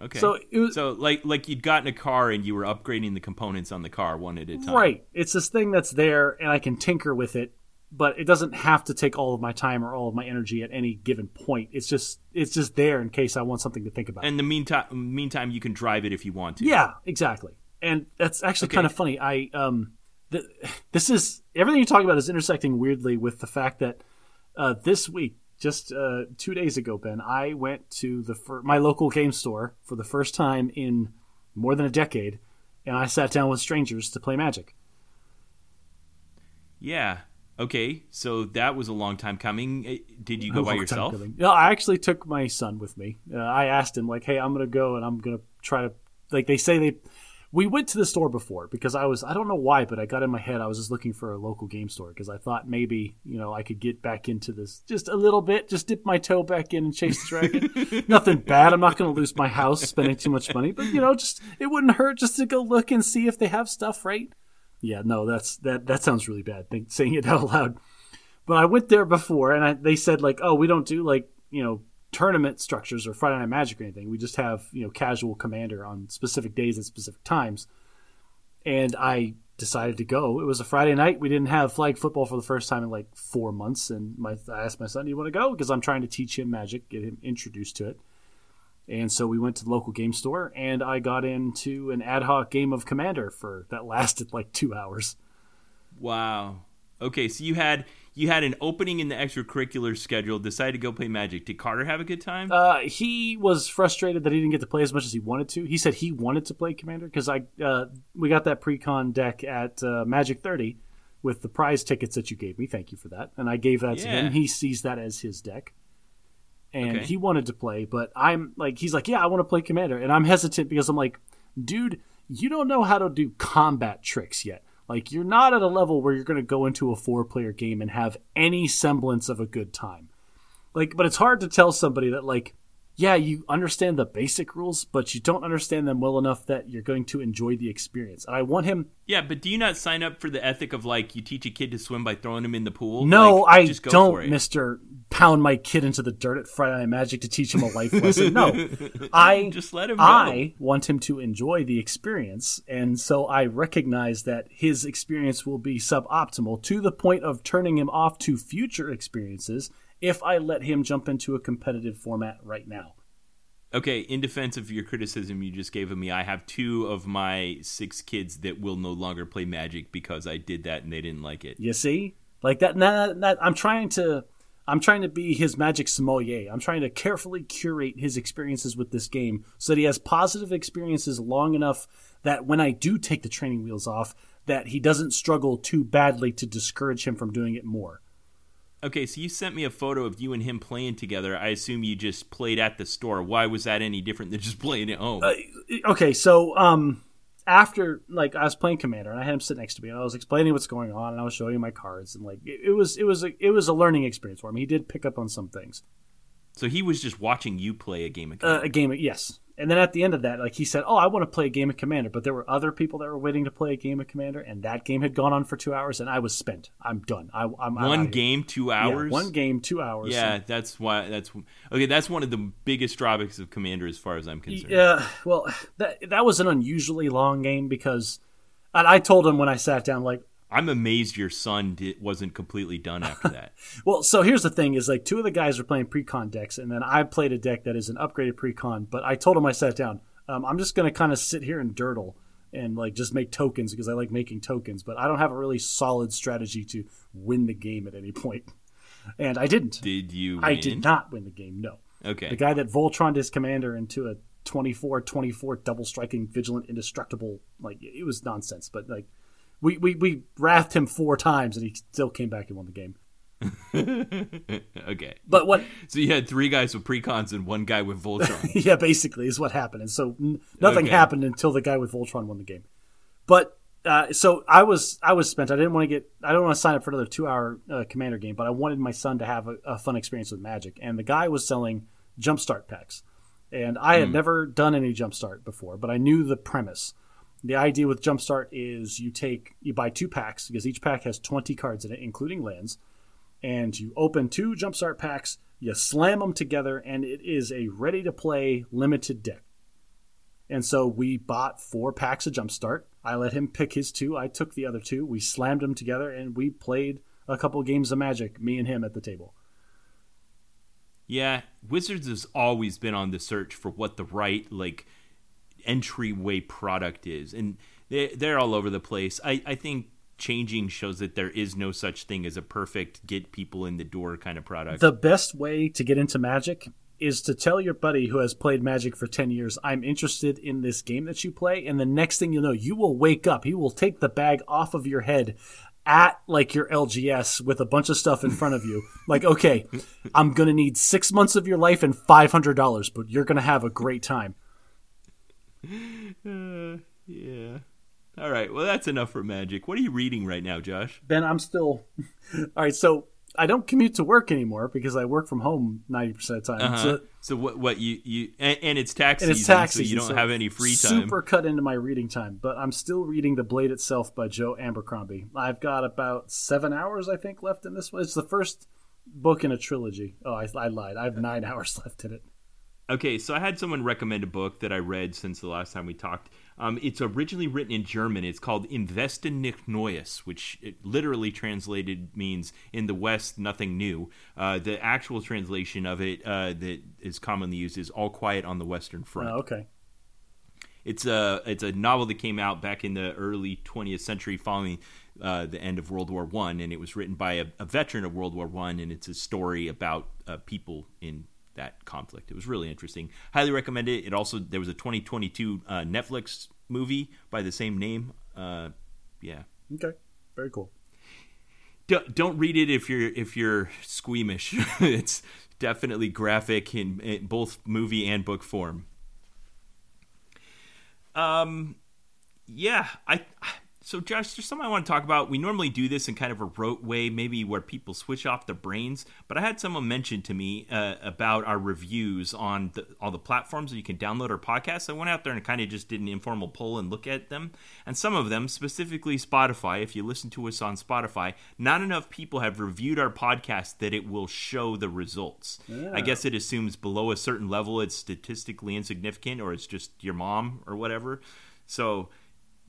Okay. So was, so like like you'd gotten a car and you were upgrading the components on the car one at a time. Right. It's this thing that's there and I can tinker with it, but it doesn't have to take all of my time or all of my energy at any given point. It's just it's just there in case I want something to think about. And the meantime meantime you can drive it if you want to. Yeah, exactly. And that's actually okay. kind of funny. I um th- this is everything you're talking about is intersecting weirdly with the fact that uh, this week just uh, two days ago, Ben, I went to the fir- my local game store for the first time in more than a decade, and I sat down with strangers to play Magic. Yeah. Okay. So that was a long time coming. Eh, did you go by yourself? No, I actually took my son with me. Uh, I asked him like, "Hey, I'm gonna go and I'm gonna try to like." They say they we went to the store before because I was I don't know why, but I got in my head I was just looking for a local game store because I thought maybe you know I could get back into this just a little bit, just dip my toe back in and chase the dragon. Nothing bad. I'm not going to lose my house spending too much money, but you know, just it wouldn't hurt just to go look and see if they have stuff, right? Yeah, no, that's that that sounds really bad think, saying it out loud. But I went there before and I, they said like, oh, we don't do like you know tournament structures or Friday Night Magic or anything. We just have you know casual commander on specific days and specific times. And I decided to go. It was a Friday night. We didn't have flag football for the first time in like four months, and my I asked my son, "Do you want to go?" Because I'm trying to teach him Magic, get him introduced to it. And so we went to the local game store, and I got into an ad hoc game of Commander for that lasted like two hours. Wow. Okay, so you had you had an opening in the extracurricular schedule, decided to go play Magic. Did Carter have a good time? Uh, he was frustrated that he didn't get to play as much as he wanted to. He said he wanted to play Commander because I uh, we got that pre-con deck at uh, Magic 30 with the prize tickets that you gave me. Thank you for that. And I gave that yeah. to him. He sees that as his deck. And okay. he wanted to play, but I'm like, he's like, yeah, I want to play Commander. And I'm hesitant because I'm like, dude, you don't know how to do combat tricks yet. Like you're not at a level where you're going to go into a four player game and have any semblance of a good time. Like but it's hard to tell somebody that like yeah, you understand the basic rules, but you don't understand them well enough that you're going to enjoy the experience. And I want him. Yeah, but do you not sign up for the ethic of like you teach a kid to swim by throwing him in the pool? No, Like, I just go don't. Mister. Pound my kid into the dirt at Friday Night Magic to teach him a life lesson. No, I Just let him go. I want him to enjoy the experience, and so I recognize that his experience will be suboptimal to the point of turning him off to future experiences if I let him jump into a competitive format right now. Okay, in defense of your criticism you just gave of me, I have two of my six kids that will no longer play Magic because I did that and they didn't like it. You see, like that. That, that I'm trying to. I'm trying to be his magic sommelier. I'm trying to carefully curate his experiences with this game so that he has positive experiences long enough that when I do take the training wheels off, that he doesn't struggle too badly to discourage him from doing it more. Okay, so you sent me a photo of you and him playing together. I assume you just played at the store. Why was that any different than just playing at home? Uh, okay, so um, after like I was playing Commander and I had him sit next to me and I was explaining what's going on and I was showing him my cards and like it, it was it was a, it was a learning experience for him. He did pick up on some things. so he was just watching you play a game of Uh, a game, of, yes. And then at the end of that, like he said, "Oh, I want to play a game of Commander," but there were other people that were waiting to play a game of Commander, and that game had gone on for two hours, and I was spent. I'm done. I, I'm I'm one game, two Yeah, hours. one game, two hours. Yeah, that's why. That's okay. That's one of the biggest drawbacks of Commander, as far as I'm concerned. Yeah, well, that that was an unusually long game because, and I told him when I sat down, like, I'm amazed your son did, wasn't completely done after that. well, so here's the thing: is like two of the guys are playing precon decks, and then I played a deck that is an upgraded precon. But I told him I sat down. Um, I'm just going to kind of sit here and durdle and like just make tokens because I like making tokens, but I don't have a really solid strategy to win the game at any point. And I didn't. Did you? I did not win the game. No. Okay. The guy that Voltroned his commander into a 24-24 double striking vigilant indestructible like it was nonsense. But like we we we wrathed him four times and he still came back and won the game. okay. But what So you had three guys with precons and one guy with Voltron. yeah, basically is what happened. And so n- nothing Okay. happened until the guy with Voltron won the game. But uh, so I was I was spent. I didn't want to get I don't want to sign up for another two hour uh, commander game. But I wanted my son to have a, a fun experience with Magic. And the guy was selling jumpstart packs, and I had never done any jumpstart before, but I knew the premise. The idea with jumpstart is you take you buy two packs because each pack has twenty cards in it, including lands and you open two jumpstart packs, you slam them together, and it is a ready to play limited deck. And so we bought four packs of jumpstart. I let him pick his two. I took the other two. We slammed them together, and we played a couple games of Magic, me and him at the table. yeah, Wizards has always been on the search for what the right like entryway product is, and they they're all over the place. I I think changing shows that there is no such thing as a perfect get people in the door kind of product. The best way to get into Magic is to tell your buddy who has played Magic for 10 years, I'm interested in this game that you play. And the next thing you'll know, you will wake up. He will take the bag off of your head at like your LGS with a bunch of stuff in front of you. like, okay, I'm going to need six months of your life and $500, but you're going to have a great time. Uh, yeah. All right. Well, that's enough for magic. What are you reading right now, Josh? Ben, I'm still. All right, so I don't commute to work anymore because I work from home 90% of the time. Uh-huh. So So what? What you you and, and it's tax and it's season, tax so you don't so have any free time. Super cut into my reading time, but I'm still reading The Blade Itself by Joe Abercrombie. I've got about seven hours, I think, left in this one. It's the first book in a trilogy. Oh, I, I lied. I have nine hours left in it. Okay, so I had someone recommend a book that I read since the last time we talked. Um, it's originally written in German. It's called Investen nicht Neues, which it literally translated means "in the West, nothing new." Uh, the actual translation of it uh, that is commonly used is "All Quiet on the Western Front." Oh, okay. It's a it's a novel that came out back in the early 20th century, following uh, the end of World War One, and it was written by a, a veteran of World War One, and it's a story about uh, people in that conflict. It was really interesting. Highly recommend it. It also there was a 2022 uh, Netflix movie by the same name. Uh, yeah. Okay. Very cool. Don't, don't read it if you're if you're squeamish. it's definitely graphic in, in both movie and book form. Um, yeah, I So, Josh, there's something I want to talk about. We normally do this in kind of a rote way, maybe where people switch off their brains. But I had someone mention to me uh, about our reviews on the, all the platforms that you can download our podcasts. I went out there and kind of just did an informal poll and look at them. And some of them, specifically Spotify, if you listen to us on Spotify, not enough people have reviewed our podcast that it will show the results. Yeah. I guess it assumes below a certain level it's statistically insignificant or it's just your mom or whatever. So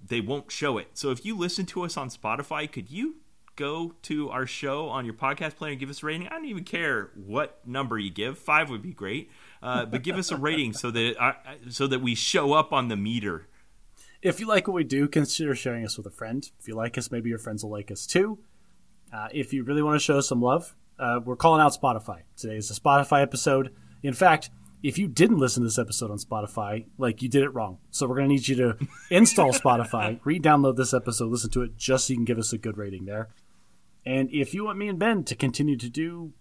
they won't show it. So if you listen to us on Spotify, could you go to our show on your podcast player and give us a rating? I don't even care what number you give. Five would be great, uh, but give us a rating so that so that we show up on the meter. If you like what we do, consider sharing us with a friend. If you like us, maybe your friends will like us too. Uh, if you really want to show some love, uh, we're calling out Spotify. Today is a Spotify episode. In fact, if you didn't listen to this episode on Spotify, like you did it wrong. So we're going to need you to install Spotify, re-download this episode, listen to it, just so you can give us a good rating there. And if you want me and Ben to continue to do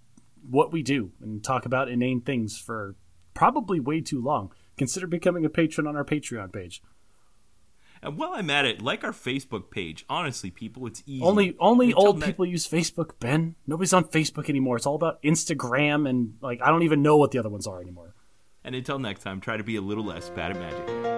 what we do and talk about inane things for probably way too long, consider becoming a patron on our Patreon page. And while I'm at it, like our Facebook page. Honestly, people, it's easy. Only only old people use Facebook, Ben. Nobody's on Facebook anymore. It's all about Instagram and like I don't even know what the other ones are anymore. And until next time, try to be a little less bad at magic.